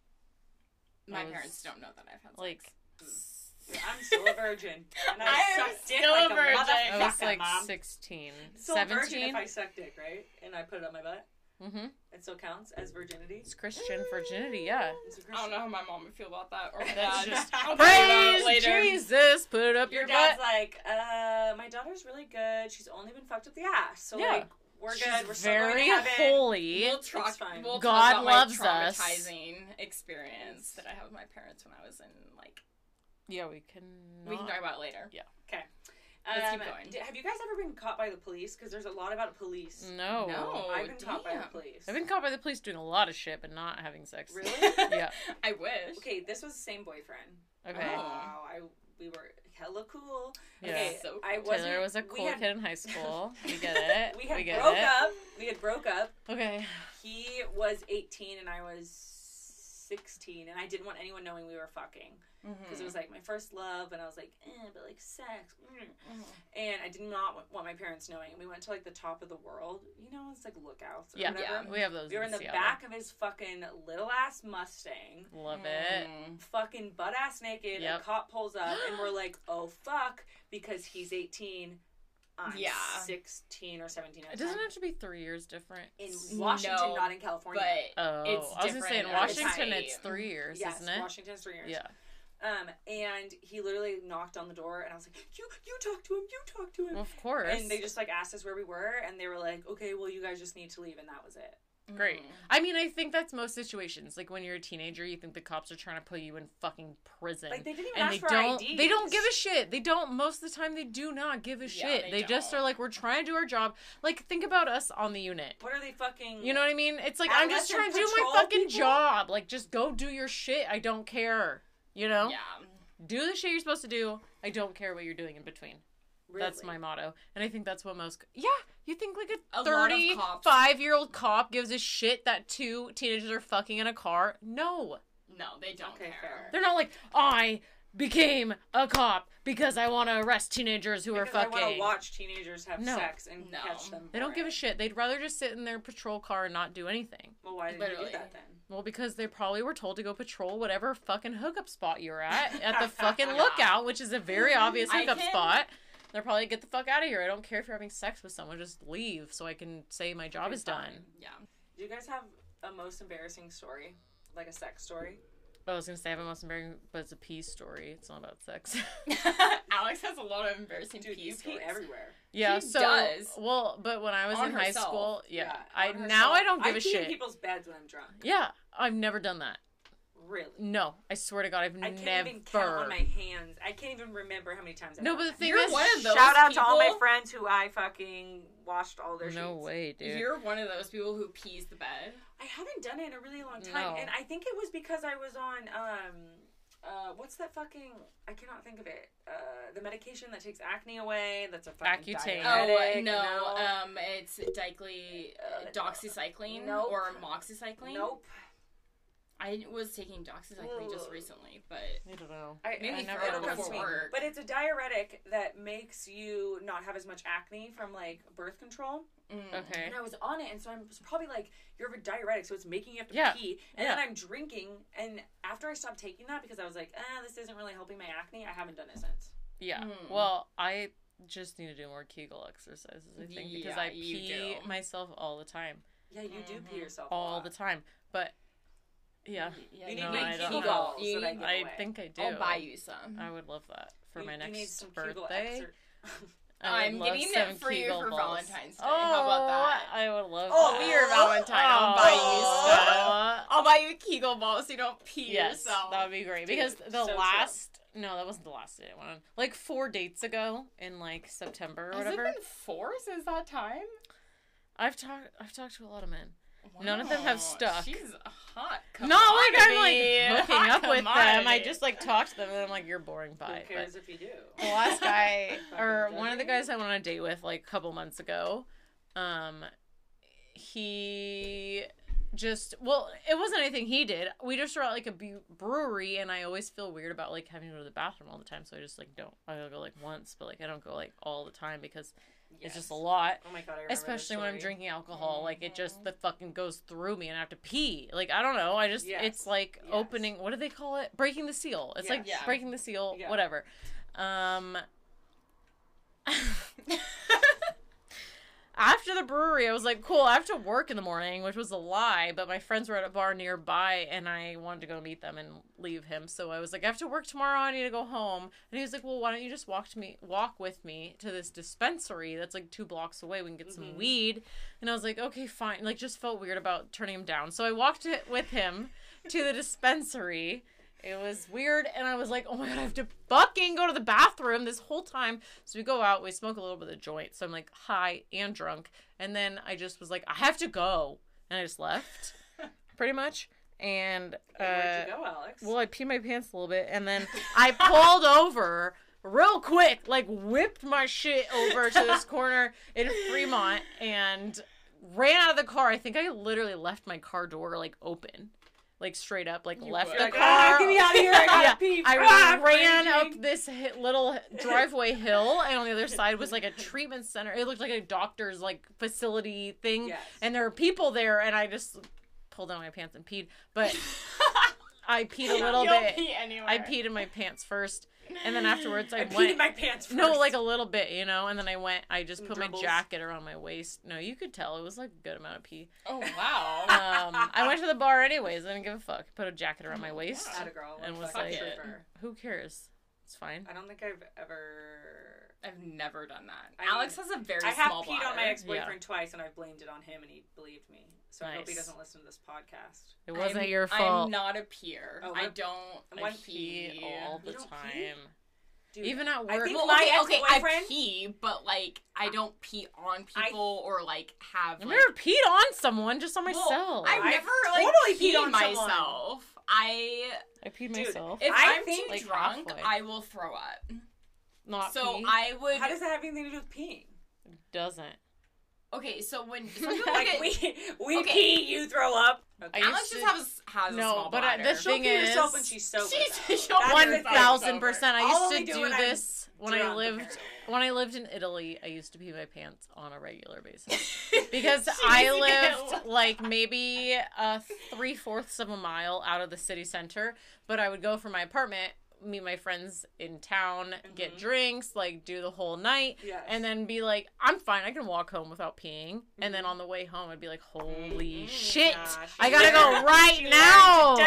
[SPEAKER 4] My parents don't know that I've had
[SPEAKER 3] Like,
[SPEAKER 4] sex.
[SPEAKER 1] I'm still a virgin. And I,
[SPEAKER 4] I am
[SPEAKER 1] suck dick
[SPEAKER 4] still
[SPEAKER 1] like
[SPEAKER 4] a
[SPEAKER 1] a
[SPEAKER 4] virgin.
[SPEAKER 1] motherfucker,
[SPEAKER 3] I was like
[SPEAKER 1] mom.
[SPEAKER 3] 16.
[SPEAKER 1] Still a virgin
[SPEAKER 3] 17?
[SPEAKER 1] if I suck dick, right? And I put it on my butt.
[SPEAKER 3] Mm-hmm.
[SPEAKER 1] It still counts as virginity.
[SPEAKER 3] It's Christian virginity, yeah.
[SPEAKER 1] It's a
[SPEAKER 4] I don't know how my mom would feel about that or my
[SPEAKER 3] That's
[SPEAKER 4] dad.
[SPEAKER 3] just-
[SPEAKER 4] I'll talk about it
[SPEAKER 3] Praise
[SPEAKER 4] later.
[SPEAKER 3] Jesus! Put it up
[SPEAKER 1] Your
[SPEAKER 3] your,
[SPEAKER 1] dad's
[SPEAKER 3] butt.
[SPEAKER 1] like, uh, my daughter's really good. She's only been fucked up the ass. So,
[SPEAKER 3] Yeah.
[SPEAKER 1] like, we're
[SPEAKER 3] She's
[SPEAKER 1] good. We're still
[SPEAKER 3] very
[SPEAKER 1] going to heaven.
[SPEAKER 3] holy.
[SPEAKER 4] We'll talk.
[SPEAKER 1] It's fine.
[SPEAKER 4] We'll
[SPEAKER 3] God
[SPEAKER 4] talk about
[SPEAKER 3] loves
[SPEAKER 4] my
[SPEAKER 3] us.
[SPEAKER 4] traumatizing experience that I had with my parents when I was in like.
[SPEAKER 3] Yeah, we can.
[SPEAKER 4] We can talk about it later. Let's keep
[SPEAKER 1] Um,
[SPEAKER 4] going.
[SPEAKER 1] d- have you guys ever been caught by the police? Because there's a lot about police.
[SPEAKER 3] No.
[SPEAKER 4] No.
[SPEAKER 1] I've been caught by the police.
[SPEAKER 3] I've been caught by the police doing a lot of shit, but not having sex.
[SPEAKER 1] Really?
[SPEAKER 3] Yeah.
[SPEAKER 4] I wish.
[SPEAKER 1] Okay, this was the same boyfriend.
[SPEAKER 3] Okay.
[SPEAKER 4] Oh.
[SPEAKER 1] Wow, I we were hella cool.
[SPEAKER 3] Yeah.
[SPEAKER 1] Okay,
[SPEAKER 4] So
[SPEAKER 1] I wasn't.
[SPEAKER 3] Taylor was a
[SPEAKER 1] we
[SPEAKER 3] cool
[SPEAKER 1] had-
[SPEAKER 3] kid in high school. We get it.
[SPEAKER 1] We had
[SPEAKER 3] get
[SPEAKER 1] broke
[SPEAKER 3] it.
[SPEAKER 1] up. We had broke up.
[SPEAKER 3] Okay.
[SPEAKER 1] He was 18 and I was 16, and I didn't want anyone knowing we were fucking because it
[SPEAKER 4] Mm.
[SPEAKER 1] was like my first love, and I was like, eh, but like sex, mm.
[SPEAKER 4] Mhm.
[SPEAKER 1] and I did not wa- want my parents knowing. And we went to like the top of the world, you know, it's like lookouts or
[SPEAKER 3] Yeah.
[SPEAKER 1] whatever.
[SPEAKER 4] Yeah.
[SPEAKER 3] We have those.
[SPEAKER 1] We were in the
[SPEAKER 3] Seattle.
[SPEAKER 1] back of his fucking little ass Mustang,
[SPEAKER 3] Love it.
[SPEAKER 4] Mm.
[SPEAKER 1] fucking butt ass naked.
[SPEAKER 3] Yep.
[SPEAKER 1] A cop pulls up, and we're like, oh fuck, because he's 18. I'm
[SPEAKER 4] Yeah.
[SPEAKER 1] 16 or 17
[SPEAKER 3] It doesn't
[SPEAKER 1] time.
[SPEAKER 3] have to be three years different.
[SPEAKER 1] in Washington,
[SPEAKER 4] No,
[SPEAKER 1] not in California.
[SPEAKER 4] But
[SPEAKER 3] Oh,
[SPEAKER 4] It's
[SPEAKER 3] I was gonna say in
[SPEAKER 4] different at the
[SPEAKER 3] Washington it's three years,
[SPEAKER 1] yes,
[SPEAKER 3] isn't it?
[SPEAKER 1] Washington's three years.
[SPEAKER 3] Yeah.
[SPEAKER 1] Um, and he literally knocked on the door, and I was like, "You, you talk to him. You talk to him."
[SPEAKER 3] Of course.
[SPEAKER 1] and they just like asked us where we were, and they were like, "Okay, well, you guys just need to leave," and that was it.
[SPEAKER 3] Great.
[SPEAKER 4] Mm.
[SPEAKER 3] I mean, I think that's most situations. Like when you're a teenager, you think the cops are trying to put you in fucking prison.
[SPEAKER 1] Like they didn't even
[SPEAKER 3] and
[SPEAKER 1] ask
[SPEAKER 3] they
[SPEAKER 1] for
[SPEAKER 3] don't
[SPEAKER 1] IDs.
[SPEAKER 3] they don't give a shit. They don't most of the time they do not give a
[SPEAKER 4] Yeah,
[SPEAKER 3] shit.
[SPEAKER 4] they
[SPEAKER 3] They, just are like we're trying to do our job. Like think about us on the unit.
[SPEAKER 1] What are they fucking?
[SPEAKER 3] You know what I mean? It's like I'm just trying to do my fucking
[SPEAKER 1] people?
[SPEAKER 3] job. Like just go do your shit. I don't care. You know?
[SPEAKER 4] Yeah.
[SPEAKER 3] Do the shit you're supposed to do. I don't care what you're doing in between. That's my motto. And I think that's what most Yeah, you think like
[SPEAKER 4] A
[SPEAKER 3] a
[SPEAKER 4] lot of cops-
[SPEAKER 3] 35 year old cop gives a shit that two teenagers are fucking in a car? No.
[SPEAKER 4] No, they don't
[SPEAKER 1] Okay,
[SPEAKER 4] care.
[SPEAKER 1] fair.
[SPEAKER 3] They're not like, I became a cop because I want to arrest teenagers who
[SPEAKER 1] Because
[SPEAKER 3] are
[SPEAKER 1] I want to
[SPEAKER 3] fucking.
[SPEAKER 1] watch teenagers have
[SPEAKER 3] No.
[SPEAKER 1] sex and
[SPEAKER 4] No.
[SPEAKER 1] catch them.
[SPEAKER 3] They don't give a shit. They'd rather just sit in their patrol car and not do anything.
[SPEAKER 1] Well, why did you do that then?
[SPEAKER 3] Well, because they probably were told to go patrol whatever fucking hookup spot you're at at the fucking lookout, which is a very mm-hmm.
[SPEAKER 4] obvious
[SPEAKER 3] hookup
[SPEAKER 4] can-
[SPEAKER 3] spot. They're probably get the fuck out of here. I don't care if you're having sex with someone, just leave so I can say my job is done.
[SPEAKER 4] Yeah.
[SPEAKER 1] Do you guys have a most embarrassing story, like a sex story?
[SPEAKER 3] I was gonna say I have a most embarrassing, but it's a pee story. It's not about sex.
[SPEAKER 4] Alex has a lot of embarrassing
[SPEAKER 1] Dude,
[SPEAKER 4] pee
[SPEAKER 1] you pee
[SPEAKER 4] stories.
[SPEAKER 1] everywhere.
[SPEAKER 3] yeah,
[SPEAKER 4] She
[SPEAKER 3] so
[SPEAKER 4] does.
[SPEAKER 3] well, but when I was
[SPEAKER 4] On
[SPEAKER 3] in high
[SPEAKER 4] herself.
[SPEAKER 3] school, yeah,
[SPEAKER 1] Yeah,
[SPEAKER 3] I
[SPEAKER 1] on
[SPEAKER 3] now I don't give
[SPEAKER 1] I
[SPEAKER 3] a
[SPEAKER 1] pee
[SPEAKER 3] shit.
[SPEAKER 1] in people's beds when I'm drunk.
[SPEAKER 3] Yeah, I've never done that.
[SPEAKER 1] Really.
[SPEAKER 3] No, I swear to God, I've
[SPEAKER 1] I can't
[SPEAKER 3] never.
[SPEAKER 1] even count on my hands. I can't even remember how many times. I've
[SPEAKER 3] no,
[SPEAKER 1] done
[SPEAKER 3] but the
[SPEAKER 1] that.
[SPEAKER 3] thing
[SPEAKER 4] You're
[SPEAKER 3] is,
[SPEAKER 4] one of those
[SPEAKER 1] Shout out to all my
[SPEAKER 4] people-
[SPEAKER 1] friends who I fucking washed all their
[SPEAKER 3] no
[SPEAKER 1] sheets.
[SPEAKER 3] way, dude.
[SPEAKER 4] You're one of those people who pees the bed.
[SPEAKER 1] I haven't done it in a really long time,
[SPEAKER 3] No.
[SPEAKER 1] and I think it was because I was on um, uh, what's that fucking? I cannot think of it. Uh, the medication that takes acne away. That's a fucking
[SPEAKER 3] Accutane.
[SPEAKER 1] diuretic.
[SPEAKER 4] Oh no, um, it's dicly
[SPEAKER 1] Uh,
[SPEAKER 4] doxycycline
[SPEAKER 1] nope.
[SPEAKER 4] or moxycycline.
[SPEAKER 1] Nope.
[SPEAKER 4] I was taking doxycycline just recently, but
[SPEAKER 3] I don't know.
[SPEAKER 1] I,
[SPEAKER 4] Maybe
[SPEAKER 1] I
[SPEAKER 3] never
[SPEAKER 1] it'll
[SPEAKER 3] heard
[SPEAKER 4] before
[SPEAKER 1] me.
[SPEAKER 4] work.
[SPEAKER 1] But it's a diuretic that makes you not have as much acne from like birth control.
[SPEAKER 4] mm.
[SPEAKER 3] Okay.
[SPEAKER 1] And I was on it, and so I was probably like, "You're a diuretic, so it's making you have to
[SPEAKER 3] Yeah.
[SPEAKER 1] pee." And
[SPEAKER 3] Yeah.
[SPEAKER 1] then I'm drinking, and after I stopped taking that because I was like, "Ah, this isn't really helping my acne," I haven't done it since.
[SPEAKER 3] Yeah.
[SPEAKER 4] Mm.
[SPEAKER 3] Well, I just need to do more Kegel exercises, I think, because
[SPEAKER 4] Yeah,
[SPEAKER 3] I pee myself all the time.
[SPEAKER 1] Yeah, you do pee
[SPEAKER 4] Mhm.
[SPEAKER 1] yourself a
[SPEAKER 3] All
[SPEAKER 1] lot.
[SPEAKER 3] the time. But yeah,
[SPEAKER 4] Yeah,
[SPEAKER 1] You need
[SPEAKER 3] No,
[SPEAKER 1] big
[SPEAKER 3] I don't
[SPEAKER 1] Kegel
[SPEAKER 3] know.
[SPEAKER 1] balls
[SPEAKER 4] You
[SPEAKER 1] that I
[SPEAKER 4] need-
[SPEAKER 3] I
[SPEAKER 1] away.
[SPEAKER 3] think I do.
[SPEAKER 4] I'll buy you some.
[SPEAKER 3] I would love that for
[SPEAKER 1] You-
[SPEAKER 3] my
[SPEAKER 1] you
[SPEAKER 3] next
[SPEAKER 1] need some
[SPEAKER 3] birthday. I would
[SPEAKER 4] I'm
[SPEAKER 3] love
[SPEAKER 4] getting
[SPEAKER 3] some
[SPEAKER 4] it for you
[SPEAKER 3] Kegel
[SPEAKER 4] for
[SPEAKER 3] balls.
[SPEAKER 4] Valentine's Day.
[SPEAKER 3] Oh,
[SPEAKER 4] How about oh, that?
[SPEAKER 3] I would love that.
[SPEAKER 1] Oh,
[SPEAKER 3] that.
[SPEAKER 4] Be your Valentine. I'll buy you oh. stuff.
[SPEAKER 3] stuff.
[SPEAKER 4] I'll buy you a Kegel balls so you don't pee
[SPEAKER 3] Yes,
[SPEAKER 4] yourself.
[SPEAKER 3] that would be great. Because the
[SPEAKER 1] so true.
[SPEAKER 3] last no, that wasn't the last date I went on. Like four dates ago in like September or
[SPEAKER 4] Has
[SPEAKER 3] whatever.
[SPEAKER 4] it been four since that time?
[SPEAKER 3] I've talked I've talked to a lot of men. None of them have
[SPEAKER 4] Wow,
[SPEAKER 3] stuck.
[SPEAKER 4] She's a hot.
[SPEAKER 3] Not like I'm like hooking
[SPEAKER 4] Hot
[SPEAKER 3] up with them.
[SPEAKER 4] commodity.
[SPEAKER 3] I just like talk to them and I'm like, you're boring. Bye.
[SPEAKER 1] Who cares if you do?
[SPEAKER 3] The last guy or one of the guys I went on a date with like a couple months ago, um, he just well, it wasn't anything he did. We just were at like a bu- brewery, and I always feel weird about like having to go to the bathroom all the time. So I just like don't. I'll go like once, but like I don't go like all the time because it's just a lot.
[SPEAKER 1] Oh my god, I
[SPEAKER 3] Especially when I'm drinking alcohol, like it just the fucking goes through me and I have to pee. Like I don't know, I just
[SPEAKER 1] Yes.
[SPEAKER 3] it's like
[SPEAKER 1] Yes.
[SPEAKER 3] opening. What do they call it? Breaking the seal. It's like
[SPEAKER 4] Yeah.
[SPEAKER 3] breaking the seal.
[SPEAKER 1] Yeah.
[SPEAKER 3] Whatever. Um. After the brewery, I was like, "Cool, I have to work in the morning," which was a lie. But my friends were at a bar nearby, and I wanted to go meet them and leave him. So I was like, "I have to work tomorrow. I need to go home." And he was like, "Well, why don't you just walk to me, walk with me to this dispensary that's like two blocks away? We can get some
[SPEAKER 1] Mhm.
[SPEAKER 3] weed." And I was like, "Okay, fine." Like, just felt weird about turning him down. So I walked with him to the dispensary. It was weird, and I was like, "Oh my god, I have to fucking go to the bathroom this whole time." So we go out, we smoke a little bit of joint. So I'm like high and drunk, and then I just was like, "I have to go," and I just left, pretty much. And
[SPEAKER 1] Where'd
[SPEAKER 3] uh,
[SPEAKER 1] you go, Alex?
[SPEAKER 3] well, I peed my pants a little bit, and then I pulled over real quick, like whipped my shit over to this corner in Fremont, and ran out of the car. I think I literally left my car door like open, like straight up, like
[SPEAKER 4] You
[SPEAKER 3] left
[SPEAKER 4] would.
[SPEAKER 3] the
[SPEAKER 1] Like,
[SPEAKER 3] car.
[SPEAKER 1] "Ah, get me out of here! I gotta pee.
[SPEAKER 3] I
[SPEAKER 1] Ah,
[SPEAKER 3] ran up this little driveway hill, and on the other side was like a treatment center. It looked like a doctor's like facility thing,
[SPEAKER 1] Yes.
[SPEAKER 3] and there were people there, and I just pulled down my pants and peed. But I peed a little
[SPEAKER 4] You don't
[SPEAKER 3] bit.
[SPEAKER 4] pee anywhere.
[SPEAKER 3] I peed in my pants first, and then afterwards I,
[SPEAKER 1] I peed
[SPEAKER 3] went.
[SPEAKER 1] in my pants first.
[SPEAKER 3] no, like a little bit, you know. And then I went. I just put
[SPEAKER 1] dribbles.
[SPEAKER 3] my jacket around my waist. No, you could tell it was like a good amount of pee.
[SPEAKER 4] Oh wow.
[SPEAKER 3] Um, I went to the bar anyways. I didn't give a fuck. Put a jacket around my waist,
[SPEAKER 1] Atta girl.
[SPEAKER 3] and was like,
[SPEAKER 1] trooper.
[SPEAKER 3] "Who cares? It's fine."
[SPEAKER 1] I don't think I've ever.
[SPEAKER 4] I've never done that.
[SPEAKER 1] I
[SPEAKER 4] Alex has a very
[SPEAKER 1] I have
[SPEAKER 4] small
[SPEAKER 1] peed
[SPEAKER 4] bladder.
[SPEAKER 1] on my ex-boyfriend twice, and I've blamed it on him, and he believed me. So I hope he doesn't listen to this podcast.
[SPEAKER 3] It wasn't
[SPEAKER 4] I'm-
[SPEAKER 3] your fault.
[SPEAKER 4] I'm not a peer.
[SPEAKER 1] Oh,
[SPEAKER 4] I don't. I
[SPEAKER 3] pee
[SPEAKER 4] pee
[SPEAKER 3] all the
[SPEAKER 1] don't pee?
[SPEAKER 3] time.
[SPEAKER 1] Dude,
[SPEAKER 3] Even at
[SPEAKER 1] I
[SPEAKER 3] work.
[SPEAKER 1] think
[SPEAKER 4] Well,
[SPEAKER 1] my
[SPEAKER 4] okay, okay, I pee, but like I don't pee on
[SPEAKER 1] I-
[SPEAKER 4] people or like have.
[SPEAKER 3] I've
[SPEAKER 4] like,
[SPEAKER 3] never peed on someone, just on
[SPEAKER 4] Well,
[SPEAKER 3] myself.
[SPEAKER 4] I've
[SPEAKER 1] I
[SPEAKER 4] never like
[SPEAKER 1] totally peed
[SPEAKER 4] peed
[SPEAKER 1] on someone.
[SPEAKER 4] myself. I
[SPEAKER 3] I peed
[SPEAKER 1] Dude,
[SPEAKER 3] myself.
[SPEAKER 4] if
[SPEAKER 1] I
[SPEAKER 4] am
[SPEAKER 1] think-
[SPEAKER 4] too
[SPEAKER 3] Like
[SPEAKER 4] drunk,
[SPEAKER 3] halfway.
[SPEAKER 4] I will throw up.
[SPEAKER 3] not
[SPEAKER 4] so
[SPEAKER 3] pee.
[SPEAKER 4] I would.
[SPEAKER 1] How does that have anything to do with peeing?
[SPEAKER 3] It doesn't.
[SPEAKER 4] Okay, so when some
[SPEAKER 1] Like
[SPEAKER 4] get,
[SPEAKER 1] we we
[SPEAKER 4] Okay.
[SPEAKER 1] pee, you throw up.
[SPEAKER 3] I
[SPEAKER 4] Alex
[SPEAKER 3] used
[SPEAKER 4] just
[SPEAKER 3] to-
[SPEAKER 4] has has a
[SPEAKER 3] No,
[SPEAKER 4] small
[SPEAKER 3] but I-
[SPEAKER 4] bladder.
[SPEAKER 3] the
[SPEAKER 1] She'll
[SPEAKER 3] thing
[SPEAKER 1] pee herself
[SPEAKER 3] is-
[SPEAKER 1] when she's sober.
[SPEAKER 4] She's-
[SPEAKER 1] though.
[SPEAKER 4] she'll
[SPEAKER 1] That's
[SPEAKER 3] One
[SPEAKER 1] the thing.
[SPEAKER 3] thousand percent. I used to
[SPEAKER 1] do
[SPEAKER 3] do
[SPEAKER 1] when I'm
[SPEAKER 3] this when I lived when I lived in Italy. I used to pee my pants on a regular basis because I
[SPEAKER 4] ew.
[SPEAKER 3] lived like maybe uh, three fourths of a mile out of the city center. But I would go from my apartment, meet my friends in town, get
[SPEAKER 1] Mhm.
[SPEAKER 3] drinks, like do the whole night,
[SPEAKER 1] Yes.
[SPEAKER 3] and then be like, I'm fine. I can walk home without peeing. And then
[SPEAKER 1] Mhm.
[SPEAKER 3] on the way home, I'd be like, Holy
[SPEAKER 1] Mm,
[SPEAKER 3] shit!
[SPEAKER 1] she
[SPEAKER 3] I gotta go right now.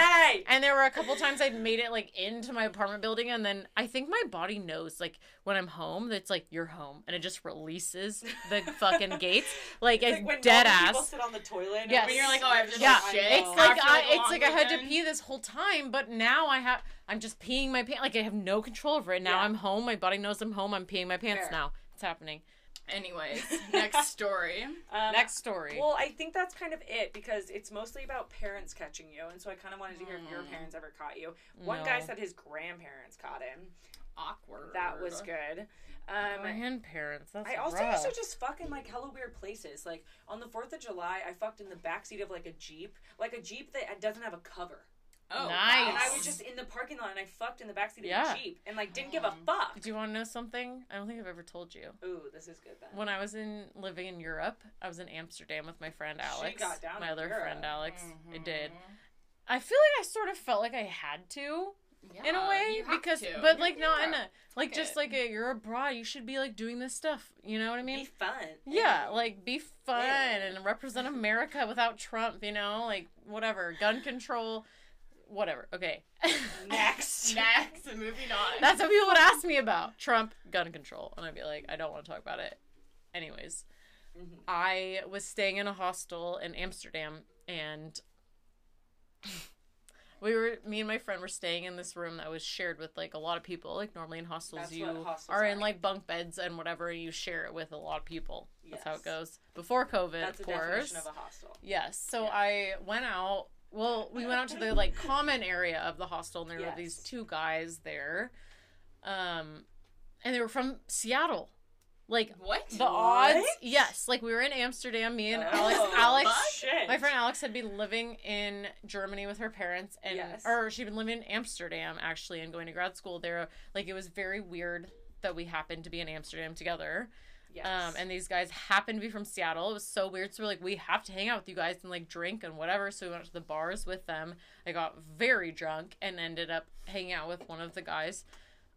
[SPEAKER 3] And there were a couple times I'd made it like into my apartment building, and then I think my body knows like when I'm home, that's like you're home, and it just releases the fucking gates, like
[SPEAKER 1] It's
[SPEAKER 3] it's
[SPEAKER 1] like
[SPEAKER 3] dead
[SPEAKER 1] normal people
[SPEAKER 3] ass.
[SPEAKER 1] sit on the toilet. and
[SPEAKER 3] Yes.
[SPEAKER 4] When you're like, oh, I have to
[SPEAKER 3] Yeah,
[SPEAKER 4] shit.
[SPEAKER 3] it's like I, it's like I had to pee this whole time, but now I have I'm just peeing my pants. Like I have no control over it. Now
[SPEAKER 1] Yeah.
[SPEAKER 3] I'm home. My body knows I'm home. I'm peeing my pants
[SPEAKER 1] Fair.
[SPEAKER 3] now. It's happening.
[SPEAKER 4] Anyways, next story.
[SPEAKER 1] Um,
[SPEAKER 3] Next story.
[SPEAKER 1] Well, I think that's kind of it because it's mostly about parents catching you, and so I kind of wanted to hear if your
[SPEAKER 4] Mm.
[SPEAKER 1] parents ever caught you. One guy said his grandparents caught him.
[SPEAKER 4] Awkward.
[SPEAKER 1] That was good. Um,
[SPEAKER 3] grandparents. That's
[SPEAKER 1] I also
[SPEAKER 3] rough.
[SPEAKER 1] used to just fuck in like hella weird places. Like on the Fourth of July, I fucked in the backseat of like a jeep, like a jeep that doesn't have a cover.
[SPEAKER 4] Oh,
[SPEAKER 3] Nice.
[SPEAKER 1] And I was just in the parking lot and I fucked in the backseat of
[SPEAKER 3] Yeah.
[SPEAKER 1] the Jeep and like didn't give a fuck.
[SPEAKER 3] Do you want to know something? I don't think I've ever told you.
[SPEAKER 1] Ooh, this is good then.
[SPEAKER 3] When I was in living in Europe, I was in Amsterdam with my friend Alex.
[SPEAKER 1] She
[SPEAKER 3] Alex.
[SPEAKER 1] got down
[SPEAKER 3] my other
[SPEAKER 1] Europe.
[SPEAKER 3] friend Alex. I
[SPEAKER 4] Mm-hmm.
[SPEAKER 3] did. I feel like I sort of felt like I had to in a way
[SPEAKER 4] you have
[SPEAKER 3] because,
[SPEAKER 4] to.
[SPEAKER 3] but like not in a like just
[SPEAKER 4] it.
[SPEAKER 3] like a you're abroad, you should be like doing this stuff. You know what I mean?
[SPEAKER 1] Be fun.
[SPEAKER 3] Yeah, like be fun
[SPEAKER 1] Yeah.
[SPEAKER 3] and represent America without Trump, you know, like whatever, gun control, whatever. Okay.
[SPEAKER 1] Next.
[SPEAKER 4] Next, moving on.
[SPEAKER 3] That's what people would ask me about Trump gun control, and I'd be like, I don't want to talk about it. Anyways,
[SPEAKER 1] Mhm.
[SPEAKER 3] I was staying in a hostel in Amsterdam, and we were me and my friend were staying in this room that was shared with like a lot of people. Like normally in hostels,
[SPEAKER 1] That's
[SPEAKER 3] you
[SPEAKER 1] hostels
[SPEAKER 3] are in like bunk beds and whatever, and you share it with a lot of people. That's how it goes. Before COVID,
[SPEAKER 1] That's
[SPEAKER 3] of
[SPEAKER 1] the
[SPEAKER 3] course.
[SPEAKER 1] definition of a hostel.
[SPEAKER 3] Yes. So
[SPEAKER 1] Yeah.
[SPEAKER 3] I went out. Well, we went out to the like common area of the hostel, and there were these two guys there, um, and they were from Seattle. Like
[SPEAKER 4] what?
[SPEAKER 3] the
[SPEAKER 1] What?
[SPEAKER 3] odds, yes. Like we were in Amsterdam. Me and Alex.
[SPEAKER 1] Oh,
[SPEAKER 3] Alex,
[SPEAKER 1] shit.
[SPEAKER 3] my friend Alex had been living in Germany with her parents, and
[SPEAKER 1] Yes.
[SPEAKER 3] or she'd been living in Amsterdam actually, and going to grad school there. Like it was very weird that we happened to be in Amsterdam together.
[SPEAKER 1] Yes.
[SPEAKER 3] Um, and these guys happened to be from Seattle. It was so weird. So we're like, we have to hang out with you guys and like drink and whatever. So we went to the bars with them. I got very drunk and ended up hanging out with one of the guys.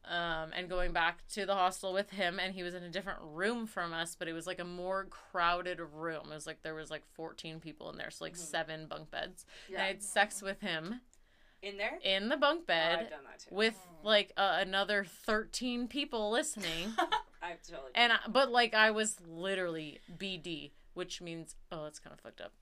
[SPEAKER 3] Um, and going back to the hostel with him, and he was in a different room from us, but it was like a more crowded room. It was like there was like fourteen people in there, so like seven bunk beds. And I
[SPEAKER 1] yeah.
[SPEAKER 3] had sex with him
[SPEAKER 1] in there.
[SPEAKER 3] in the bunk
[SPEAKER 1] Oh,
[SPEAKER 3] bed
[SPEAKER 1] I've done that too.
[SPEAKER 3] with like uh, another thirteen people listening.
[SPEAKER 1] I've totally.
[SPEAKER 3] And I, but like I was literally BD, which means oh that's kind of fucked up.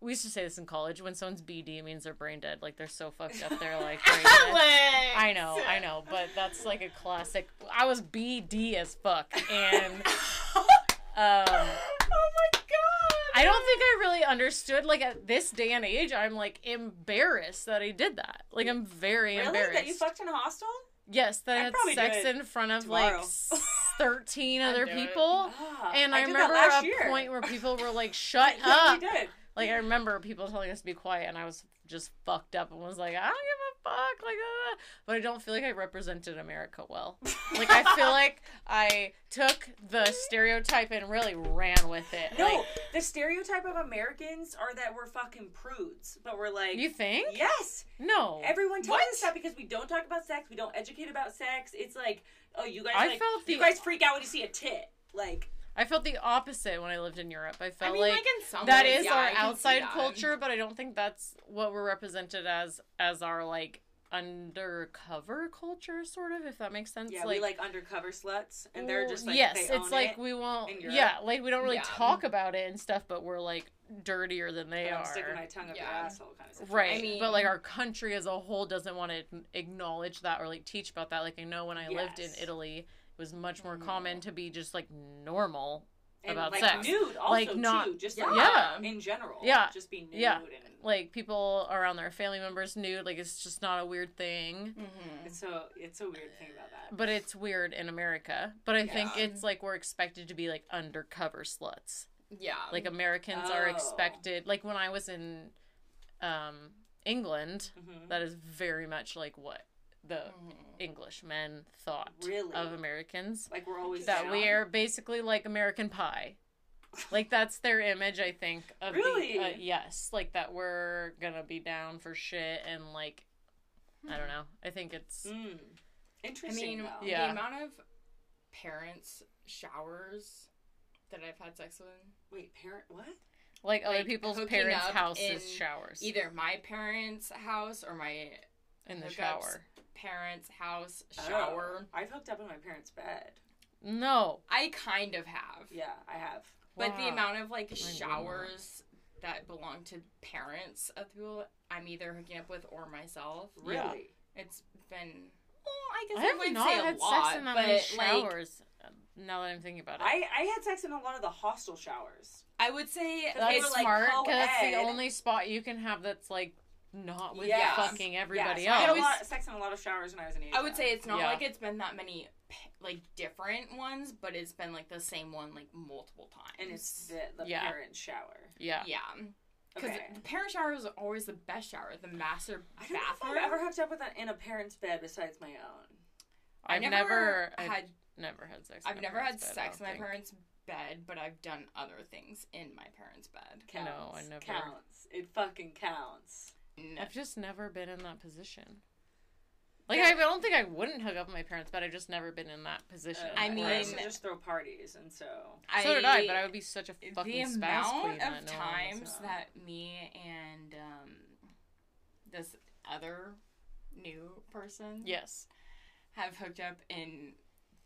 [SPEAKER 3] We used to say this in college. When someone's BD, it means they're brain dead. Like they're so fucked up, they're like. I know, I know, but that's like a classic. I was BD as fuck, and um,
[SPEAKER 1] oh my god.
[SPEAKER 3] I don't think I really understood. Like at this day and age, I'm like embarrassed that I did that. Like I'm very embarrassed.
[SPEAKER 1] Really?
[SPEAKER 3] embarrassed.
[SPEAKER 1] That you fucked in a hostel?
[SPEAKER 3] Yes, that I had sex in front of
[SPEAKER 1] tomorrow.
[SPEAKER 3] like thirteen other people.
[SPEAKER 1] Ah,
[SPEAKER 3] And I,
[SPEAKER 1] that
[SPEAKER 3] remember a
[SPEAKER 1] year.
[SPEAKER 3] point where people were like, "Shut up!" Like I remember people telling us to be quiet, and I was just fucked up and was like, "I don't give a fuck," like, uh, but I don't feel like I represented America well. Like I feel like I took the stereotype and really ran with it.
[SPEAKER 1] No,
[SPEAKER 3] Like,
[SPEAKER 1] the stereotype of Americans are that we're fucking prudes, but we're like,
[SPEAKER 3] you think?
[SPEAKER 1] yes,
[SPEAKER 3] No.
[SPEAKER 1] everyone tells us that because we don't talk about sex, we don't educate about sex. It's like, oh, you guys,
[SPEAKER 3] I
[SPEAKER 1] like,
[SPEAKER 3] felt the-
[SPEAKER 1] you guys freak out when you see a tit, like,
[SPEAKER 3] I felt the opposite when I lived in Europe. I felt
[SPEAKER 4] I mean,
[SPEAKER 3] like,
[SPEAKER 4] like, in some
[SPEAKER 3] that
[SPEAKER 4] ways,
[SPEAKER 3] is
[SPEAKER 4] yeah,
[SPEAKER 3] our
[SPEAKER 4] I can see
[SPEAKER 3] outside culture, but I don't think that's what we're represented as as our like undercover culture, sort of, if that makes sense.
[SPEAKER 1] yeah, we like undercover sluts, and they're just like,
[SPEAKER 3] yes,
[SPEAKER 1] they
[SPEAKER 3] it's like
[SPEAKER 1] it,
[SPEAKER 3] we won't. Yeah, like we don't really
[SPEAKER 4] Yeah.
[SPEAKER 3] talk about it and stuff, but we're like dirtier than they
[SPEAKER 1] I'm
[SPEAKER 3] are.
[SPEAKER 1] sticking my tongue up your asshole, kind of situation.
[SPEAKER 3] Right,
[SPEAKER 4] I mean-
[SPEAKER 3] but like our country as a whole doesn't want to acknowledge that or like teach about that. Like I know when I lived in Italy, it was much more
[SPEAKER 4] Mhm.
[SPEAKER 3] common to be just like normal
[SPEAKER 1] and
[SPEAKER 3] about
[SPEAKER 1] like
[SPEAKER 3] sex.
[SPEAKER 1] nude, also
[SPEAKER 3] Like, not-
[SPEAKER 1] too, just
[SPEAKER 4] Yeah.
[SPEAKER 1] like,
[SPEAKER 3] Yeah.
[SPEAKER 1] in general,
[SPEAKER 3] Yeah.
[SPEAKER 1] just be nude
[SPEAKER 3] Yeah.
[SPEAKER 1] and
[SPEAKER 3] like people around their family members nude. Like it's just not a weird thing.
[SPEAKER 4] Mhm.
[SPEAKER 1] It's so it's a weird thing about that.
[SPEAKER 3] But it's weird in America. But I think it's like we're expected to be like undercover sluts.
[SPEAKER 4] Yeah.
[SPEAKER 3] Like Americans are
[SPEAKER 1] Oh.
[SPEAKER 3] expected. Like when I was in um, England,
[SPEAKER 1] Mhm.
[SPEAKER 3] that is very much like what the
[SPEAKER 4] Mhm.
[SPEAKER 3] English men thought
[SPEAKER 1] Really?
[SPEAKER 3] of Americans.
[SPEAKER 1] Like we're always
[SPEAKER 3] That
[SPEAKER 1] down.
[SPEAKER 3] we are basically like American Pie. Like that's their image, I think. Of
[SPEAKER 1] Really?
[SPEAKER 3] The, uh, yes, like that we're gonna be down for shit and like, I don't know. I think it's
[SPEAKER 1] Mm.
[SPEAKER 4] I
[SPEAKER 1] Interesting.
[SPEAKER 4] mean,
[SPEAKER 1] though.
[SPEAKER 3] Yeah.
[SPEAKER 4] the amount of parents' showers that I've had sex with,
[SPEAKER 1] Wait, parent what?
[SPEAKER 3] like other
[SPEAKER 4] like,
[SPEAKER 3] people's parents' houses showers
[SPEAKER 4] either my parents' house or my
[SPEAKER 3] in the
[SPEAKER 4] hookups.
[SPEAKER 3] shower.
[SPEAKER 4] Parents' house
[SPEAKER 1] Oh,
[SPEAKER 4] shower.
[SPEAKER 1] I've hooked up in my parents' bed.
[SPEAKER 3] No,
[SPEAKER 4] I kind of have.
[SPEAKER 1] Yeah, I have.
[SPEAKER 4] But the amount of like
[SPEAKER 3] will
[SPEAKER 4] showers that belong to parents of people I'm either hooking up with or myself,
[SPEAKER 3] Yeah.
[SPEAKER 1] Really?
[SPEAKER 4] it's been. Well, I guess
[SPEAKER 3] I
[SPEAKER 4] I,
[SPEAKER 3] have
[SPEAKER 4] wouldn't
[SPEAKER 3] not
[SPEAKER 4] say a
[SPEAKER 3] had
[SPEAKER 4] lot,
[SPEAKER 3] sex in that
[SPEAKER 4] but
[SPEAKER 3] many
[SPEAKER 4] like
[SPEAKER 3] showers. Uh, now that I'm thinking about it,
[SPEAKER 1] I I had sex in a lot of the hostel showers.
[SPEAKER 4] I would say
[SPEAKER 1] That's
[SPEAKER 3] that's
[SPEAKER 1] we were, like,
[SPEAKER 3] smart because that's the only spot you can have that's like not with
[SPEAKER 1] Yes.
[SPEAKER 3] fucking everybody
[SPEAKER 1] yes, I had a
[SPEAKER 3] else.
[SPEAKER 1] lot sex in a lot of showers when I was in Asia.
[SPEAKER 4] I would say it's not
[SPEAKER 3] Yeah.
[SPEAKER 4] like it's been that many like different ones, but it's been like the same one like multiple times.
[SPEAKER 1] and it's the, the
[SPEAKER 3] Yeah.
[SPEAKER 1] parent shower.
[SPEAKER 3] yeah.
[SPEAKER 4] yeah. because
[SPEAKER 1] Okay.
[SPEAKER 4] the parent shower is always the best shower. The master
[SPEAKER 1] I don't
[SPEAKER 4] bathroom.
[SPEAKER 1] if I've ever hooked up with a, in a parent's bed besides my own.
[SPEAKER 4] I've
[SPEAKER 3] I've
[SPEAKER 4] never
[SPEAKER 3] never
[SPEAKER 4] had-
[SPEAKER 3] I've never had sex.
[SPEAKER 4] I've never had
[SPEAKER 3] bed,
[SPEAKER 4] sex in my
[SPEAKER 3] think.
[SPEAKER 4] parents' bed, but I've done other things in my parents' bed.
[SPEAKER 1] Counts.
[SPEAKER 3] No, I never-
[SPEAKER 1] Counts. It fucking counts.
[SPEAKER 4] No.
[SPEAKER 3] I've just never been in that position. Like
[SPEAKER 1] Yeah.
[SPEAKER 3] I don't think I wouldn't hook up with my parents, but I've just never been in that position.
[SPEAKER 1] Uh,
[SPEAKER 4] I
[SPEAKER 1] I
[SPEAKER 4] mean-
[SPEAKER 1] used to just throw parties, and so
[SPEAKER 3] so did I, but I would be such a fucking
[SPEAKER 4] the
[SPEAKER 3] spaz
[SPEAKER 4] amount
[SPEAKER 3] queen
[SPEAKER 4] of
[SPEAKER 3] that no one
[SPEAKER 4] times
[SPEAKER 3] wants.
[SPEAKER 4] that me and um, this other new person
[SPEAKER 3] Yes.
[SPEAKER 4] have hooked up in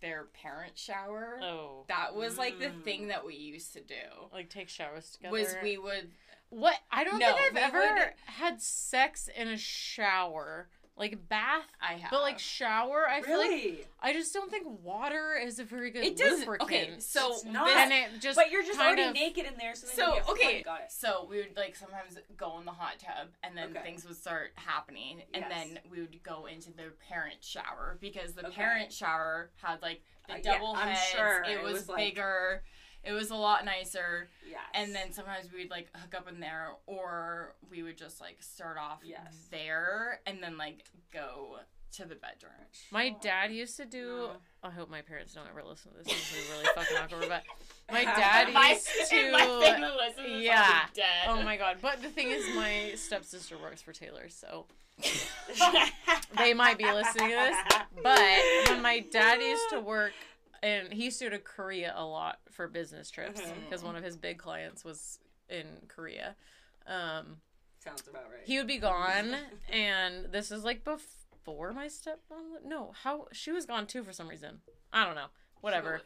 [SPEAKER 4] their parent shower.
[SPEAKER 3] Oh.
[SPEAKER 4] That was like the
[SPEAKER 1] Mm.
[SPEAKER 4] thing that we used to do.
[SPEAKER 3] Like take showers together.
[SPEAKER 4] Was we would
[SPEAKER 3] What? I don't
[SPEAKER 4] No,
[SPEAKER 3] think I've ever
[SPEAKER 4] would-
[SPEAKER 3] had sex in a shower. Like bath,
[SPEAKER 4] I have
[SPEAKER 3] but like shower, I feel like. I just don't think water is a very good
[SPEAKER 4] it doesn't.
[SPEAKER 3] lubricant.
[SPEAKER 4] Okay, so
[SPEAKER 1] It's not.
[SPEAKER 3] and it just
[SPEAKER 1] but you're just already
[SPEAKER 3] of-
[SPEAKER 1] naked in there, so
[SPEAKER 4] So
[SPEAKER 1] you get
[SPEAKER 4] okay,
[SPEAKER 1] Got it.
[SPEAKER 4] so we would like sometimes go in the hot tub, and then
[SPEAKER 1] Okay.
[SPEAKER 4] things would start happening, and
[SPEAKER 1] Yes.
[SPEAKER 4] then we would go into the parent shower because the
[SPEAKER 1] Okay.
[SPEAKER 4] parent shower had like the
[SPEAKER 1] Uh, yeah,
[SPEAKER 4] double
[SPEAKER 1] I'm
[SPEAKER 4] heads.
[SPEAKER 1] sure
[SPEAKER 4] it
[SPEAKER 1] it
[SPEAKER 4] was,
[SPEAKER 1] was, like-
[SPEAKER 4] bigger. It was a lot nicer,
[SPEAKER 1] Yes.
[SPEAKER 4] and then sometimes we'd like hook up in there, or we would just like start off
[SPEAKER 1] Yes.
[SPEAKER 4] there, and then like go to the bedroom.
[SPEAKER 3] My dad used to do.
[SPEAKER 1] No.
[SPEAKER 3] I hope my parents don't ever listen to this. This is really fucking awkward. But my dad
[SPEAKER 4] My-
[SPEAKER 3] used to.
[SPEAKER 4] my family
[SPEAKER 3] yeah.
[SPEAKER 4] dead.
[SPEAKER 3] Oh my god! But the thing is, my stepsister works for Taylor, so they might be listening to this. But when my dad used to work, and he used to go to Korea a lot for business trips because one of his big clients was in Korea. Um,
[SPEAKER 1] Sounds about right.
[SPEAKER 3] he would be gone, and this is like before my stepmom. No, how she was gone too for some reason. I don't know. Whatever.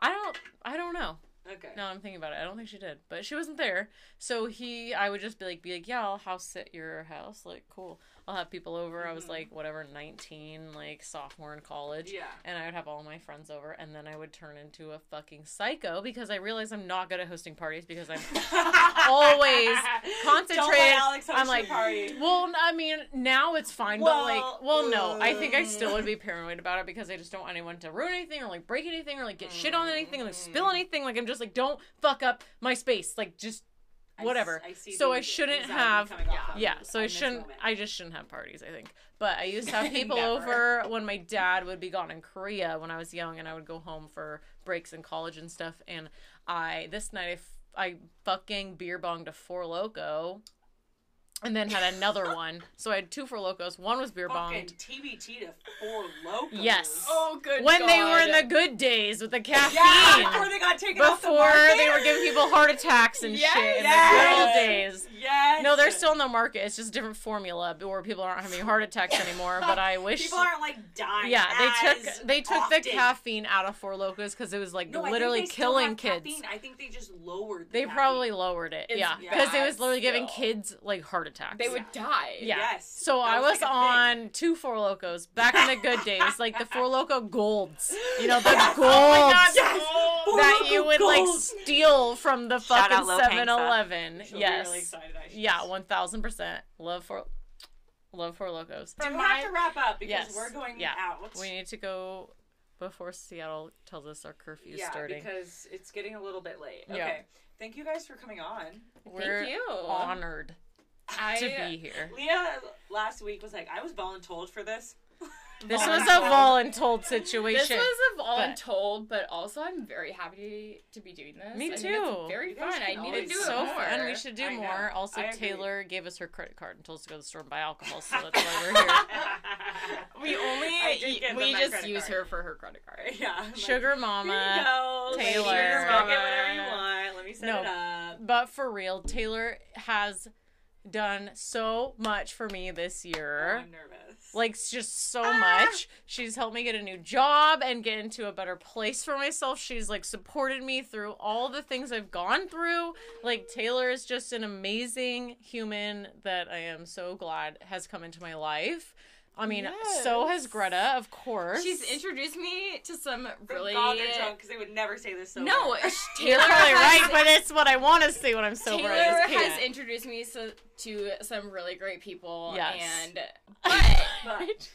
[SPEAKER 3] I don't. I don't know.
[SPEAKER 1] okay.
[SPEAKER 3] Now I'm thinking about it. I don't think she did, but she wasn't there. So he, I would just be like, be like, yeah, I'll house sit your house. Like, cool. I'll have people over. I was
[SPEAKER 1] Mhm.
[SPEAKER 3] like, whatever, 19, like sophomore in college.
[SPEAKER 1] Yeah.
[SPEAKER 3] And I would have all my friends over, and then I would turn into a fucking psycho because I realized I'm not good at hosting parties because I'm always concentrated.
[SPEAKER 1] Don't let Alex host
[SPEAKER 3] I'm like,
[SPEAKER 1] party.
[SPEAKER 3] well, I mean, now it's fine, but like,
[SPEAKER 1] Well,
[SPEAKER 3] well, no, I think I still would be paranoid about it because I just don't want anyone to ruin anything or like break anything or like get shit on anything or like spill
[SPEAKER 1] Mm.
[SPEAKER 3] anything. Like, I'm just like, don't fuck up my space. Like, just whatever.
[SPEAKER 1] I see
[SPEAKER 3] So I shouldn't have-
[SPEAKER 1] of
[SPEAKER 3] yeah. So I shouldn't. I just shouldn't have parties. I think. But I used to have people over when my dad would be gone in Korea when I was young, and I would go home for breaks in college and stuff. And I this night I, f- I fucking beer bonged a Four Loko. And then had another one. So I had two Four Lokos. One was beer
[SPEAKER 1] Fucking
[SPEAKER 3] bonged.
[SPEAKER 1] TBT to Four Lokos.
[SPEAKER 3] Yes.
[SPEAKER 4] Oh, good.
[SPEAKER 3] When they were in the good days with the caffeine.
[SPEAKER 1] Yeah, before they got taken off the
[SPEAKER 3] before they were giving people heart attacks and
[SPEAKER 4] Yes.
[SPEAKER 3] shit in
[SPEAKER 1] Yes.
[SPEAKER 3] the good old days.
[SPEAKER 1] Yes.
[SPEAKER 3] No, they're still in the market. It's just a different formula where people aren't having heart attacks anymore. But I wish.
[SPEAKER 1] People aren't like dying.
[SPEAKER 3] yeah, they
[SPEAKER 1] as
[SPEAKER 3] took they took
[SPEAKER 1] often.
[SPEAKER 3] the caffeine out of Four Lokos because it was like
[SPEAKER 1] No, I think
[SPEAKER 3] literally
[SPEAKER 1] they still
[SPEAKER 3] killing
[SPEAKER 1] have
[SPEAKER 3] kids.
[SPEAKER 1] caffeine. I think they just lowered. The
[SPEAKER 3] They
[SPEAKER 1] caffeine.
[SPEAKER 3] probably lowered it.
[SPEAKER 4] It's
[SPEAKER 3] yeah, because it was literally giving kids like heart attacks.
[SPEAKER 4] They would die.
[SPEAKER 3] Yeah.
[SPEAKER 1] Yes.
[SPEAKER 3] So
[SPEAKER 1] That
[SPEAKER 3] I
[SPEAKER 1] was,
[SPEAKER 3] was
[SPEAKER 1] like, a
[SPEAKER 3] on two Four Lokos back in the good days, like the Four Loko Golds. You know the oh
[SPEAKER 1] Yes.
[SPEAKER 3] golds
[SPEAKER 1] Oh my God, yes.
[SPEAKER 3] That
[SPEAKER 1] Loko
[SPEAKER 3] you would
[SPEAKER 1] Gold.
[SPEAKER 3] like steal from the
[SPEAKER 8] Shout
[SPEAKER 3] fucking
[SPEAKER 8] out
[SPEAKER 3] 7-Eleven. Yes.
[SPEAKER 1] really excited,
[SPEAKER 3] Yeah, one thousand percent. Love for love for locos.
[SPEAKER 1] Do
[SPEAKER 4] For
[SPEAKER 1] we
[SPEAKER 4] my-
[SPEAKER 1] have to wrap up because
[SPEAKER 3] Yes.
[SPEAKER 1] we're going
[SPEAKER 3] Yeah.
[SPEAKER 1] out.
[SPEAKER 3] We need to go before Seattle tells us our curfew
[SPEAKER 1] yeah,
[SPEAKER 3] starting.
[SPEAKER 1] because it's getting a little bit late.
[SPEAKER 3] Yeah.
[SPEAKER 1] Okay. Thank you guys for coming on.
[SPEAKER 3] We're
[SPEAKER 4] you.
[SPEAKER 3] honored
[SPEAKER 4] I
[SPEAKER 3] to be here.
[SPEAKER 1] Leah last week was like, I was voluntold for this.
[SPEAKER 3] This was a voluntold situation.
[SPEAKER 4] This was a voluntold, but also I'm very happy to be doing this.
[SPEAKER 3] Me
[SPEAKER 4] I think
[SPEAKER 3] too.
[SPEAKER 4] it's very
[SPEAKER 1] You
[SPEAKER 4] fun. I need to do it
[SPEAKER 3] so
[SPEAKER 4] more.
[SPEAKER 3] fun. We should do
[SPEAKER 1] I know.
[SPEAKER 3] more. Also,
[SPEAKER 1] I agree.
[SPEAKER 3] Taylor gave us her credit card and told us to go to the store and buy alcohol, so that's why we're here.
[SPEAKER 4] We only
[SPEAKER 1] I
[SPEAKER 4] we just use
[SPEAKER 1] card.
[SPEAKER 4] her for her credit card.
[SPEAKER 1] yeah. I'm like,
[SPEAKER 3] Sugar
[SPEAKER 1] Here you
[SPEAKER 3] Mama.
[SPEAKER 1] go, ladies.
[SPEAKER 3] Taylor.
[SPEAKER 1] Go get whatever you want. Let me set
[SPEAKER 3] No.
[SPEAKER 1] it up.
[SPEAKER 3] But for real, Taylor has done so much for me this
[SPEAKER 1] Oh,
[SPEAKER 3] year.
[SPEAKER 1] I'm nervous.
[SPEAKER 3] like just so
[SPEAKER 1] Ah!
[SPEAKER 3] much. She's helped me get a new job and get into a better place for myself. She's like supported me through all the things I've gone through. Like Taylor is just an amazing human that I am so glad has come into my life. I mean, so has Greta, of course.
[SPEAKER 4] She's introduced me to some really
[SPEAKER 1] God they're drunk because they would never say this so
[SPEAKER 4] no.
[SPEAKER 1] much.
[SPEAKER 3] You're probably
[SPEAKER 4] has-
[SPEAKER 3] right, but it's what I want to say when I'm sober.
[SPEAKER 4] Taylor has
[SPEAKER 3] can't.
[SPEAKER 4] introduced me so, to some really great people.
[SPEAKER 3] Yes.
[SPEAKER 4] And but
[SPEAKER 1] But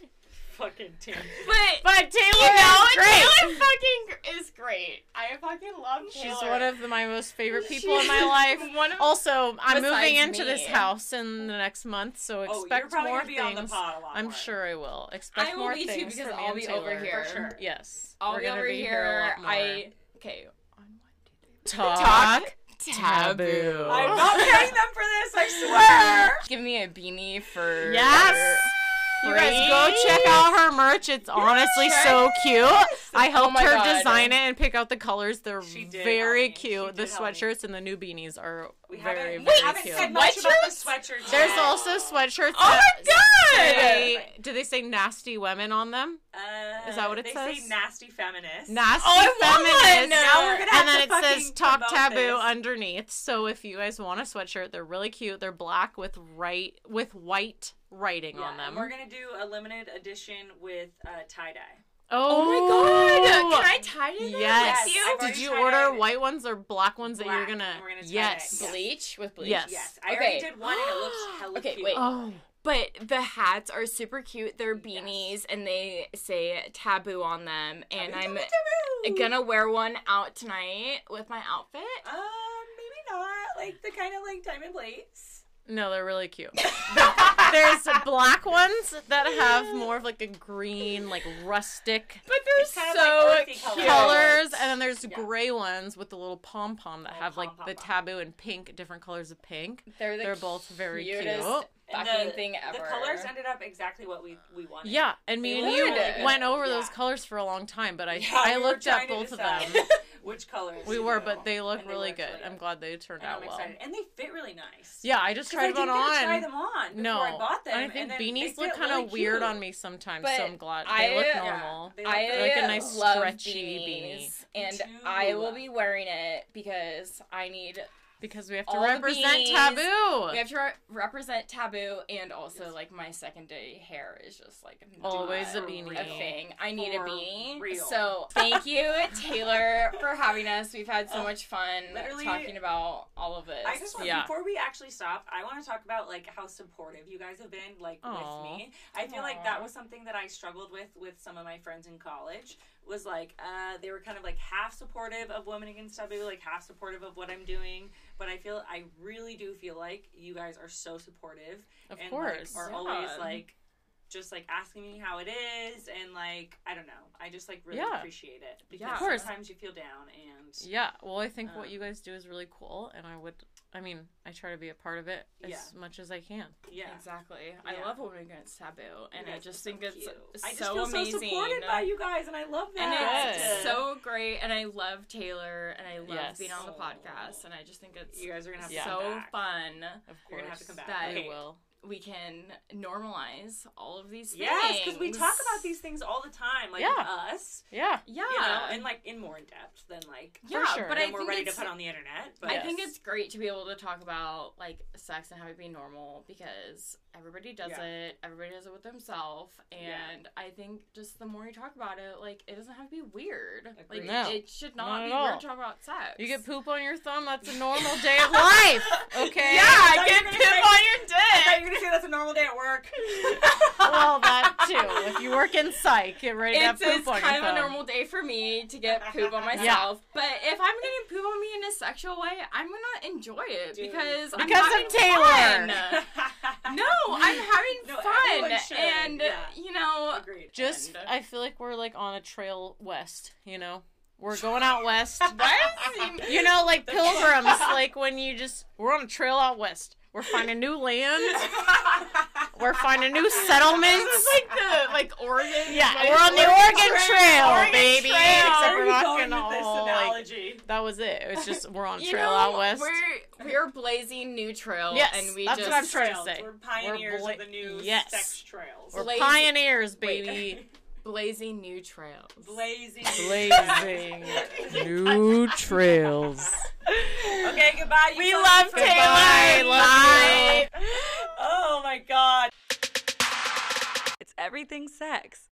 [SPEAKER 1] fucking Taylor.
[SPEAKER 4] But
[SPEAKER 3] But Taylor
[SPEAKER 4] you know,
[SPEAKER 3] is great.
[SPEAKER 4] Taylor fucking is great. I fucking love Taylor.
[SPEAKER 3] She's one of the, my most favorite people in my life.
[SPEAKER 4] One of
[SPEAKER 3] Also, I'm moving into
[SPEAKER 4] me.
[SPEAKER 3] this house in the next month, so
[SPEAKER 1] Oh, you're
[SPEAKER 3] expect
[SPEAKER 1] probably
[SPEAKER 3] more things.
[SPEAKER 1] the pod a lot
[SPEAKER 3] I'm
[SPEAKER 1] more.
[SPEAKER 3] sure I will. Expect
[SPEAKER 4] I will
[SPEAKER 3] more
[SPEAKER 4] be too,
[SPEAKER 3] things
[SPEAKER 4] because
[SPEAKER 3] from
[SPEAKER 4] I'll be over here.
[SPEAKER 1] For sure.
[SPEAKER 3] Yes,
[SPEAKER 4] I'll be over
[SPEAKER 3] be
[SPEAKER 4] here.
[SPEAKER 3] here a lot more.
[SPEAKER 4] I okay.
[SPEAKER 3] talk,
[SPEAKER 4] Talk
[SPEAKER 3] taboo.
[SPEAKER 1] I'm not paying them for this, I swear.
[SPEAKER 4] Give me a beanie for
[SPEAKER 3] Yes. You guys go check out her merch. It's honestly so cute. I helped
[SPEAKER 4] Oh
[SPEAKER 3] her
[SPEAKER 4] God.
[SPEAKER 3] design it and pick out the colors. They're very
[SPEAKER 1] help me. She
[SPEAKER 3] cute. The
[SPEAKER 1] did help me.
[SPEAKER 3] sweatshirts and the new beanies are
[SPEAKER 1] We
[SPEAKER 3] very,
[SPEAKER 1] haven't,
[SPEAKER 3] very
[SPEAKER 1] we haven't
[SPEAKER 3] cute.
[SPEAKER 1] said much about the sweatshirts.
[SPEAKER 3] There's also sweatshirts.
[SPEAKER 4] Oh my
[SPEAKER 3] that
[SPEAKER 4] God!
[SPEAKER 3] say- do they say nasty women on them?
[SPEAKER 1] Uh,
[SPEAKER 3] Is that what it
[SPEAKER 1] they
[SPEAKER 3] says?
[SPEAKER 1] say nasty feminist.
[SPEAKER 3] Nasty
[SPEAKER 4] Oh, I want
[SPEAKER 3] feminist.
[SPEAKER 4] one! Now
[SPEAKER 1] we're gonna have
[SPEAKER 3] and then
[SPEAKER 1] to
[SPEAKER 3] it says
[SPEAKER 1] fucking
[SPEAKER 3] talk taboo
[SPEAKER 1] this.
[SPEAKER 3] underneath. So if you guys want a sweatshirt, they're really cute. They're black with right with white writing
[SPEAKER 1] Yeah,
[SPEAKER 3] on
[SPEAKER 1] and
[SPEAKER 3] them.
[SPEAKER 1] we're gonna do a limited edition with uh, tie dye.
[SPEAKER 3] Oh,
[SPEAKER 4] Oh my god! Can I tie it?
[SPEAKER 3] Yes.
[SPEAKER 1] Yes,
[SPEAKER 4] with you?
[SPEAKER 1] I've
[SPEAKER 3] Did you order
[SPEAKER 1] it.
[SPEAKER 3] white ones or black ones that you're gonna?
[SPEAKER 1] and we're gonna tie
[SPEAKER 3] yes.
[SPEAKER 1] it.
[SPEAKER 4] Bleach with bleach.
[SPEAKER 3] Yes.
[SPEAKER 1] Yes, I
[SPEAKER 4] Okay.
[SPEAKER 1] already did one and it looks hella
[SPEAKER 4] Okay,
[SPEAKER 1] cute.
[SPEAKER 4] wait.
[SPEAKER 3] Oh,
[SPEAKER 4] But the hats are super cute. They're beanies and they say taboo on them. And
[SPEAKER 1] Taboo,
[SPEAKER 4] I'm
[SPEAKER 1] taboo, taboo.
[SPEAKER 4] gonna wear one out tonight with my outfit.
[SPEAKER 1] Uh, maybe not. Like the kind of like diamond plates.
[SPEAKER 3] No, they're really cute. There's black ones that have more of like a green, like rustic
[SPEAKER 4] But they're
[SPEAKER 1] It's kind of
[SPEAKER 4] so
[SPEAKER 1] like
[SPEAKER 4] cute.
[SPEAKER 1] colors.
[SPEAKER 3] colors, and then there's
[SPEAKER 1] Yeah.
[SPEAKER 3] gray ones with the little pom pom that
[SPEAKER 1] Little
[SPEAKER 3] have like
[SPEAKER 1] pom-pom
[SPEAKER 3] the taboo and pink, different colors of pink.
[SPEAKER 4] They're the
[SPEAKER 3] They're both very cute.
[SPEAKER 1] And
[SPEAKER 4] fucking
[SPEAKER 1] the,
[SPEAKER 4] thing ever.
[SPEAKER 1] The colors ended up exactly what we we wanted.
[SPEAKER 3] Yeah, and me and you
[SPEAKER 1] really
[SPEAKER 3] went over those colors for a long time, but I
[SPEAKER 1] Yeah,
[SPEAKER 3] I
[SPEAKER 1] we
[SPEAKER 3] looked at both of them.
[SPEAKER 1] Which colors?
[SPEAKER 3] We were,
[SPEAKER 1] do.
[SPEAKER 3] but they look
[SPEAKER 1] they
[SPEAKER 3] really good.
[SPEAKER 1] really
[SPEAKER 3] I'm glad they turned
[SPEAKER 1] And
[SPEAKER 3] out
[SPEAKER 1] I'm
[SPEAKER 3] well.
[SPEAKER 1] excited, and they fit really nice.
[SPEAKER 3] Yeah, I just tried
[SPEAKER 1] I
[SPEAKER 3] one
[SPEAKER 1] didn't try them on before
[SPEAKER 3] No,
[SPEAKER 1] I bought them.
[SPEAKER 3] and I think
[SPEAKER 1] then
[SPEAKER 3] beanies look kind of
[SPEAKER 1] really
[SPEAKER 3] weird
[SPEAKER 1] cute.
[SPEAKER 3] on me sometimes,
[SPEAKER 4] But
[SPEAKER 3] so I'm glad
[SPEAKER 4] I-
[SPEAKER 3] they look
[SPEAKER 4] Yeah.
[SPEAKER 3] normal.
[SPEAKER 1] They look
[SPEAKER 4] I.
[SPEAKER 3] Like a nice
[SPEAKER 4] love
[SPEAKER 3] stretchy
[SPEAKER 4] beanies,
[SPEAKER 1] Me
[SPEAKER 4] and. I will be wearing it because I need.
[SPEAKER 3] Because we have to
[SPEAKER 4] All
[SPEAKER 3] represent
[SPEAKER 4] beanies.
[SPEAKER 3] taboo.
[SPEAKER 4] We have to re- represent taboo, and also like my second day hair is just like
[SPEAKER 3] Always a
[SPEAKER 4] not
[SPEAKER 3] beanie.
[SPEAKER 4] a thing. I need a
[SPEAKER 1] For
[SPEAKER 4] beanie.
[SPEAKER 1] real.
[SPEAKER 4] So thank you, Taylor, for having us. We've had so oh, much fun
[SPEAKER 1] Literally-
[SPEAKER 4] talking about all of this.
[SPEAKER 1] I just want,
[SPEAKER 3] Yeah.
[SPEAKER 1] before we actually stop, I want to talk about like how supportive you guys have been like
[SPEAKER 3] Aw.
[SPEAKER 1] with me. I feel like that was something that I struggled with with some of my friends in college. Was like uh, they were kind of like half supportive of Women Against Taboo, like half supportive of what I'm doing. But I feel I really do feel like you guys are so supportive
[SPEAKER 3] Of
[SPEAKER 1] and
[SPEAKER 3] course.
[SPEAKER 1] like, are
[SPEAKER 4] Yeah.
[SPEAKER 1] always like just like asking me how it is and like I don't know. I just like really
[SPEAKER 3] Yeah.
[SPEAKER 1] appreciate it because
[SPEAKER 4] Yeah. Of
[SPEAKER 3] course.
[SPEAKER 1] sometimes you feel down and
[SPEAKER 3] Yeah, well, I think what
[SPEAKER 1] Um,
[SPEAKER 3] you guys do is really cool, and I would, I mean, I try to be a part of it as
[SPEAKER 1] Yeah.
[SPEAKER 3] much as I can.
[SPEAKER 1] yeah.
[SPEAKER 4] Exactly. I love Women Against Taboo, and I just think
[SPEAKER 1] so
[SPEAKER 4] it's
[SPEAKER 1] cute.
[SPEAKER 4] so
[SPEAKER 1] I just feel
[SPEAKER 4] amazing.
[SPEAKER 1] so supported by you guys, and I love
[SPEAKER 4] and
[SPEAKER 1] that.
[SPEAKER 4] it's
[SPEAKER 3] Good.
[SPEAKER 4] so great, and I love Taylor, and I love
[SPEAKER 3] Yes.
[SPEAKER 4] being on the podcast, and I just think it's
[SPEAKER 1] You guys are gonna have
[SPEAKER 3] Yeah.
[SPEAKER 4] so fun.
[SPEAKER 3] Of course,
[SPEAKER 1] You're gonna have to come back.
[SPEAKER 4] That-
[SPEAKER 3] we
[SPEAKER 1] Okay.
[SPEAKER 3] will.
[SPEAKER 4] We can normalize all of these things.
[SPEAKER 1] Yes, because we talk about these things all the time, like
[SPEAKER 3] Yeah.
[SPEAKER 1] us,
[SPEAKER 3] Yeah,
[SPEAKER 4] Yeah,
[SPEAKER 1] you know, and like in more in depth than like
[SPEAKER 4] yeah,
[SPEAKER 3] sure.
[SPEAKER 4] but I
[SPEAKER 1] we're ready to put on the internet. But
[SPEAKER 4] I think it's great to be able to talk about like sex and how it be normal because everybody does
[SPEAKER 1] Yeah.
[SPEAKER 4] it. Everybody does it with themselves, and I think just the more you talk about it, like it doesn't have to be weird. Like
[SPEAKER 3] No,
[SPEAKER 4] it should
[SPEAKER 3] not
[SPEAKER 4] not, be
[SPEAKER 3] all.
[SPEAKER 4] weird to talk about sex.
[SPEAKER 3] you get poop on your thumb. That's a normal day of life. Okay.
[SPEAKER 4] Yeah,
[SPEAKER 1] I
[SPEAKER 4] I
[SPEAKER 1] thought
[SPEAKER 4] get
[SPEAKER 1] you were
[SPEAKER 4] poop
[SPEAKER 1] say-
[SPEAKER 4] on your
[SPEAKER 1] I thought
[SPEAKER 4] dick.
[SPEAKER 1] you were gonna say that's a normal day at work.
[SPEAKER 3] well, that too. If you work in psych, get ready to have
[SPEAKER 4] It's,
[SPEAKER 3] poop
[SPEAKER 4] it's
[SPEAKER 3] on
[SPEAKER 4] kind
[SPEAKER 3] your
[SPEAKER 4] of
[SPEAKER 3] thumb.
[SPEAKER 4] a normal day for me to get poop on myself. But if I'm getting poop on me in a sexual way, I'm gonna enjoy it
[SPEAKER 1] Dude.
[SPEAKER 4] because I'm
[SPEAKER 3] Because of
[SPEAKER 4] having
[SPEAKER 3] Taylor.
[SPEAKER 4] No, I'm having
[SPEAKER 1] No,
[SPEAKER 4] fun,
[SPEAKER 1] should,
[SPEAKER 4] and
[SPEAKER 1] yeah.
[SPEAKER 4] you know,
[SPEAKER 1] Agreed.
[SPEAKER 3] Just,
[SPEAKER 4] And-
[SPEAKER 3] I feel like we're like on a trail west. You know, we're going out west.
[SPEAKER 4] what?
[SPEAKER 3] You know, like pilgrims, like when you just we're on a trail out west. We're finding new land. We're finding new settlements.
[SPEAKER 4] This is like the like Oregon.
[SPEAKER 3] yeah,
[SPEAKER 4] like,
[SPEAKER 3] we're on the Oregon Trail,
[SPEAKER 4] Oregon
[SPEAKER 3] baby.
[SPEAKER 4] Trail.
[SPEAKER 3] Except we're not
[SPEAKER 1] going
[SPEAKER 3] gonna
[SPEAKER 1] with this
[SPEAKER 3] all, like,
[SPEAKER 1] analogy?
[SPEAKER 3] that was it. It was just we're on
[SPEAKER 4] You
[SPEAKER 3] trail
[SPEAKER 4] know,
[SPEAKER 3] out west.
[SPEAKER 4] We're we're blazing new trails.
[SPEAKER 3] Yes,
[SPEAKER 4] and we
[SPEAKER 3] that's
[SPEAKER 4] just,
[SPEAKER 3] what I'm trying to say.
[SPEAKER 1] We're pioneers
[SPEAKER 3] bla-
[SPEAKER 1] of the new
[SPEAKER 3] yes.
[SPEAKER 1] sex trails.
[SPEAKER 3] We're
[SPEAKER 4] Blaze-
[SPEAKER 3] pioneers, baby.
[SPEAKER 4] blazing new trails.
[SPEAKER 1] blazing.
[SPEAKER 3] Blazing new trails.
[SPEAKER 1] Okay, goodbye. You
[SPEAKER 4] We
[SPEAKER 1] fucking
[SPEAKER 4] love
[SPEAKER 1] freak.
[SPEAKER 3] Taylor.
[SPEAKER 4] Taylor.
[SPEAKER 3] Bye.
[SPEAKER 1] Oh my god.
[SPEAKER 8] It's everything sex.